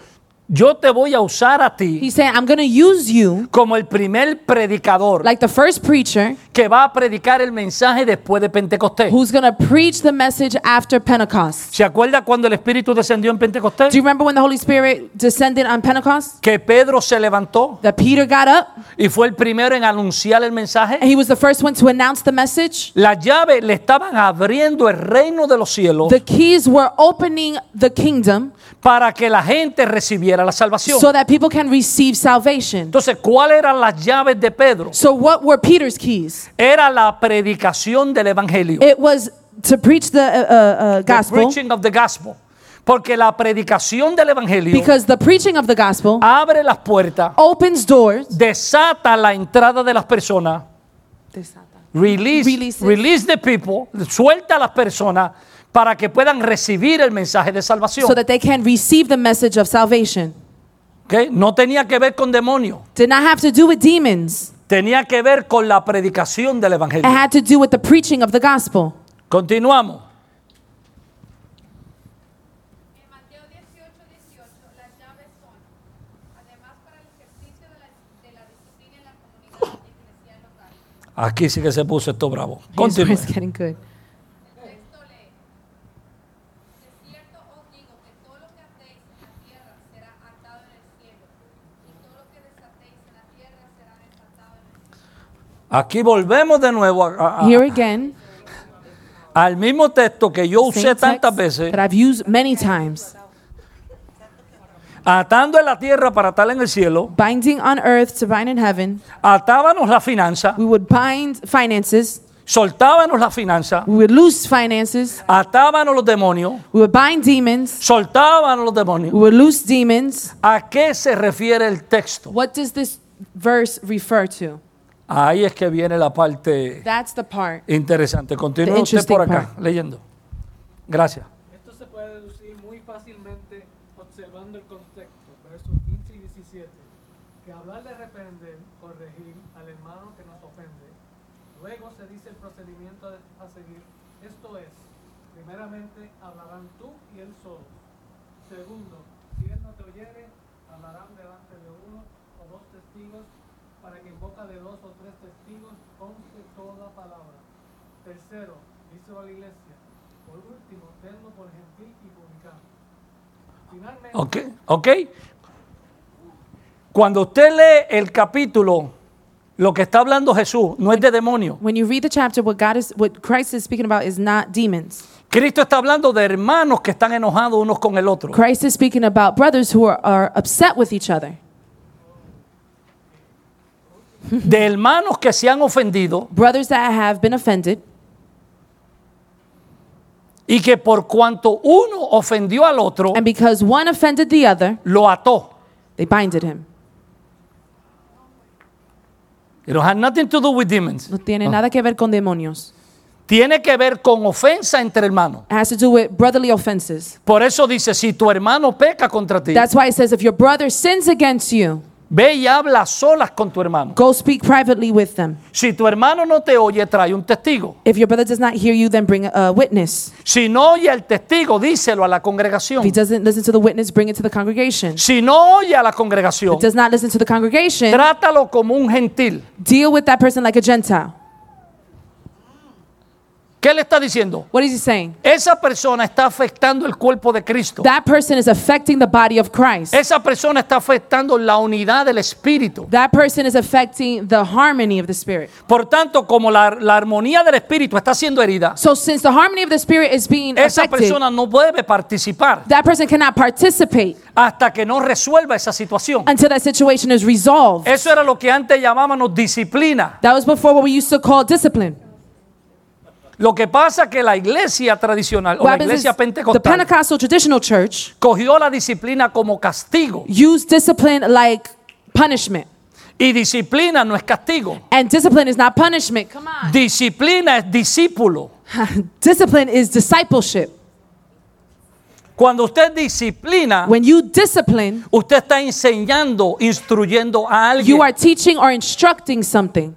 Speaker 1: yo te voy a usar a ti
Speaker 2: He's saying, I'm going to use you
Speaker 1: como el primer predicador
Speaker 2: like the first preacher
Speaker 1: que va a predicar el mensaje después de Pentecostés.
Speaker 2: who's going to preach the message after Pentecost.
Speaker 1: ¿Se acuerda cuando el Espíritu descendió en Pentecostés?
Speaker 2: Do you remember when the Holy Spirit descended on Pentecost?
Speaker 1: Que Pedro se levantó
Speaker 2: That Peter got up
Speaker 1: y fue el primero en anunciar el mensaje.
Speaker 2: and he was the first one to announce the message.
Speaker 1: Las llaves le estaban abriendo el reino de los cielos
Speaker 2: The keys were opening the kingdom
Speaker 1: para que la gente recibiera la salvación.
Speaker 2: so that people can receive salvation.
Speaker 1: Entonces, ¿cuáles eran las llaves de Pedro?
Speaker 2: So, what were Peter's keys?
Speaker 1: Era la predicación del evangelio.
Speaker 2: It was to preach the uh, uh, uh,
Speaker 1: The
Speaker 2: gospel
Speaker 1: preaching of the gospel. Porque la predicación del evangelio
Speaker 2: because the preaching of the gospel
Speaker 1: abre las puertas,
Speaker 2: opens doors.
Speaker 1: desata la entrada de las personas, release,
Speaker 2: Releases.
Speaker 1: release the people, suelta a las personas para que puedan recibir el mensaje de salvación.
Speaker 2: so that they can receive the message of salvation.
Speaker 1: ¿Ok? No tenía que ver con demonios,
Speaker 2: Did not have to do with demons.
Speaker 1: tenía que ver con la predicación del
Speaker 2: It
Speaker 1: evangelio.
Speaker 2: had to do with the preaching of the gospel.
Speaker 1: Continuamos.
Speaker 3: En Mateo 18, 18, las llaves son, además para el ejercicio de la, de la disciplina en la comunidad eclesial local.
Speaker 1: Aquí sí que se puso esto bravo. Continúe.
Speaker 2: it's getting good.
Speaker 3: El texto lee, de cierto os digo que todo lo que atéis en la tierra será atado en el cielo, y todo lo que desatéis en la tierra será desatado en el cielo.
Speaker 1: Aquí volvemos de nuevo a- a-
Speaker 2: Here again,
Speaker 1: al mismo texto que yo usé tantas veces,
Speaker 2: that I've used many times.
Speaker 1: atando en la tierra para atar en el cielo,
Speaker 2: Binding on earth to bind in heaven.
Speaker 1: atábamos la finanza,
Speaker 2: We would bind finances.
Speaker 1: soltábamos la finanza,
Speaker 2: We would loose finances.
Speaker 1: atábamos los demonios,
Speaker 2: We would bind demons.
Speaker 1: soltábamos los demonios.
Speaker 2: We would loose demons.
Speaker 1: ¿A qué se refiere el texto?
Speaker 2: What does this verse refer to?
Speaker 1: Ahí es que viene la parte
Speaker 2: That's the part.
Speaker 1: interesante. Continúe usted por acá leyendo. Gracias.
Speaker 5: Esto se puede deducir muy fácilmente observando el contexto, versos 15 y 17, que hablar de reprender, corregir al hermano que nos ofende, luego se dice el procedimiento a seguir, esto es, primeramente hablarán tú y él solo, segundo, si él no te oyere, hablarán delante de uno o dos testigos, para que en boca de dos o tres testigos conste toda palabra. Tercero, díselo a la iglesia. Por último, tenlo por gentil y publicano. Finalmente,
Speaker 1: ¿Ok? ¿Ok? Cuando usted lee el capítulo, lo que está hablando Jesús no es de demonio.
Speaker 2: When you read the chapter, what God is, what Christ is speaking about is not demons.
Speaker 1: Cristo está hablando de hermanos que están enojados unos con el otro.
Speaker 2: Christ is speaking about brothers who are, are upset with each other,
Speaker 1: De hermanos que se han ofendido
Speaker 2: brothers that have been offended,
Speaker 1: y que por cuanto uno ofendió al otro,
Speaker 2: and because one offended the other,
Speaker 1: lo ató.
Speaker 2: they binded him.
Speaker 1: It have nothing to do with demons.
Speaker 2: No tiene nada que ver con demonios.
Speaker 1: Tiene que ver con ofensa entre hermanos.
Speaker 2: It has to do with brotherly offenses.
Speaker 1: Por eso dice, si tu hermano peca contra ti,
Speaker 2: That's why it says if your brother sins against you,
Speaker 1: ve y habla a solas con tu hermano.
Speaker 2: go speak privately with them.
Speaker 1: Si tu hermano no te oye, trae un testigo.
Speaker 2: If your brother does not hear you, then bring a witness.
Speaker 1: Si no oye al testigo, díselo a la
Speaker 2: If
Speaker 1: congregación.
Speaker 2: he doesn't listen to the witness, bring it to the congregation.
Speaker 1: Si no oye a la congregación,
Speaker 2: If does not listen to the congregation,
Speaker 1: trátalo como un gentil.
Speaker 2: deal with that person like a Gentile.
Speaker 1: ¿Qué le está diciendo?
Speaker 2: What is he saying?
Speaker 1: Esa persona está afectando el cuerpo de Cristo.
Speaker 2: That person is affecting the body of Christ.
Speaker 1: Esa persona está afectando la unidad del Espíritu.
Speaker 2: That person is affecting the harmony of the Spirit.
Speaker 1: Por tanto, como la, la armonía del Espíritu está siendo herida,
Speaker 2: So, since the harmony of the Spirit is being
Speaker 1: esa
Speaker 2: affected,
Speaker 1: persona no debe participar
Speaker 2: that person cannot participate
Speaker 1: hasta que no resuelva esa situación.
Speaker 2: until that situation is resolved.
Speaker 1: Eso era lo que antes llamábamos disciplina.
Speaker 2: That was before what we used to call discipline.
Speaker 1: Lo que pasa es que la iglesia tradicional o la iglesia
Speaker 2: the
Speaker 1: pentecostal
Speaker 2: Pentecostal traditional church
Speaker 1: cogió la disciplina como castigo.
Speaker 2: used discipline like punishment.
Speaker 1: Y disciplina no es castigo.
Speaker 2: And discipline is not punishment. Come on.
Speaker 1: Disciplina es discípulo. <laughs>
Speaker 2: discipline is discipleship.
Speaker 1: Cuando usted disciplina,
Speaker 2: When you discipline,
Speaker 1: usted está enseñando, instruyendo a alguien.
Speaker 2: you are teaching or instructing something.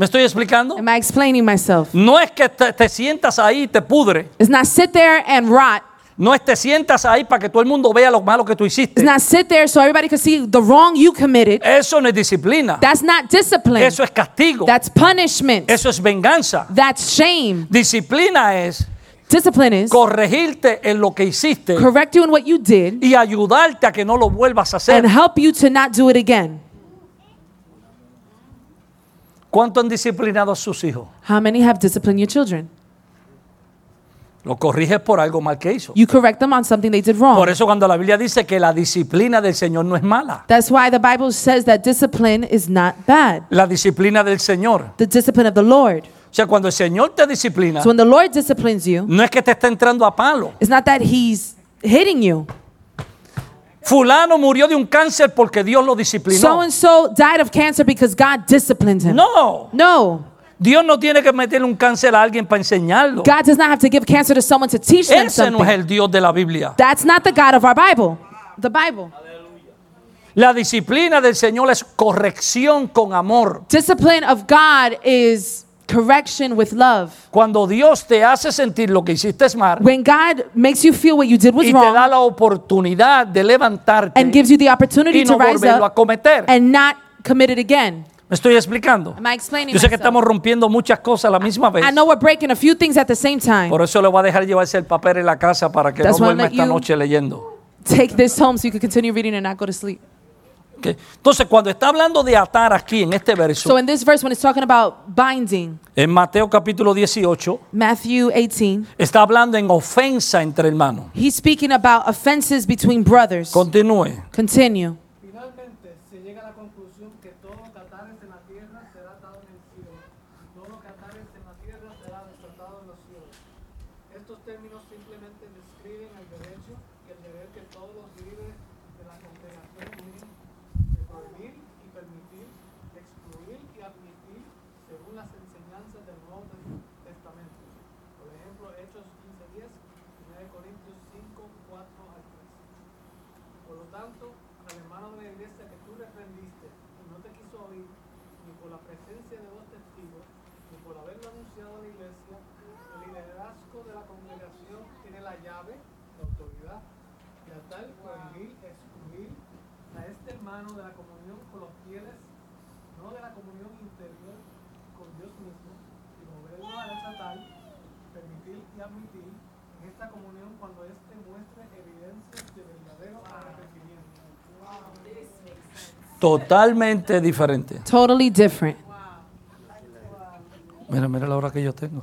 Speaker 1: ¿Me estoy explicando?
Speaker 2: Am I explaining myself?
Speaker 1: No es que te, te sientas ahí y te pudre.
Speaker 2: It's not sit there and rot.
Speaker 1: No es te sientas ahí para que todo el mundo vea lo malo que tú hiciste.
Speaker 2: It's not sit there so everybody can see the wrong you committed.
Speaker 1: Eso no es disciplina.
Speaker 2: That's not discipline.
Speaker 1: Eso es castigo.
Speaker 2: That's punishment.
Speaker 1: Eso es venganza.
Speaker 2: That's shame.
Speaker 1: Disciplina es
Speaker 2: Discipline is
Speaker 1: corregirte en lo que hiciste
Speaker 2: correct you in what you did
Speaker 1: y ayudarte a que no lo vuelvas a hacer.
Speaker 2: and help you to not do it again.
Speaker 1: ¿Cuánto han disciplinado a sus hijos?
Speaker 2: How many have disciplined your children?
Speaker 1: Lo corriges por algo mal que hizo.
Speaker 2: You correct them on something they did
Speaker 1: Por
Speaker 2: wrong.
Speaker 1: eso cuando la Biblia dice que la disciplina del Señor no es mala.
Speaker 2: That's why the Bible says that discipline is not bad.
Speaker 1: La disciplina del Señor.
Speaker 2: The discipline of the Lord.
Speaker 1: O sea, cuando el Señor te disciplina,
Speaker 2: So when the Lord disciplines you,
Speaker 1: no es que te está entrando a palo.
Speaker 2: it's not that He's hitting you.
Speaker 1: Fulano murió de un cáncer porque Dios lo
Speaker 2: So
Speaker 1: disciplinó.
Speaker 2: and so died of cancer because God disciplined him.
Speaker 1: No,
Speaker 2: No.
Speaker 1: Dios no tiene que meterle un cáncer a alguien para enseñarlo.
Speaker 2: God does not have to give cancer to someone to teach them
Speaker 1: Ese no es
Speaker 2: something.
Speaker 1: el Dios de la Biblia.
Speaker 2: That's not the God of our Bible. The Bible.
Speaker 1: La disciplina del Señor es corrección con amor.
Speaker 2: Discipline of God is correction with love.
Speaker 1: Cuando Dios te hace sentir lo que hiciste es mal
Speaker 2: When God makes you feel what you did was
Speaker 1: y te da
Speaker 2: wrong
Speaker 1: la oportunidad de levantarte
Speaker 2: and gives you the opportunity
Speaker 1: y
Speaker 2: to
Speaker 1: no
Speaker 2: rise
Speaker 1: volverlo a
Speaker 2: up
Speaker 1: cometer.
Speaker 2: and not commit it again.
Speaker 1: ¿Me estoy explicando?
Speaker 2: Am I explaining
Speaker 1: Yo sé que
Speaker 2: myself?
Speaker 1: estamos rompiendo muchas cosas a la misma vez.
Speaker 2: I know we're breaking a few things at the same time.
Speaker 1: Por eso le voy a dejar llevarse el papel en la casa para que
Speaker 2: That's
Speaker 1: no duerma esta noche leyendo.
Speaker 2: Take this home so you can continue reading and not go to sleep.
Speaker 1: Ok. Entonces, cuando está hablando de atar aquí en este verso,
Speaker 2: So in this verse, when it's talking about binding,
Speaker 1: en Mateo capítulo 18,
Speaker 2: Matthew 18,
Speaker 1: está hablando en ofensa entre hermanos.
Speaker 2: he's speaking about offenses between brothers.
Speaker 1: Continúe.
Speaker 2: Continue.
Speaker 5: Finalmente se llega a la conclusión que todo lo que atares en la tierra será atado en el cielo, y todo lo que atares en la tierra será desatado en los cielos. Estos términos simplemente describen el derecho y el deber que todos los líderes de la congregación tienen de prohibir y permitir, excluir y admitir según las enseñanzas del Nuevo Testamento. Por ejemplo, Hechos 15.10 y 9 Corintios 5, 4 al 3. Por lo tanto, al hermano de la iglesia que tú reprendiste y no te quiso oír, ni por la presencia de dos testigos, ni por haberlo anunciado a la iglesia, el liderazgo de la congregación tiene la llave, la autoridad, y a tal prohibir, excluir a este hermano de la comunión con los fieles, no de la comunión interior con Dios mismo, y moverlo a desatar, permitir y admitir en esta comunión cuando éste muestre evidencias de verdadero arrepentimiento.
Speaker 1: Totalmente diferente.
Speaker 2: Totally different.
Speaker 1: Mira, mira la hora que yo tengo.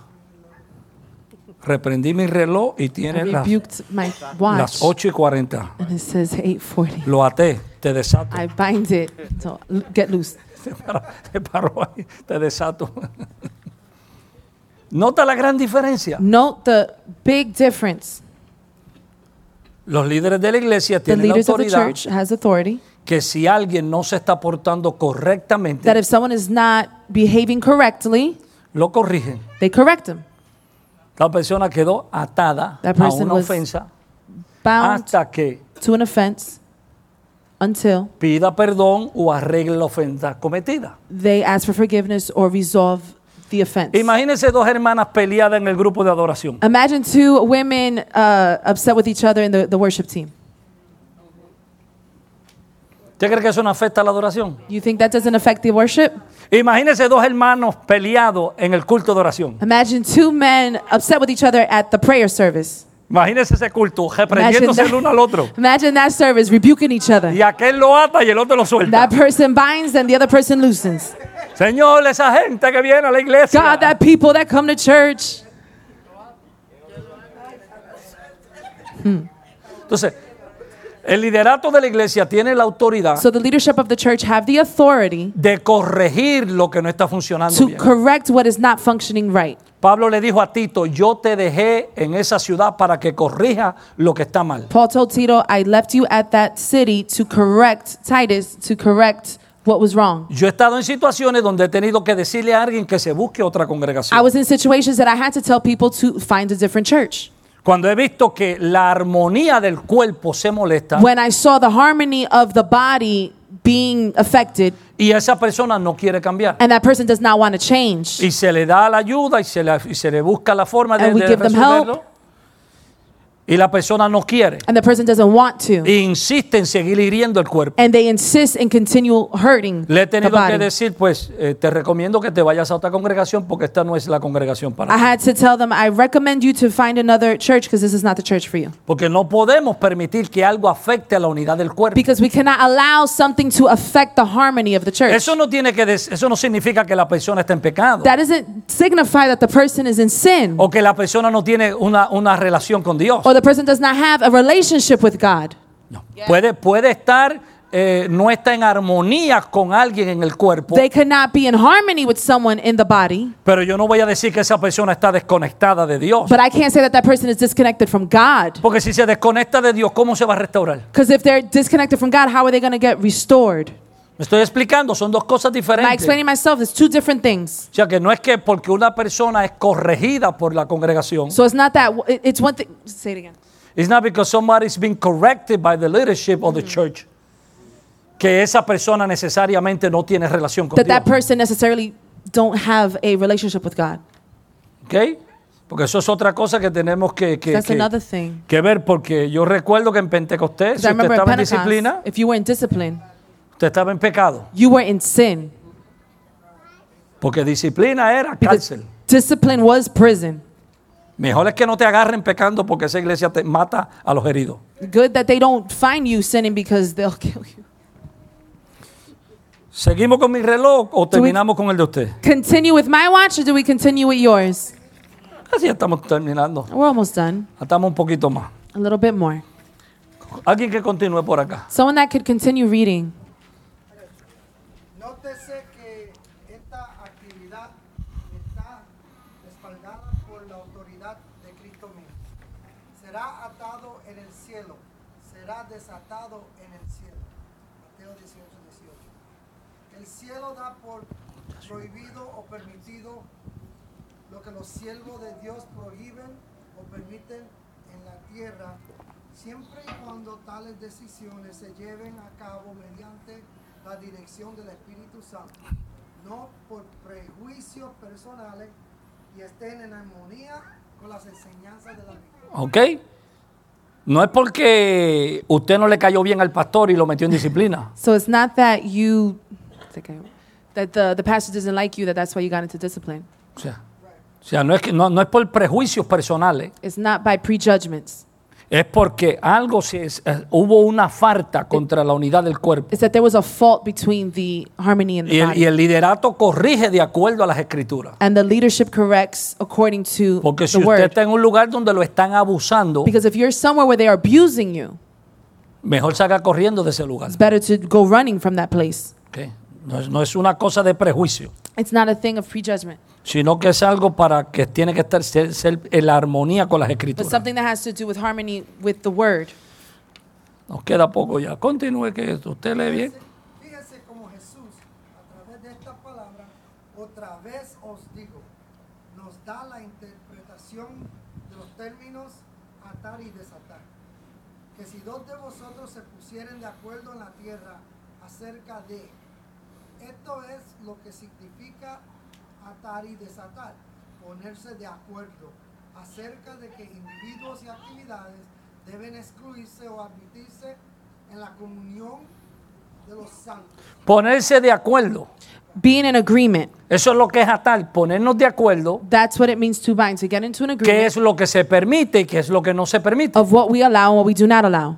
Speaker 1: Reprendí mi reloj y
Speaker 2: I
Speaker 1: tiene las,
Speaker 2: rebuked my watch,
Speaker 1: las 8 y 40.
Speaker 2: and it says 8:40.
Speaker 1: Lo até, te desato.
Speaker 2: I bind it. So get loose.
Speaker 1: Te paro- te ahí, te desato. <laughs> Nota la gran diferencia.
Speaker 2: Note the big difference.
Speaker 1: Los líderes de la iglesia
Speaker 2: The
Speaker 1: tienen la
Speaker 2: leaders of the
Speaker 1: autoridad
Speaker 2: church has authority
Speaker 1: que si alguien no se está portando correctamente,
Speaker 2: that if someone is not behaving correctly,
Speaker 1: lo corrigen.
Speaker 2: they correct them.
Speaker 1: La persona quedó atada
Speaker 2: That
Speaker 1: a
Speaker 2: person
Speaker 1: una
Speaker 2: was
Speaker 1: ofensa
Speaker 2: Bound
Speaker 1: hasta que
Speaker 2: to an offense until
Speaker 1: pida perdón o arregle la ofensa cometida.
Speaker 2: they ask for forgiveness or resolve the offense.
Speaker 1: Imagínense dos hermanas peleadas en el grupo de adoración.
Speaker 2: Imagine two women uh, upset with each other in the, the worship team.
Speaker 1: ¿Usted cree que eso no afecta a la adoración?
Speaker 2: You think that doesn't affect the worship?
Speaker 1: Imagínense dos hermanos peleados en el culto de oración.
Speaker 2: Imagine two men upset with each other at the prayer service.
Speaker 1: Imagínense ese culto,
Speaker 2: Imagine
Speaker 1: reprendiéndose el uno al otro.
Speaker 2: that, <laughs> imagine that service rebuking each other.
Speaker 1: Y aquel lo ata y el otro lo suelta.
Speaker 2: That person binds and the other person loosens.
Speaker 1: Señor, esa gente que viene a la iglesia.
Speaker 2: God, that people that come to church.
Speaker 1: Entonces, el liderato de la iglesia tiene la autoridad
Speaker 2: So the leadership of the church have the authority
Speaker 1: de corregir lo que no está funcionando
Speaker 2: to
Speaker 1: bien.
Speaker 2: correct what is not functioning right.
Speaker 1: Pablo le dijo a Tito, yo te dejé en esa ciudad para que corrija lo que está mal.
Speaker 2: Paul told Tito, I left you at that city to correct Titus, to correct what was wrong.
Speaker 1: Yo he estado en situaciones donde he tenido que decirle a alguien que se busque otra
Speaker 2: I
Speaker 1: congregación.
Speaker 2: was in situations that I had to tell people to find a different church.
Speaker 1: Cuando he visto que la armonía del cuerpo se molesta
Speaker 2: when I saw the harmony of the body being affected
Speaker 1: y esa persona no quiere cambiar.
Speaker 2: and that person does not want to change.
Speaker 1: Y se le da la ayuda y se le, y se le busca la forma de,
Speaker 2: And we
Speaker 1: de
Speaker 2: give them
Speaker 1: resolverlo.
Speaker 2: help.
Speaker 1: Y la persona no quiere.
Speaker 2: And the person doesn't want to.
Speaker 1: E insiste en seguir hiriendo el cuerpo.
Speaker 2: And they insist in continue hurting
Speaker 1: Le he
Speaker 2: the
Speaker 1: tenido que
Speaker 2: body.
Speaker 1: decir, pues eh, te recomiendo que te vayas a otra congregación porque esta no es la congregación para
Speaker 2: I
Speaker 1: ti.
Speaker 2: had to tell them, I recommend you to find another church because this is not the church for you.
Speaker 1: Porque no podemos permitir que algo afecte a la unidad del cuerpo.
Speaker 2: Because we cannot allow something to affect the harmony of the church.
Speaker 1: Eso no tiene que des- eso no significa que la persona está en pecado
Speaker 2: That doesn't signify that the person is in sin
Speaker 1: o que la persona no tiene una, una relación con Dios.
Speaker 2: or the person does not have a relationship with God.
Speaker 1: No. Puede, puede estar, eh, no está en armonía con alguien en el cuerpo,
Speaker 2: They could not be in harmony with someone in the body,
Speaker 1: pero yo no voy a decir que esa persona está desconectada de Dios.
Speaker 2: but I can't say that that person is disconnected from God.
Speaker 1: Porque si se desconecta de Dios, ¿cómo se va a restaurar?
Speaker 2: Because if they're disconnected from God, how are they going to get restored?
Speaker 1: Me estoy explicando, son dos cosas diferentes.
Speaker 2: explaining myself? It's two different things.
Speaker 1: O sea que no es que porque una persona es corregida por la congregación.
Speaker 2: So it's not that, it- it's one thing. Say it again.
Speaker 1: It's not because somebody is being corrected by the leadership of the church. Que esa persona necesariamente no tiene relación con
Speaker 2: That
Speaker 1: Dios.
Speaker 2: that person necessarily don't have a relationship with God.
Speaker 1: ¿Ok? Porque eso es otra cosa que tenemos que, que-
Speaker 2: That's
Speaker 1: que-
Speaker 2: another thing.
Speaker 1: que ver. Porque yo recuerdo que en Pentecostés,
Speaker 2: 'Cause
Speaker 1: si
Speaker 2: I
Speaker 1: usted
Speaker 2: remember
Speaker 1: estaba en
Speaker 2: Pentecost,
Speaker 1: disciplina,
Speaker 2: if you were in discipline,
Speaker 1: usted estaba en pecado.
Speaker 2: you were in sin.
Speaker 1: Porque disciplina era
Speaker 2: Because
Speaker 1: cárcel.
Speaker 2: discipline was prison.
Speaker 1: Mejor es que no te agarren pecando porque esa iglesia te mata a los heridos.
Speaker 2: Good that they don't find you sinning because they'll <laughs> kill you.
Speaker 1: ¿Seguimos con mi reloj o terminamos con el de usted?
Speaker 2: Continue with my watch or do we continue with yours?
Speaker 1: Así ya estamos terminando.
Speaker 2: We're almost done.
Speaker 1: Estamos un poquito más.
Speaker 2: A little bit more.
Speaker 1: Alguien que continúe por acá.
Speaker 2: Someone that could continue reading.
Speaker 6: Nótese que esta actividad está respaldada por la autoridad de Cristo mismo. Será atado en el cielo, será desatado en el cielo. Mateo 18, 18. El cielo da por prohibido o permitido lo que los siervos de Dios prohíben o permiten en la tierra, siempre y cuando tales decisiones se lleven a cabo mediante la dirección del Espíritu Santo, no por prejuicios personales y estén en armonía con las enseñanzas de la Biblia.
Speaker 1: ¿Ok? No es porque usted no le cayó bien al pastor y lo metió en disciplina.
Speaker 2: So it's not that you, that the, the pastor doesn't like you, that that's why you got into discipline.
Speaker 1: O sea, o sea no, es que, no, no es por prejuicios personales.
Speaker 2: It's not by prejudgments.
Speaker 1: Es porque algo se, es- eh, hubo una falta contra la unidad del cuerpo.
Speaker 2: It's that there was a fault between the harmony
Speaker 1: Y
Speaker 2: the
Speaker 1: el, y
Speaker 2: body.
Speaker 1: el liderato corrige de acuerdo a las escrituras.
Speaker 2: And the leadership corrects according to
Speaker 1: Porque si
Speaker 2: the
Speaker 1: usted
Speaker 2: word.
Speaker 1: está en un lugar donde lo están abusando,
Speaker 2: Because if you're somewhere where they are abusing you,
Speaker 1: mejor salga corriendo de ese lugar.
Speaker 2: it's better to go running from that place.
Speaker 1: ¿ok? No, es, no es una cosa de prejuicio,
Speaker 2: It's not a thing of prejudgment,
Speaker 1: sino que es algo para que tiene que estar ser, ser en la armonía con las
Speaker 2: but
Speaker 1: escrituras.
Speaker 2: something that has to do with harmony with the word.
Speaker 1: Nos queda poco ya. Continúe que usted lee bien.
Speaker 6: Fíjense cómo Jesús, a través de esta palabra, otra vez os digo, nos da la interpretación de los términos atar y desatar. Que si dos de vosotros se pusieren de acuerdo en la tierra acerca de, esto es lo que significa atar y desatar, ponerse de acuerdo acerca de que individuos y actividades deben excluirse o admitirse en la comunión de los santos.
Speaker 1: Ponerse de acuerdo.
Speaker 2: Being in agreement.
Speaker 1: Eso es lo que es atar, ponernos de acuerdo
Speaker 2: That's what it means to bind, to get into an
Speaker 1: qué
Speaker 2: agreement
Speaker 1: es lo que se permite y qué es lo que no se permite.
Speaker 2: of what we allow and what we do not allow.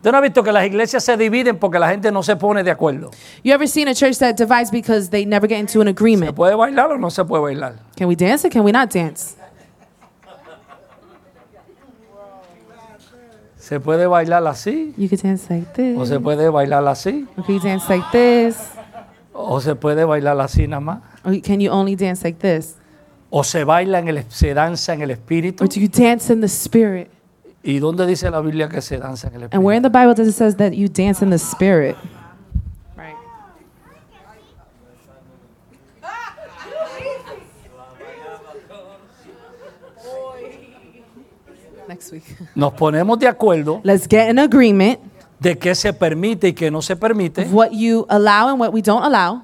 Speaker 1: ¿Usted no ha visto que las iglesias se dividen porque la gente no se pone de acuerdo?
Speaker 2: You ever seen a church that divides because they never get into an
Speaker 1: ¿Se
Speaker 2: agreement?
Speaker 1: puede bailar o no se puede bailar?
Speaker 2: Can we dance or can we not dance?
Speaker 1: ¿Se puede bailar así?
Speaker 2: You could dance like this.
Speaker 1: ¿O se puede bailar así?
Speaker 2: Or can you dance like this?
Speaker 1: ¿O se puede bailar así nada más?
Speaker 2: Or can you only dance like this?
Speaker 1: ¿O se baila en el, se danza en el espíritu?
Speaker 2: Or do you dance in the spirit?
Speaker 1: ¿Y dónde dice la Biblia que se danza en el
Speaker 2: And where
Speaker 1: espíritu?
Speaker 2: in the Bible does it says that you dance in the spirit? Right. next week.
Speaker 1: nos ponemos de acuerdo
Speaker 2: Let's get an agreement
Speaker 1: de qué se permite y qué no se permite.
Speaker 2: what you allow and what we don't allow.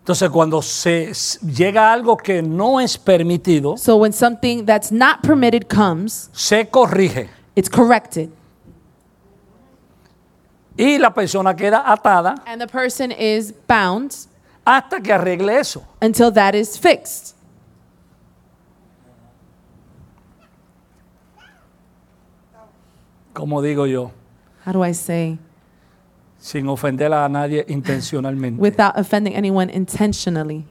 Speaker 1: Entonces, cuando se llega algo que no es permitido,
Speaker 2: So when something that's not permitted comes,
Speaker 1: se corrige
Speaker 2: it's corrected.
Speaker 1: y la persona queda atada
Speaker 2: And the person is bound
Speaker 1: hasta que arregle eso.
Speaker 2: until that is fixed.
Speaker 1: Como digo yo,
Speaker 2: How do I say?
Speaker 1: Sin ofender a nadie intencionalmente.
Speaker 2: Without offending anyone intentionally.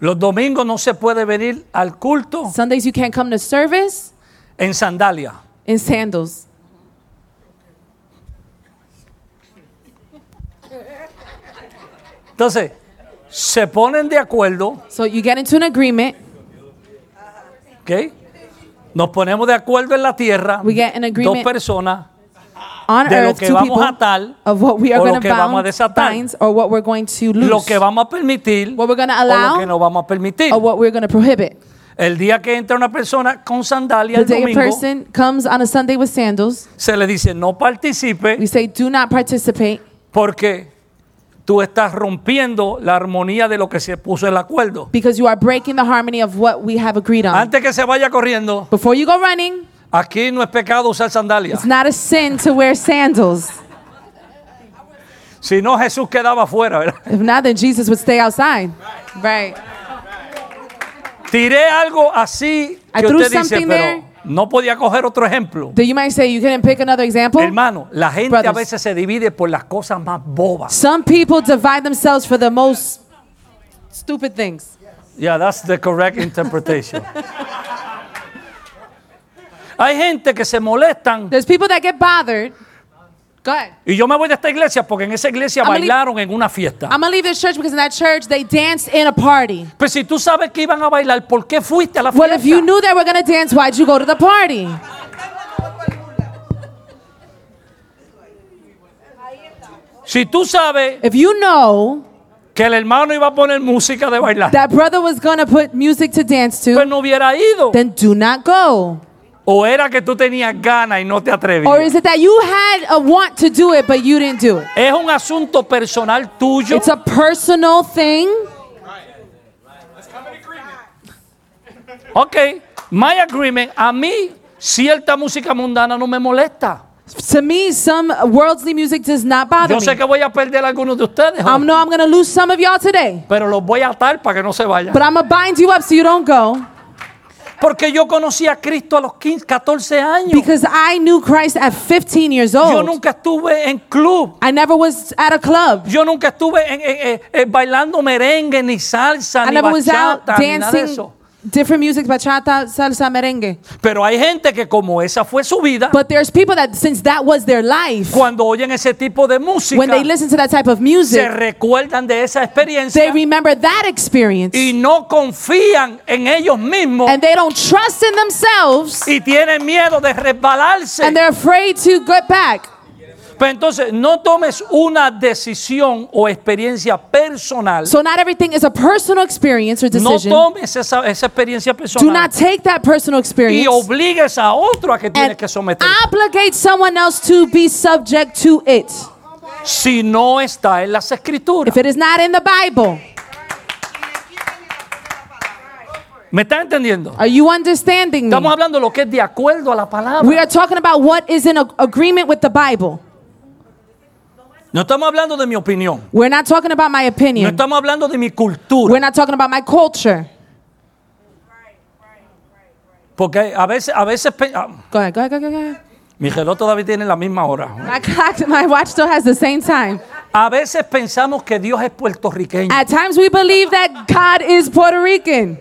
Speaker 1: Los domingos no se puede venir al culto
Speaker 2: Sundays you can't come to service
Speaker 1: en sandalia.
Speaker 2: in sandals.
Speaker 1: Entonces, se ponen de acuerdo,
Speaker 2: So you get into an agreement.
Speaker 1: ¿Ok? Nos ponemos de acuerdo en la tierra, dos personas,
Speaker 2: on
Speaker 1: de lo
Speaker 2: earth
Speaker 1: que
Speaker 2: two
Speaker 1: vamos a atar
Speaker 2: of what we are
Speaker 1: o lo que vamos a desatar.
Speaker 2: binds, or what we're going to lose,
Speaker 1: lo que vamos a permitir
Speaker 2: what we're going to
Speaker 1: o lo
Speaker 2: allow,
Speaker 1: que no vamos a permitir.
Speaker 2: or what we're going to prohibit.
Speaker 1: El día que entra una persona con sandalia
Speaker 2: The
Speaker 1: el
Speaker 2: day a
Speaker 1: domingo,
Speaker 2: person comes on a Sunday with sandals,
Speaker 1: se le dice no participe
Speaker 2: we say, do not participate
Speaker 1: porque tú estás rompiendo la armonía de lo que se puso el acuerdo.
Speaker 2: because you are breaking the harmony of what we have agreed on.
Speaker 1: Antes que se vaya corriendo,
Speaker 2: Before you go running,
Speaker 1: aquí no es pecado usar sandalias.
Speaker 2: it's not a sin to wear sandals.
Speaker 1: Si no, Jesús quedaba afuera, ¿verdad?
Speaker 2: If not, then Jesus would stay outside. Right.
Speaker 1: Tiré algo así
Speaker 2: I
Speaker 1: que
Speaker 2: threw
Speaker 1: usted dice, pero
Speaker 2: there.
Speaker 1: No podía coger otro ejemplo.
Speaker 2: You might say, you couldn't pick another example?
Speaker 1: Hermano, la gente a
Speaker 2: Brothers.
Speaker 1: veces se divide por las cosas más bobas.
Speaker 2: Some people divide themselves for the most stupid things.
Speaker 1: Yeah, that's the correct interpretation. <laughs> Hay gente que se molestan
Speaker 2: There's people that get bothered. Go ahead.
Speaker 1: y yo me voy de esta iglesia porque en esa iglesia
Speaker 2: I'm gonna leave-
Speaker 1: bailaron en una fiesta.
Speaker 2: I'm gonna leave this church because in that church they danced in a party.
Speaker 1: Pero si tú sabes que iban a bailar, ¿por qué fuiste a la
Speaker 2: Well,
Speaker 1: fiesta?
Speaker 2: if you knew they were gonna dance, why'd you go to the party?
Speaker 1: Si tú sabes
Speaker 2: If you know
Speaker 1: que el hermano iba a poner música de bailar,
Speaker 2: that brother was gonna put music to dance
Speaker 1: pues
Speaker 2: to,
Speaker 1: no hubiera ido.
Speaker 2: then do not go.
Speaker 1: O era que tú tenías ganas y no te
Speaker 2: Or
Speaker 1: atrevías.
Speaker 2: is it that you had a want to do it, but you didn't do it?
Speaker 1: Es un asunto personal tuyo.
Speaker 2: It's a personal thing.
Speaker 1: Ok, my agreement, a mí cierta música mundana no me molesta.
Speaker 2: To me, some worldly music does not bother
Speaker 1: Yo sé
Speaker 2: me.
Speaker 1: que voy a perder a algunos de ustedes,
Speaker 2: I
Speaker 1: joven,
Speaker 2: know I'm gonna lose some of y'all today,
Speaker 1: pero los voy a atar para que no se vayan.
Speaker 2: but I'm gonna bind you up so you don't go.
Speaker 1: Porque yo conocí a Cristo a los 15, 14 años.
Speaker 2: Because I knew Christ at 15 years
Speaker 1: Yo
Speaker 2: old.
Speaker 1: nunca estuve en club.
Speaker 2: I never was at a club.
Speaker 1: Yo nunca estuve en- en- en- en bailando merengue, ni salsa,
Speaker 2: I
Speaker 1: ni
Speaker 2: never was out
Speaker 1: bachata, ni nada de eso.
Speaker 2: Different music, bachata, salsa, merengue.
Speaker 1: Pero hay gente que como esa fue su vida,
Speaker 2: But there's people that since that was their life,
Speaker 1: cuando oyen ese tipo de música,
Speaker 2: when they listen to that type of
Speaker 1: se
Speaker 2: music,
Speaker 1: recuerdan de esa
Speaker 2: they
Speaker 1: experiencia
Speaker 2: remember that experience.
Speaker 1: y no confían en ellos mismos
Speaker 2: And they don't trust in themselves
Speaker 1: y tienen miedo de resbalarse.
Speaker 2: and they're afraid to get back.
Speaker 1: Pero entonces no tomes una decisión o experiencia personal.
Speaker 2: So not everything is a personal experience or
Speaker 1: no
Speaker 2: decision.
Speaker 1: tomes esa, esa experiencia
Speaker 2: Do
Speaker 1: personal
Speaker 2: not take that personal
Speaker 1: y
Speaker 2: experience
Speaker 1: obligues a otro a que tiene
Speaker 2: and
Speaker 1: que someter.
Speaker 2: obligate someone else to be subject to it.
Speaker 1: Si no está en las escrituras.
Speaker 2: If it is not in the Bible,
Speaker 1: ¿Me está entendiendo?
Speaker 2: are you understanding me?
Speaker 1: Estamos hablando de lo que es de acuerdo a la
Speaker 2: We
Speaker 1: palabra.
Speaker 2: are talking about what is in agreement with the Bible.
Speaker 1: No estamos hablando de mi opinión.
Speaker 2: We're not talking about my
Speaker 1: No
Speaker 2: opinion.
Speaker 1: estamos hablando de mi cultura.
Speaker 2: We're not talking about my culture.
Speaker 1: Porque a veces, a veces pe- ah,
Speaker 2: Go ahead, go ahead, go ahead, go ahead.
Speaker 1: mi reloj todavía tiene la misma hora.
Speaker 2: My clock, <laughs> my watch still has the same time.
Speaker 1: A veces pensamos que Dios es puertorriqueño.
Speaker 2: At times we believe that God is Puerto Rican.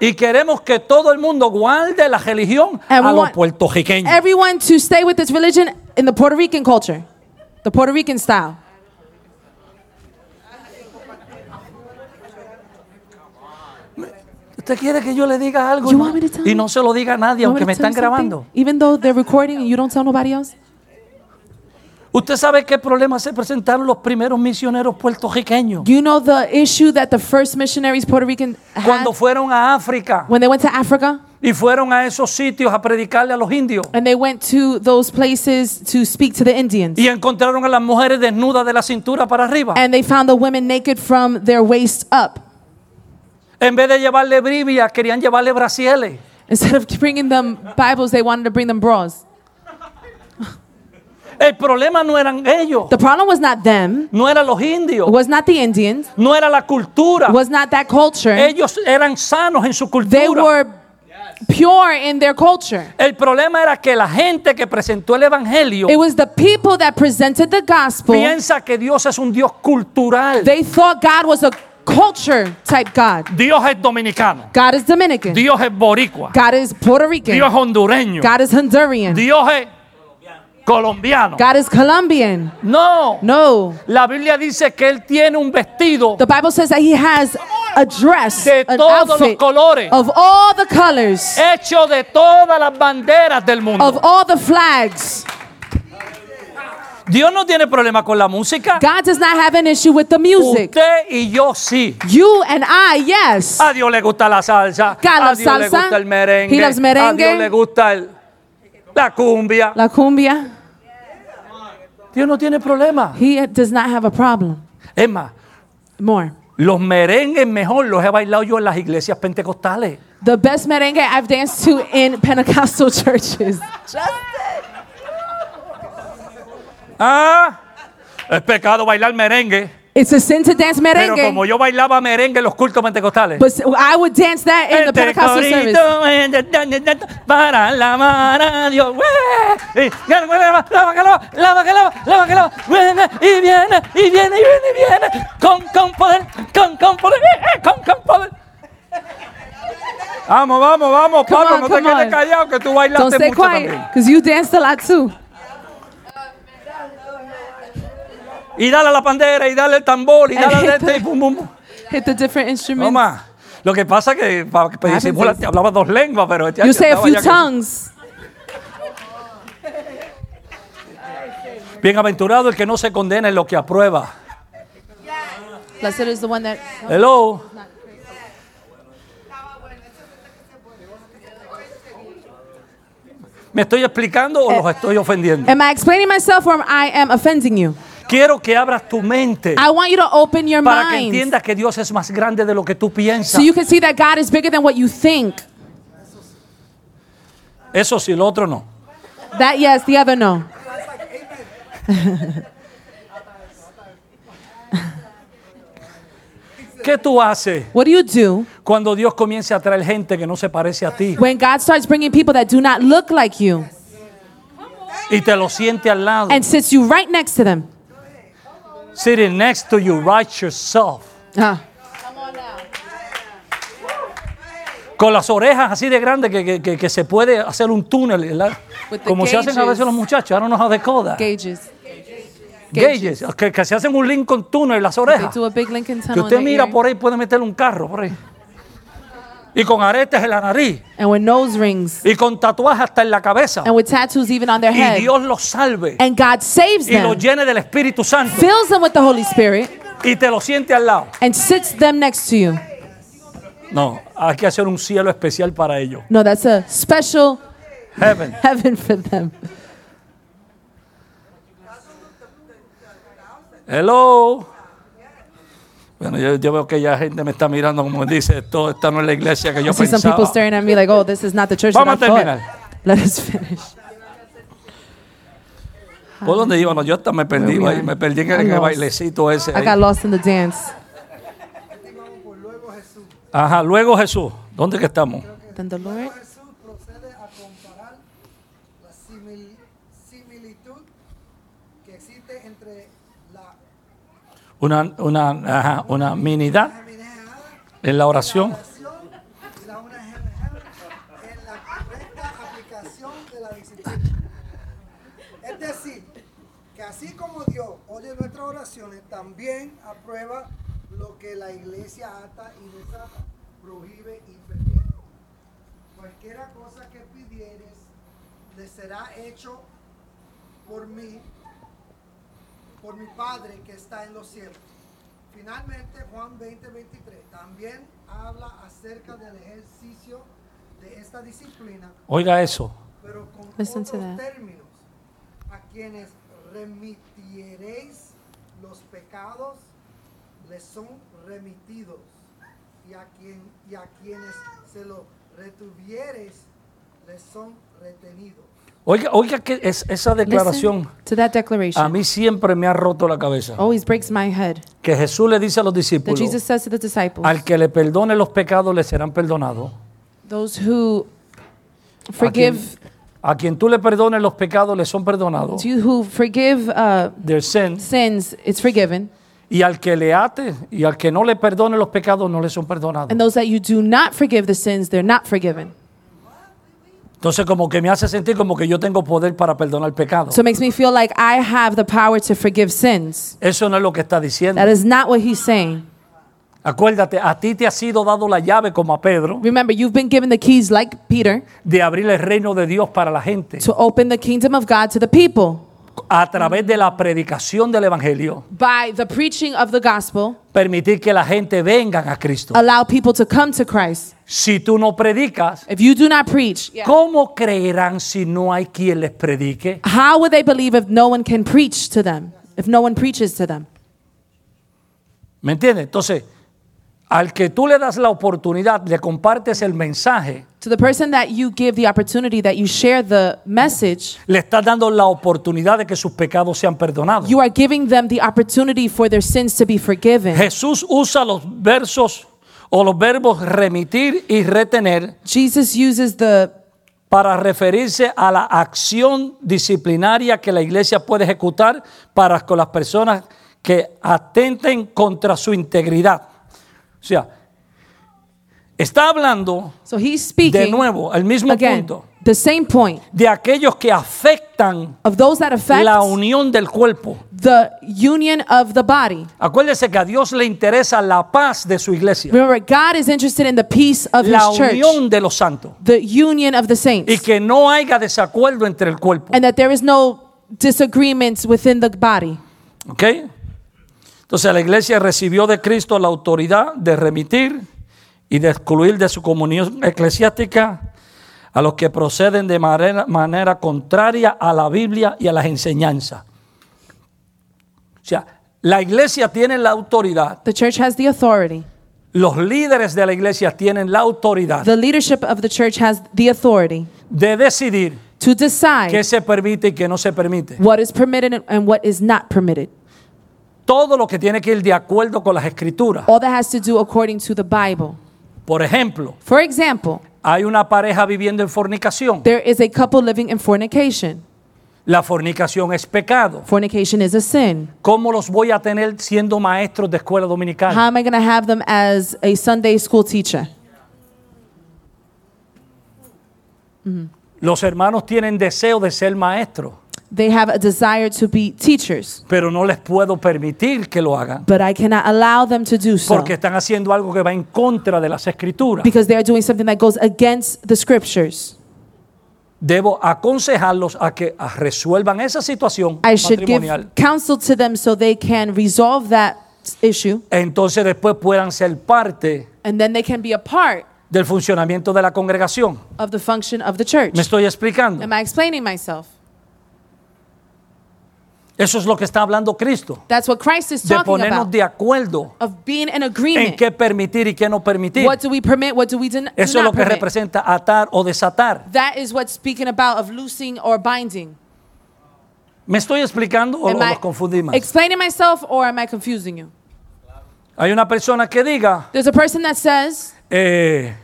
Speaker 1: Y queremos que todo el mundo guarde la religión
Speaker 2: And
Speaker 1: a
Speaker 2: we
Speaker 1: los
Speaker 2: want
Speaker 1: puertorriqueños.
Speaker 2: Everyone to stay with this religion in the Puerto Rican culture, the Puerto Rican style.
Speaker 1: ¿Usted quiere que yo le diga algo?
Speaker 2: You want me to tell
Speaker 1: Y no se lo diga a nadie,
Speaker 2: You want
Speaker 1: aunque me
Speaker 2: me to tell
Speaker 1: están
Speaker 2: you something?
Speaker 1: grabando.
Speaker 2: Even though they're recording and you don't tell nobody else?
Speaker 1: ¿Usted sabe qué problemas se presentaron los primeros misioneros puertorriqueños?
Speaker 2: You know the issue that the first missionaries Puerto Rican had
Speaker 1: Cuando fueron a África
Speaker 2: when they went to Africa
Speaker 1: y fueron a esos sitios a predicarle a los indios.
Speaker 2: and they went to those places to speak to the Indians.
Speaker 1: Y encontraron a las mujeres desnudas de la cintura para arriba.
Speaker 2: And they found the women naked from their waist up.
Speaker 1: En vez de llevarle Biblia, querían llevarle brasieles.
Speaker 2: Instead of <laughs> bringing them Bibles, they wanted to bring them bras.
Speaker 1: El problema no eran ellos,
Speaker 2: The problem was not them,
Speaker 1: no eran los indios,
Speaker 2: it was not the Indians,
Speaker 1: no era la cultura.
Speaker 2: it was not that culture.
Speaker 1: Ellos eran sanos en su
Speaker 2: They
Speaker 1: cultura.
Speaker 2: were pure in their culture.
Speaker 1: El problema era que la gente que presentó el evangelio
Speaker 2: It was the people that presented the gospel.
Speaker 1: piensa que Dios es un Dios cultural.
Speaker 2: They thought God was a culture type God.
Speaker 1: Dios es dominicano.
Speaker 2: God is Dominican.
Speaker 1: Dios es boricua.
Speaker 2: God is Puerto Rican.
Speaker 1: Dios es hondureño.
Speaker 2: God is Honduran.
Speaker 1: Dios es colombiano.
Speaker 2: God is Colombian.
Speaker 1: No.
Speaker 2: No.
Speaker 1: La Biblia dice que él tiene un vestido
Speaker 2: The Bible says that he has a dress,
Speaker 1: de
Speaker 2: an
Speaker 1: todos los
Speaker 2: outfit
Speaker 1: colores,
Speaker 2: of all the colors,
Speaker 1: hecho de todas las banderas del mundo.
Speaker 2: of all the flags.
Speaker 1: Dios no tiene problema con la música.
Speaker 2: God does not have an issue with the music.
Speaker 1: Usted y yo sí.
Speaker 2: You and I, yes.
Speaker 1: A Dios le gusta la salsa.
Speaker 2: God
Speaker 1: a
Speaker 2: loves
Speaker 1: Dios le
Speaker 2: salsa.
Speaker 1: gusta el merengue.
Speaker 2: He loves
Speaker 1: A
Speaker 2: merengue.
Speaker 1: Dios le gusta el- la cumbia.
Speaker 2: La cumbia.
Speaker 1: Dios no tiene problema.
Speaker 2: He does not have a problem.
Speaker 1: Es más,
Speaker 2: More.
Speaker 1: los merengues mejor los he bailado yo en las iglesias pentecostales.
Speaker 2: The best merengue I've danced to in Pentecostal <laughs> churches.
Speaker 1: Ah, es pecado bailar merengue.
Speaker 2: It's a sin to dance
Speaker 1: Pero
Speaker 2: merengue.
Speaker 1: como yo bailaba merengue en los cultos pentecostales.
Speaker 2: But I would dance that in the
Speaker 1: Este
Speaker 2: Pentecostal service.
Speaker 1: eh, para alabar a Dios. Lava, que lava, lava, que lava, lava, que lava. Viene y viene y viene y viene y viene. Con, con poder, con, con poder, eh, eh, con, con poder. Vamos, vamos, vamos, Pablo, no te quedes callado que tú
Speaker 2: Don't
Speaker 1: bailaste
Speaker 2: stay
Speaker 1: mucho
Speaker 2: quiet,
Speaker 1: también.
Speaker 2: because you danced a lot too.
Speaker 1: Y dale a la pandera y dale el tambor y dale al
Speaker 2: hit
Speaker 1: este
Speaker 2: the-
Speaker 1: y <laughs> bum, bum, bum.
Speaker 2: Hit the different instruments.
Speaker 1: No más. Lo que pasa que para que
Speaker 2: happens
Speaker 1: disimular, hablaba dos lenguas, pero este
Speaker 2: You say a few tongues.
Speaker 1: Bienaventurado el que no se condena en lo que aprueba.
Speaker 2: Blessed is the one that.
Speaker 1: Hello. ¿Me estoy explicando o los estoy ofendiendo?
Speaker 2: Am I explaining myself or I am offending you?
Speaker 1: Quiero que abras tu mente
Speaker 2: I want you to open your
Speaker 1: para que
Speaker 2: mind
Speaker 1: entiendas que Dios es más grande de lo que tú piensas.
Speaker 2: so you can see that God is bigger than what you think.
Speaker 1: Eso sí, lo otro no.
Speaker 2: That yes, the other no. <laughs>
Speaker 1: ¿Qué tú haces
Speaker 2: What do you do
Speaker 1: cuando Dios comience a traer gente que no se parece a ti
Speaker 2: when God starts bringing people that do not look like you
Speaker 1: y te lo siente al lado?
Speaker 2: and sits you right next to them?
Speaker 1: Sitting next to you, right yourself.
Speaker 2: Ah.
Speaker 1: Con las orejas así de grandes que, que- que- que se puede hacer un túnel. ¿verdad? Como se hacen a veces los muchachos. I don't know how they call that.
Speaker 2: Gauges.
Speaker 1: Gauges. Que, que se hacen un Lincoln tunnel en las orejas. Que usted mira por ahí, puede meterle un carro por ahí. Y con aretes en la nariz.
Speaker 2: and with nose rings
Speaker 1: Y con tatuajes hasta en la cabeza.
Speaker 2: and with tattoos even on their
Speaker 1: Y
Speaker 2: head.
Speaker 1: Dios los salve.
Speaker 2: And God saves
Speaker 1: Y los
Speaker 2: them,
Speaker 1: llene del Espíritu Santo.
Speaker 2: fills them with the Holy Spirit,
Speaker 1: Y te lo siente al lado.
Speaker 2: and sits them next to you.
Speaker 1: No, hay que hacer un cielo especial para ellos.
Speaker 2: No, that's a special
Speaker 1: Heaven. <laughs>
Speaker 2: heaven for them.
Speaker 1: Hello. Bueno, yo, yo veo que ya gente me está mirando como dice, esto, esta no es la iglesia que yo
Speaker 2: I see some
Speaker 1: pensaba.
Speaker 2: people staring at me like, oh, this is not the church that I
Speaker 1: Vamos a
Speaker 2: thought.
Speaker 1: terminar. <laughs>
Speaker 2: Let us finish.
Speaker 1: ¿Por dónde íbamos? Yo hasta me perdí, ahí, me perdí en el, bailecito ese.
Speaker 2: I got lost in the dance.
Speaker 1: Ajá, luego Jesús. ¿Dónde que estamos?
Speaker 2: Then the Lord
Speaker 6: Jesús procede a comparar la simil- similitud que existe entre la
Speaker 1: Una, una, ajá, una minidad en la oración.
Speaker 6: Es decir, que así como Dios oye nuestras oraciones, también aprueba lo que la iglesia ata y desata, prohíbe y permite. Cualquiera cosa que pidieres le será hecho por mí por mi Padre que está en los cielos. Finalmente, Juan 20, 23 también habla acerca del ejercicio de esta disciplina,
Speaker 1: Oiga eso.
Speaker 6: pero con
Speaker 2: Listen to
Speaker 6: otros términos. A quienes remitiereis los pecados, les son remitidos. Y a, quien, y a quienes se lo retuviereis, les son retenidos.
Speaker 1: Oiga, oiga que es, esa declaración
Speaker 2: Listen to that declaration.
Speaker 1: a mí siempre me ha roto la cabeza.
Speaker 2: Always breaks my head.
Speaker 1: Que Jesús le dice a los
Speaker 2: That
Speaker 1: discípulos,
Speaker 2: Jesus says to the disciples,
Speaker 1: al que le perdone los pecados le serán perdonados.
Speaker 2: those who
Speaker 1: A quien,
Speaker 2: forgive,
Speaker 1: a quien tú le perdones los pecados le son perdonados.
Speaker 2: to you who forgive uh,
Speaker 1: Their sins.
Speaker 2: sins, it's forgiven.
Speaker 1: Y al que le ate y al que no le perdone los pecados no le son perdonados.
Speaker 2: And those that you do not forgive the sins, they're not forgiven.
Speaker 1: Entonces como que me hace sentir como que yo tengo poder para perdonar pecado.
Speaker 2: So it makes me feel like I have the power to forgive sins.
Speaker 1: Eso no es lo que está diciendo.
Speaker 2: That is not what he's saying.
Speaker 1: Acuérdate, a ti te ha sido dado la llave como a Pedro
Speaker 2: Remember, you've been given the keys like Peter
Speaker 1: de abrir el reino de Dios para la gente
Speaker 2: to open the kingdom of God to the people
Speaker 1: a través de la predicación del evangelio.
Speaker 2: by the preaching of the gospel.
Speaker 1: Permitir que la gente venga a Cristo.
Speaker 2: Allow people to come to Christ.
Speaker 1: Si tú no predicas,
Speaker 2: If you do not preach,
Speaker 1: ¿cómo creerán si no hay quien les predique?
Speaker 2: how would they believe if no one can preach to them? If no one preaches to them?
Speaker 1: ¿Me entiendes? Entonces, al que tú le das la oportunidad, le compartes el mensaje,
Speaker 2: To the person that you give the opportunity that you share the message,
Speaker 1: le estás dando la oportunidad de que sus pecados sean perdonados.
Speaker 2: you are giving them the opportunity for their sins to be forgiven.
Speaker 1: Jesús usa los versos o los verbos remitir y retener
Speaker 2: Jesus uses the
Speaker 1: para referirse a la acción disciplinaria que la iglesia puede ejecutar para con las personas que atenten contra su integridad. O sea, está hablando
Speaker 2: so he's
Speaker 1: de
Speaker 2: speaking
Speaker 1: nuevo el mismo
Speaker 2: again
Speaker 1: punto
Speaker 2: the same point
Speaker 1: de aquellos que afectan
Speaker 2: of those that affect
Speaker 1: la unión del cuerpo.
Speaker 2: the union of the body.
Speaker 1: Acuérdese que a Dios le interesa la paz de su iglesia,
Speaker 2: Remember, God is interested in the peace of
Speaker 1: la
Speaker 2: His church,
Speaker 1: unión de los santos
Speaker 2: the union of the
Speaker 1: y
Speaker 2: saints,
Speaker 1: que no haya desacuerdo entre el cuerpo.
Speaker 2: and that there is no disagreements within the body.
Speaker 1: ¿Ok? Entonces la iglesia recibió de Cristo la autoridad de remitir y de excluir de su comunión eclesiástica a los que proceden de manera, manera contraria a la Biblia y a las enseñanzas. O sea, la iglesia tiene la autoridad,
Speaker 2: The church has the authority.
Speaker 1: los líderes de la iglesia tienen la autoridad
Speaker 2: The leadership of the church has the authority
Speaker 1: de decidir
Speaker 2: to
Speaker 1: qué
Speaker 2: decide
Speaker 1: se permite y qué no se permite.
Speaker 2: what is permitted and what is not permitted.
Speaker 1: Todo lo que tiene que ir de acuerdo con las escrituras.
Speaker 2: All that has to do according to the Bible.
Speaker 1: Por ejemplo,
Speaker 2: For example,
Speaker 1: hay una pareja viviendo en fornicación.
Speaker 2: there is a couple living in fornication.
Speaker 1: La fornicación es pecado.
Speaker 2: Fornication is a sin.
Speaker 1: ¿Cómo los voy a tener siendo maestros de escuela dominical?
Speaker 2: How am I going to have them as a Sunday school teacher?
Speaker 1: Los hermanos tienen deseo de ser maestros,
Speaker 2: They have a desire to be teachers,
Speaker 1: pero no les puedo permitir que lo hagan
Speaker 2: but I cannot allow them to do so
Speaker 1: porque están haciendo algo que va en contra de las escrituras.
Speaker 2: because they are doing something that goes against the scriptures.
Speaker 1: Debo aconsejarlos a que resuelvan esa situación
Speaker 2: I should give
Speaker 1: matrimonial.
Speaker 2: counsel to them so they can resolve that issue
Speaker 1: Entonces después puedan ser parte
Speaker 2: and then they can be a part
Speaker 1: del funcionamiento de la congregación.
Speaker 2: of the function of the church.
Speaker 1: ¿Me estoy explicando?
Speaker 2: Am I explaining myself?
Speaker 1: Eso es lo que está hablando Cristo.
Speaker 2: That's what Christ is
Speaker 1: De ponernos
Speaker 2: about.
Speaker 1: de acuerdo
Speaker 2: Of being in
Speaker 1: en qué permitir y qué no permitir.
Speaker 2: What do we permit? What do we do,
Speaker 1: Eso es lo que
Speaker 2: permit?
Speaker 1: representa atar o desatar.
Speaker 2: That is what's speaking about of loosing or binding.
Speaker 1: ¿Me estoy explicando o
Speaker 2: Am
Speaker 1: los más?
Speaker 2: explaining myself or am I confusing you?
Speaker 1: Hay una persona que diga,
Speaker 2: There's a person that says,
Speaker 1: eh,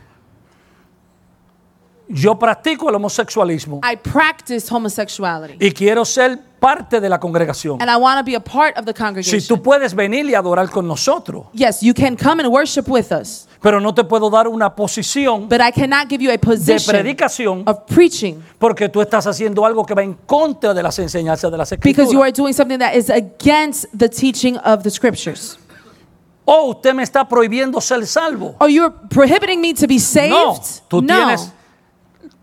Speaker 1: yo practico el homosexualismo
Speaker 2: I practice homosexuality
Speaker 1: y quiero ser parte de la congregación.
Speaker 2: and I want to be a part of the
Speaker 1: Si
Speaker 2: congregation.
Speaker 1: tú puedes venir y adorar con nosotros,
Speaker 2: Yes, you can come and worship with us,
Speaker 1: pero no te puedo dar una posición
Speaker 2: but I cannot give you a
Speaker 1: de
Speaker 2: position
Speaker 1: predicación
Speaker 2: of preaching
Speaker 1: porque tú estás haciendo algo que va en contra de las enseñanzas de las
Speaker 2: because you are
Speaker 1: escrituras.
Speaker 2: doing something that is against the teaching of the scriptures.
Speaker 1: O usted me está prohibiendo ser salvo.
Speaker 2: Oh, you're prohibiting me to be saved?
Speaker 1: No, tú
Speaker 2: no.
Speaker 1: tienes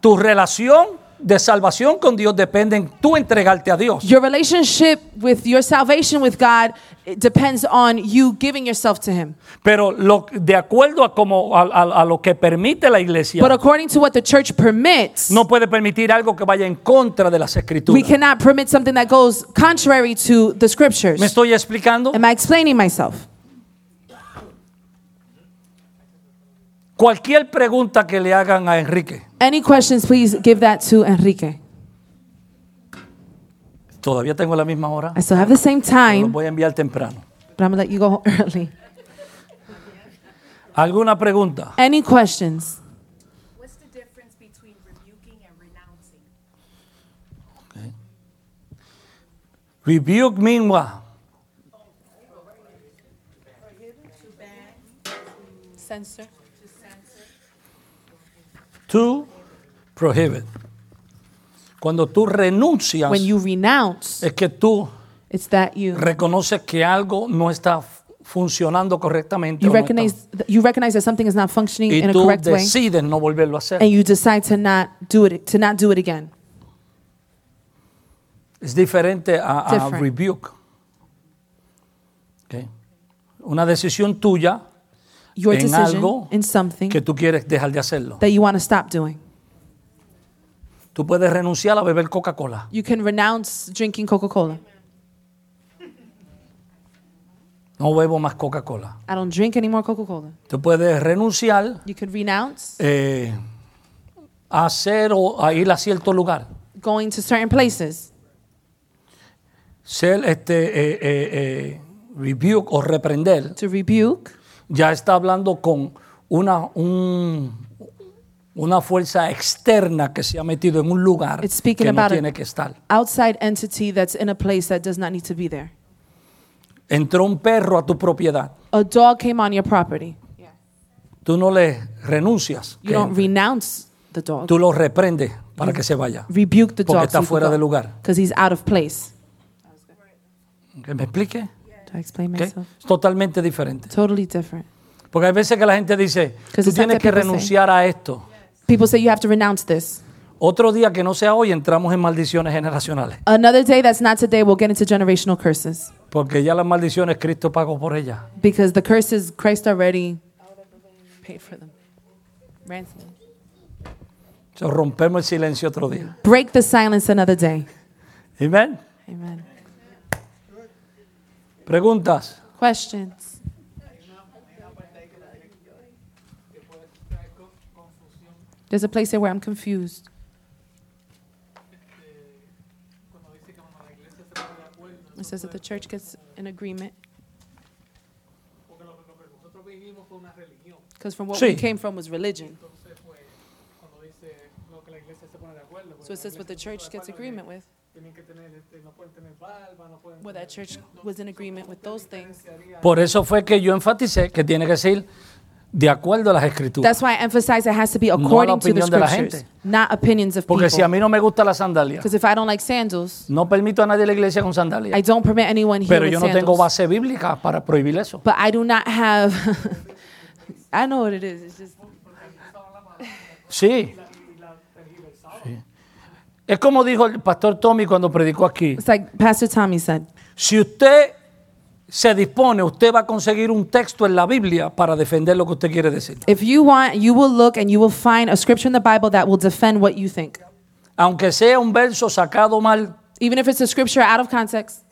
Speaker 1: tu relación de salvación con Dios depende en tú entregarte a Dios.
Speaker 2: Your relationship with your salvation with God it depends on you giving yourself to Him.
Speaker 1: Pero lo, de acuerdo a, como, a, a- a lo que permite la iglesia,
Speaker 2: But according to what the church permits,
Speaker 1: no puede permitir algo que vaya en contra de las
Speaker 2: we
Speaker 1: escrituras.
Speaker 2: cannot permit something that goes contrary to the scriptures.
Speaker 1: ¿Me estoy explicando?
Speaker 2: Am I explaining myself?
Speaker 1: Cualquier pregunta que le hagan a Enrique,
Speaker 2: Any questions, please give that to Enrique.
Speaker 1: todavía tengo la misma hora,
Speaker 2: I still have the same
Speaker 1: lo
Speaker 2: time,
Speaker 1: voy a enviar temprano.
Speaker 2: but I'm gonna let you go <laughs> early.
Speaker 1: ¿Alguna pregunta?
Speaker 2: Any questions?
Speaker 7: What's the difference between rebuking and renouncing?
Speaker 1: Rebuke mean what?
Speaker 2: Censor.
Speaker 1: To prohibit. Cuando tú renuncias,
Speaker 2: When you renounce,
Speaker 1: es que tú
Speaker 2: it's that you
Speaker 1: reconoces que algo no está funcionando correctamente
Speaker 2: you
Speaker 1: o no está-
Speaker 2: recognize you recognize that something is not functioning
Speaker 1: y
Speaker 2: in a
Speaker 1: tú
Speaker 2: correct way,
Speaker 1: decides no volverlo a hacer.
Speaker 2: and you decide to not do it to not do it again.
Speaker 1: Es diferente a, a rebuke. Ok. Una decisión tuya
Speaker 2: Your
Speaker 1: en
Speaker 2: decision
Speaker 1: algo
Speaker 2: in something
Speaker 1: que tú quieres dejar de hacerlo.
Speaker 2: that you want to stop doing.
Speaker 1: Tú puedes renunciar a beber Coca-Cola.
Speaker 2: You can renounce drinking Coca-Cola.
Speaker 1: No bebo más Coca-Cola.
Speaker 2: I don't drink any more Coca-Cola.
Speaker 1: Tú puedes renunciar
Speaker 2: You can renounce
Speaker 1: eh, a hacer o a ir a cierto lugar.
Speaker 2: going to certain places.
Speaker 1: Ser este eh, eh, eh, rebuke o reprender
Speaker 2: To rebuke
Speaker 1: ya está hablando con una, un- una fuerza externa que se ha metido en un lugar
Speaker 2: It's speaking
Speaker 1: que no
Speaker 2: about
Speaker 1: tiene que estar.
Speaker 2: outside entity that's in a place that does not need to be there.
Speaker 1: Entró un perro a tu propiedad.
Speaker 2: A dog came on your property.
Speaker 1: Tú no le renuncias.
Speaker 2: You
Speaker 1: que
Speaker 2: don't
Speaker 1: entre.
Speaker 2: renounce the dog.
Speaker 1: Tú lo reprendes para que se vaya.
Speaker 2: Rebuke the
Speaker 1: Porque
Speaker 2: dog
Speaker 1: está fuera de lugar.
Speaker 2: because he's out of place.
Speaker 1: ¿Que me explique?
Speaker 2: Do I explain
Speaker 1: ¿Ok?
Speaker 2: myself?
Speaker 1: Es totalmente diferente.
Speaker 2: Totally different.
Speaker 1: Porque hay veces que la gente dice, tú tienes que renunciar a esto.
Speaker 2: People say you have to renounce this.
Speaker 1: Otro día que no sea hoy entramos en maldiciones generacionales.
Speaker 2: Another day that's not today, we'll get into generational curses
Speaker 1: Porque ya las maldiciones Cristo pagó por ellas.
Speaker 2: because the curses Christ already paid for them. Ransom.
Speaker 1: So, rompemos el silencio otro día.
Speaker 2: Break the silence another day.
Speaker 1: Amén.
Speaker 2: Amen.
Speaker 1: Preguntas.
Speaker 2: Questions. There's a place here where I'm confused.
Speaker 5: Cuando dice que cuando la iglesia se pone de acuerdo,
Speaker 2: It says that the church gets an agreement
Speaker 5: porque lo, lo que nosotros vivimos fue una religión.
Speaker 2: because from what
Speaker 1: Sí.
Speaker 2: we came from was religion.
Speaker 5: Entonces, pues, cuando dice lo que la iglesia se pone de acuerdo, pues,
Speaker 2: So it says what the church gets agreement with.
Speaker 5: Tienen que tener, este, no pueden tener barba, no pueden
Speaker 2: Well, that church was in agreement with those things.
Speaker 1: Por eso fue que yo enfaticé que tiene que ser de acuerdo a las escrituras.
Speaker 2: That's why I emphasize it has to be
Speaker 1: la
Speaker 2: according to the
Speaker 1: opinión de la
Speaker 2: scriptures, not opinions of
Speaker 1: Porque si a
Speaker 2: people.
Speaker 1: mí no me gusta la sandalia,
Speaker 2: Because if I don't like sandals,
Speaker 1: no permito a nadie en la iglesia con sandalia.
Speaker 2: I don't permit anyone here
Speaker 1: Pero
Speaker 2: with
Speaker 1: yo no tengo
Speaker 2: sandals.
Speaker 1: base bíblica para prohibir eso.
Speaker 2: But I do not have. <laughs> I know what it is. It's just.
Speaker 1: Sí. Es como dijo el pastor Tommy cuando predicó aquí.
Speaker 2: it's like Pastor Tommy said.
Speaker 1: Si usted se dispone, usted va a conseguir un texto en la Biblia para defender lo que usted quiere decir.
Speaker 2: If you want, you will look and you will find a scripture in the Bible that will defend what you think.
Speaker 1: Aunque sea un verso sacado mal,
Speaker 2: Even if it's a scripture out of context.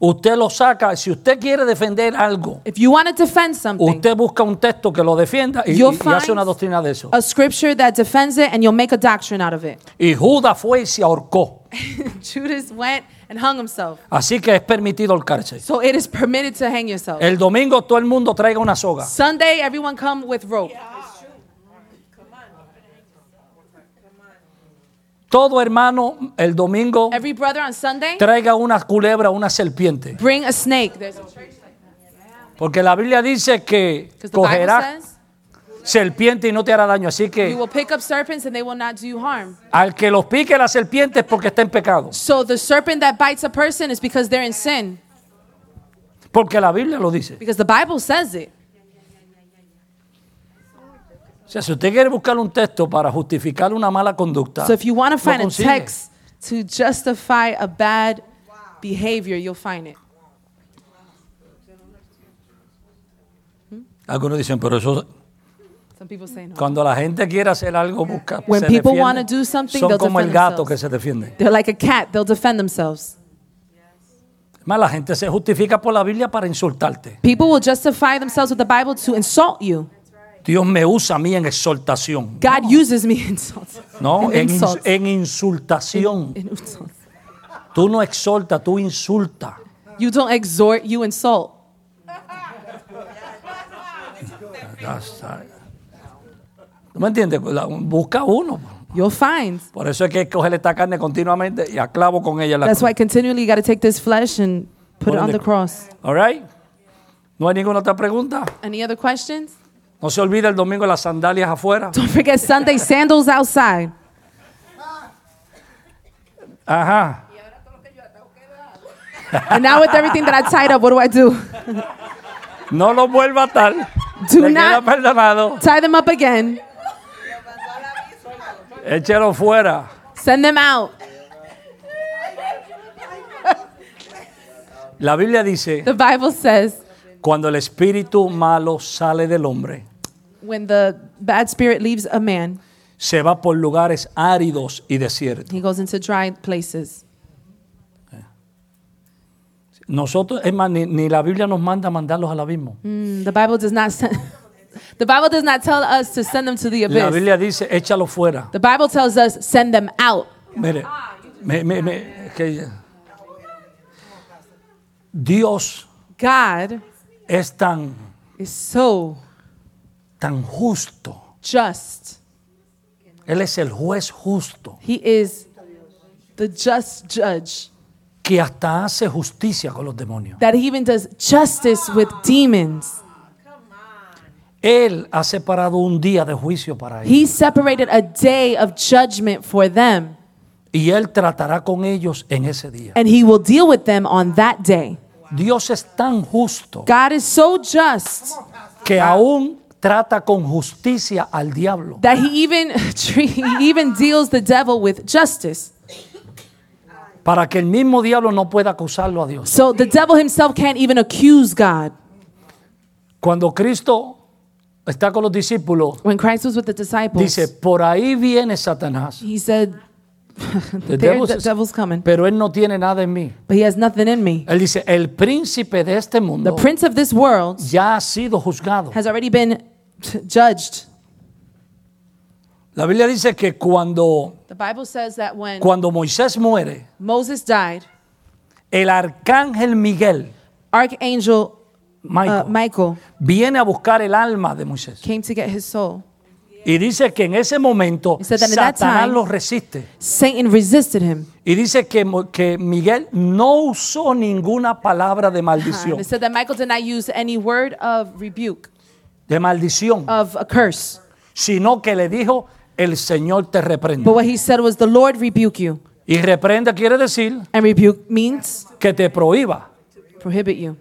Speaker 1: Usted lo saca. Si usted quiere defender algo,
Speaker 2: If you want to defend something,
Speaker 1: usted busca un texto que lo defienda y,
Speaker 2: You'll
Speaker 1: y- y hace una doctrina de eso.
Speaker 2: a scripture that defends it and you'll make a doctrine out of it.
Speaker 1: Y Judas fue y se ahorcó. <laughs>
Speaker 2: Judas went and hung himself.
Speaker 1: Así que es permitido ahorcarse.
Speaker 2: So it is permitted to hang yourself.
Speaker 1: El domingo todo el mundo traiga una soga.
Speaker 2: Sunday, everyone come with rope.
Speaker 1: Todo hermano el domingo
Speaker 2: Every brother on Sunday,
Speaker 1: traiga una culebra, una serpiente.
Speaker 2: bring a snake. There's a
Speaker 1: Porque la Biblia dice que cogerás serpiente y no te hará daño. Así que al que los pique la serpiente es porque está en pecado.
Speaker 2: So the serpent that bites a person is because they're in sin.
Speaker 1: Porque la Biblia lo dice.
Speaker 2: Because the Bible says it.
Speaker 1: O sea, si usted quiere buscar un texto para justificar una mala conducta,
Speaker 2: So if you want to find a
Speaker 1: consigue.
Speaker 2: text to justify a bad behavior, you'll find it.
Speaker 1: Algunos dicen, pero eso,
Speaker 2: Some people say no.
Speaker 1: cuando la gente quiere hacer algo, busca,
Speaker 2: When
Speaker 1: se
Speaker 2: people
Speaker 1: defiende.
Speaker 2: wanna do something,
Speaker 1: son
Speaker 2: they'll
Speaker 1: como el
Speaker 2: defend
Speaker 1: gato
Speaker 2: themselves.
Speaker 1: que se defiende.
Speaker 2: They're like a cat, they'll defend themselves.
Speaker 1: Más, la gente se justifica por la Biblia para insultarte.
Speaker 2: People will justify themselves with the Bible to insult you.
Speaker 1: Dios me usa a mí en exhortación.
Speaker 2: God uses me in insults.
Speaker 1: No,
Speaker 2: in
Speaker 1: en, ins- en insultación.
Speaker 2: In insults.
Speaker 1: Tú no exhortas, tú insultas.
Speaker 2: You don't exhort, you insult.
Speaker 1: ¿Tú me entiendes? Busca uno.
Speaker 2: You'll find.
Speaker 1: Por eso es que coger esta carne continuamente y aclavo con ella la
Speaker 2: That's why continually you got to take this flesh and put it on the cross.
Speaker 1: All right? ¿No hay ninguna otra pregunta?
Speaker 2: Any other questions?
Speaker 1: No se olvide el domingo las sandalias afuera.
Speaker 2: Don't forget Sunday sandals outside.
Speaker 1: Ajá.
Speaker 2: And now with everything that I tied up, what do I do?
Speaker 1: No lo vuelva a atar.
Speaker 2: Do
Speaker 1: Le
Speaker 2: not-
Speaker 1: perdonado.
Speaker 2: Tie them up again.
Speaker 1: Échelo fuera.
Speaker 2: Send them out.
Speaker 1: La Biblia dice,
Speaker 2: The Bible says
Speaker 1: cuando el espíritu malo sale del hombre,
Speaker 2: when the bad spirit leaves a man,
Speaker 1: se va por lugares áridos y desiertos.
Speaker 2: he goes into dry places.
Speaker 1: Nosotros, es más, ni, ni la Biblia nos manda mandarlos al abismo.
Speaker 2: Mm, the Bible does not send. <laughs> The Bible does not tell us to send them to the
Speaker 1: La
Speaker 2: abyss.
Speaker 1: Biblia dice, échalo fuera.
Speaker 2: The Bible tells us send them out.
Speaker 1: Mire, me- me- me- que- Dios
Speaker 2: God
Speaker 1: es tan,
Speaker 2: is so
Speaker 1: tan justo.
Speaker 2: just.
Speaker 1: Él es el juez justo
Speaker 2: He is the just judge
Speaker 1: que hasta hace justicia con los demonios.
Speaker 2: that he even does justice with demons.
Speaker 1: Él ha separado un día de juicio para ellos.
Speaker 2: He separated a day of judgment for them,
Speaker 1: Y Él tratará con ellos en ese día.
Speaker 2: and he will deal with them on that day.
Speaker 1: Dios es tan justo
Speaker 2: God is so just
Speaker 1: que aún trata con justicia al diablo.
Speaker 2: that he even <laughs> he even deals the devil with justice.
Speaker 1: Para que el mismo diablo no pueda acusarlo a Dios.
Speaker 2: So the devil himself can't even accuse God.
Speaker 1: Cuando Cristo está con los discípulos,
Speaker 2: When Christ was with the disciples,
Speaker 1: dice, por ahí viene Satanás.
Speaker 2: he said, <laughs>
Speaker 1: The
Speaker 2: "There,
Speaker 1: devil's-
Speaker 2: the devil's coming,
Speaker 1: Pero él no tiene nada en mí.
Speaker 2: but he has nothing in me."
Speaker 1: Él dice, el príncipe de este
Speaker 2: The
Speaker 1: mundo
Speaker 2: prince of this world
Speaker 1: ya ha sido juzgado.
Speaker 2: has already been judged.
Speaker 1: La Biblia dice que cuando,
Speaker 2: The Bible says that when
Speaker 1: cuando Moisés muere,
Speaker 2: Moses died,
Speaker 1: el arcángel Miguel,
Speaker 2: Archangel
Speaker 1: Michael,
Speaker 2: uh, Michael
Speaker 1: viene a buscar el alma de Moisés.
Speaker 2: came to get his soul.
Speaker 1: Y dice que en ese momento
Speaker 2: He said that
Speaker 1: Satanás
Speaker 2: time-
Speaker 1: los resiste.
Speaker 2: Satan resisted him.
Speaker 1: Y dice que, Mo- que Miguel no usó ninguna palabra de maldición.
Speaker 2: It said that Michael did not use any word of rebuke,
Speaker 1: De maldición.
Speaker 2: of a curse.
Speaker 1: Sino que le dijo, el Señor te reprende.
Speaker 2: But what he said was, The Lord rebuke you.
Speaker 1: Y reprende quiere decir
Speaker 2: And rebuke means
Speaker 1: que te prohíba.
Speaker 2: prohibit you.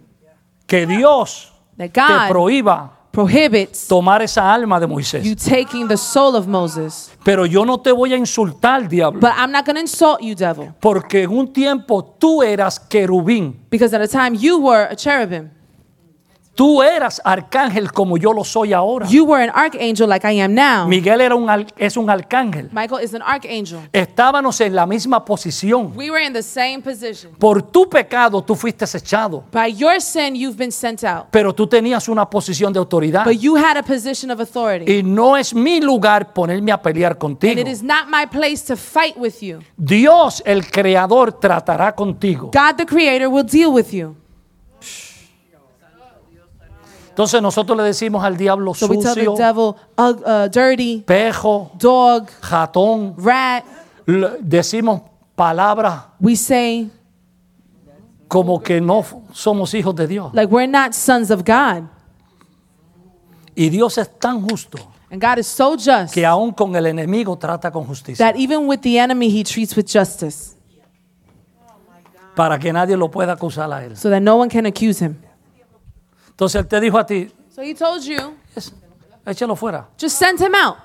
Speaker 1: Que Dios
Speaker 2: That
Speaker 1: te
Speaker 2: God
Speaker 1: prohíba
Speaker 2: prohibits
Speaker 1: tomar esa alma de
Speaker 2: you
Speaker 1: Moisés.
Speaker 2: taking the soul of Moses.
Speaker 1: Pero yo no te voy a insultar, diablo.
Speaker 2: But I'm not going to insult you, devil.
Speaker 1: Porque en un tiempo tú eras querubín.
Speaker 2: Because at a time you were a cherubim.
Speaker 1: Tú eras arcángel como yo lo soy ahora.
Speaker 2: You were an archangel like I am now.
Speaker 1: Miguel era un, es un arcángel.
Speaker 2: Michael is an archangel.
Speaker 1: Estábamos en la misma posición.
Speaker 2: We were in the same position.
Speaker 1: Por tu pecado tú fuiste echado.
Speaker 2: By your sin, you've been sent out.
Speaker 1: Pero tú tenías una posición de autoridad.
Speaker 2: But you had a position of authority.
Speaker 1: Y no es mi lugar ponerme a pelear
Speaker 2: And
Speaker 1: contigo.
Speaker 2: it is not my place to fight with you.
Speaker 1: Dios, el creador, tratará contigo.
Speaker 2: God, the creator, will deal with you.
Speaker 1: Entonces nosotros le decimos al diablo
Speaker 2: So we tell the
Speaker 1: sucio,
Speaker 2: devil, uh, uh, dirty,
Speaker 1: pejo,
Speaker 2: dog,
Speaker 1: jatón.
Speaker 2: rat.
Speaker 1: Le- Decimos palabras
Speaker 2: We say,
Speaker 1: como que no f- somos hijos de Dios.
Speaker 2: like, we're not sons of God.
Speaker 1: Y Dios es tan justo
Speaker 2: And God is so just
Speaker 1: que aún con el enemigo trata con justicia.
Speaker 2: that even with the enemy, he treats with justice
Speaker 1: Para que nadie lo pueda acusar a él.
Speaker 2: so that no one can accuse him.
Speaker 1: Entonces él te dijo a ti,
Speaker 2: So he told you,
Speaker 1: es- échalo fuera.
Speaker 2: Just send him out.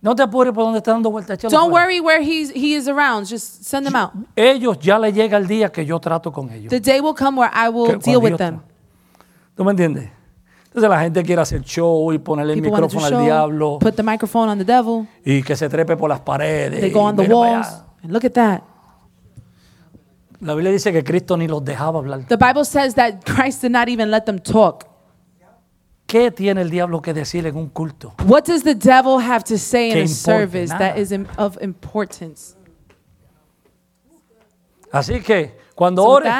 Speaker 1: No te apures por donde está dando vuelta, échalo
Speaker 2: Don't
Speaker 1: fuera.
Speaker 2: worry where he's, he is around. Just send him out.
Speaker 1: Ellos ya le llega el día que yo trato con ellos.
Speaker 2: The day will come where I will
Speaker 1: Que
Speaker 2: deal
Speaker 1: cuando
Speaker 2: with them.
Speaker 1: tra- ¿Tú me entiendes? Entonces la gente quiere hacer show y ponerle el
Speaker 2: People want to
Speaker 1: micrófono al
Speaker 2: show,
Speaker 1: diablo
Speaker 2: put the microphone on the devil.
Speaker 1: y que se trepe por las paredes.
Speaker 2: They
Speaker 1: y
Speaker 2: go on the
Speaker 1: mira para
Speaker 2: walls.
Speaker 1: allá.
Speaker 2: And look at that.
Speaker 1: La Biblia dice que Cristo ni los dejaba hablar.
Speaker 2: The Bible says that Christ did not even let them talk.
Speaker 1: ¿Qué tiene el diablo que decir en un culto?
Speaker 2: What does the devil have to say in a service
Speaker 1: nada.
Speaker 2: that is of importance?
Speaker 1: Así que cuando
Speaker 2: So
Speaker 1: ores,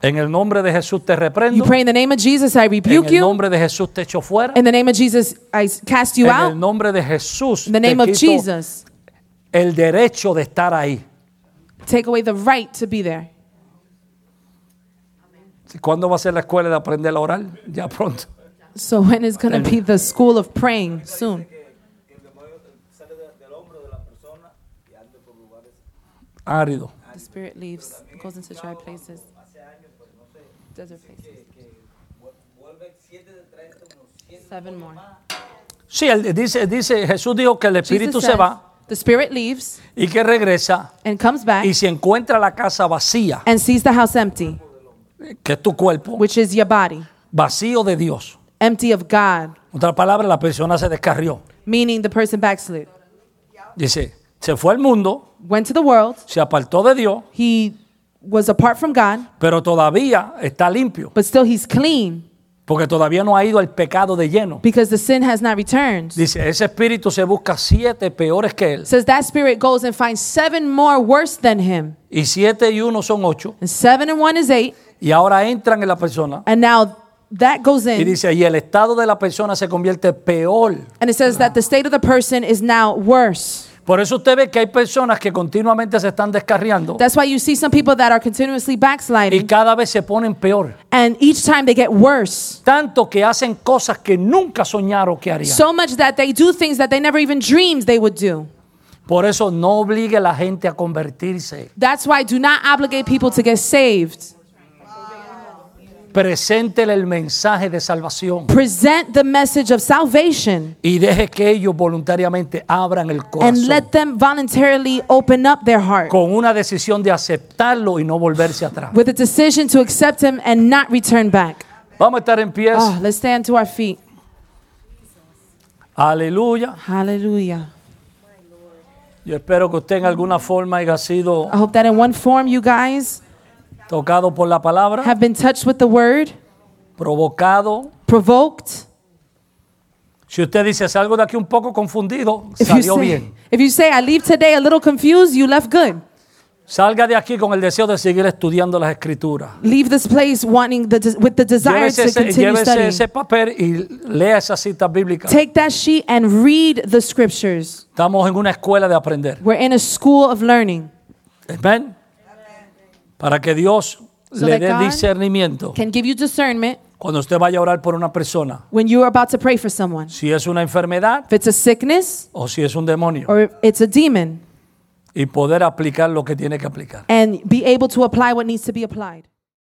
Speaker 1: en el nombre de Jesús te
Speaker 2: you
Speaker 1: reprendo,
Speaker 2: pray in the name of Jesus, I
Speaker 1: en
Speaker 2: rebuke
Speaker 1: el
Speaker 2: you.
Speaker 1: nombre de Jesús te echo fuera,
Speaker 2: In the name of Jesus, I cast you
Speaker 1: en el
Speaker 2: out.
Speaker 1: nombre de Jesús
Speaker 2: In the
Speaker 1: te
Speaker 2: name of
Speaker 1: quito
Speaker 2: Jesus,
Speaker 1: el derecho de estar ahí.
Speaker 2: Take away the right to be there.
Speaker 1: ¿Cuándo va a ser la escuela de aprender a orar? Ya pronto.
Speaker 2: So when is going to be the school of praying? Soon.
Speaker 4: Que el demonio sale de- del hombro de la persona y ande por lugares
Speaker 1: Árido.
Speaker 2: The spirit leaves, goes into dry places, desert places.
Speaker 4: 7 de 30, unos 100
Speaker 2: Seven more.
Speaker 1: Sí, él dice, dice, Jesús dijo que el Espíritu se va
Speaker 2: the spirit leaves
Speaker 1: y que regresa
Speaker 2: and comes back
Speaker 1: y si encuentra la casa vacía,
Speaker 2: and sees the house empty,
Speaker 1: que es tu cuerpo,
Speaker 2: which is your body,
Speaker 1: vacío de Dios.
Speaker 2: empty of God,
Speaker 1: otra palabra, la persona se descarrió.
Speaker 2: meaning the person backslid.
Speaker 1: Dice, se fue al mundo,
Speaker 2: Went to the world,
Speaker 1: se apartó de Dios,
Speaker 2: he was apart from God,
Speaker 1: pero todavía está limpio,
Speaker 2: but still he's clean
Speaker 1: porque todavía no ha ido al pecado de lleno.
Speaker 2: because the sin has not returned.
Speaker 1: Dice, ese espíritu se busca siete peores que él.
Speaker 2: Says that spirit goes and finds seven more worse than him.
Speaker 1: Y siete y uno son ocho.
Speaker 2: And seven and one is eight.
Speaker 1: Y ahora entran en la persona.
Speaker 2: And now that goes
Speaker 1: Y
Speaker 2: in.
Speaker 1: dice, y el estado de la persona se convierte peor.
Speaker 2: And it says that the state of the person is now worse.
Speaker 1: Por eso usted ve que hay personas que continuamente se están descarriando
Speaker 2: That's why you see some people that are continuously
Speaker 1: y
Speaker 2: backsliding.
Speaker 1: cada vez se ponen peor.
Speaker 2: And each time they get worse.
Speaker 1: Tanto que hacen cosas que nunca soñaron que harían.
Speaker 2: So much that they do things that they never even dreamed they would do.
Speaker 1: Por eso no obligue a la gente a convertirse.
Speaker 2: That's why do not obligate people to get saved.
Speaker 1: Preséntele el mensaje de salvación
Speaker 2: Present the message of salvation
Speaker 1: y deje que ellos voluntariamente abran el
Speaker 2: and
Speaker 1: corazón
Speaker 2: let them voluntarily open up their heart
Speaker 1: con una decisión de aceptarlo y no volverse atrás.
Speaker 2: with a decision to accept him and not return back.
Speaker 1: Vamos a estar en pie.
Speaker 2: Oh, let's stand to our feet.
Speaker 1: Aleluya.
Speaker 2: Hallelujah.
Speaker 1: Yo espero que usted en alguna forma haya sido
Speaker 2: I hope that in one form you guys
Speaker 1: tocado por la palabra,
Speaker 2: have been touched with the word,
Speaker 1: provocado.
Speaker 2: provoked.
Speaker 1: Si usted dice salgo de aquí un poco confundido,
Speaker 2: If you,
Speaker 1: salió
Speaker 2: say,
Speaker 1: bien.
Speaker 2: if you say, I leave today a little confused, you left good.
Speaker 1: Salga de aquí con el deseo de seguir estudiando las escrituras.
Speaker 2: Leave this place wanting the, with the desire
Speaker 1: Llévese
Speaker 2: to
Speaker 1: ese,
Speaker 2: continue
Speaker 1: llévese
Speaker 2: studying.
Speaker 1: ese papel y lea esas citas bíblicas.
Speaker 2: Take that sheet and read the scriptures.
Speaker 1: Estamos en una escuela de aprender.
Speaker 2: We're in a school of learning.
Speaker 1: Amén. Para que Dios
Speaker 2: So
Speaker 1: le
Speaker 2: that
Speaker 1: dé
Speaker 2: God
Speaker 1: discernimiento
Speaker 2: Can give you discernment
Speaker 1: cuando usted vaya a orar por una persona.
Speaker 2: when you are about to pray for someone.
Speaker 1: Si es una enfermedad
Speaker 2: If it's a sickness
Speaker 1: o si es un demonio.
Speaker 2: or if it's a demon,
Speaker 1: Y poder aplicar lo que tiene que aplicar.
Speaker 2: and be able to apply what needs to be applied.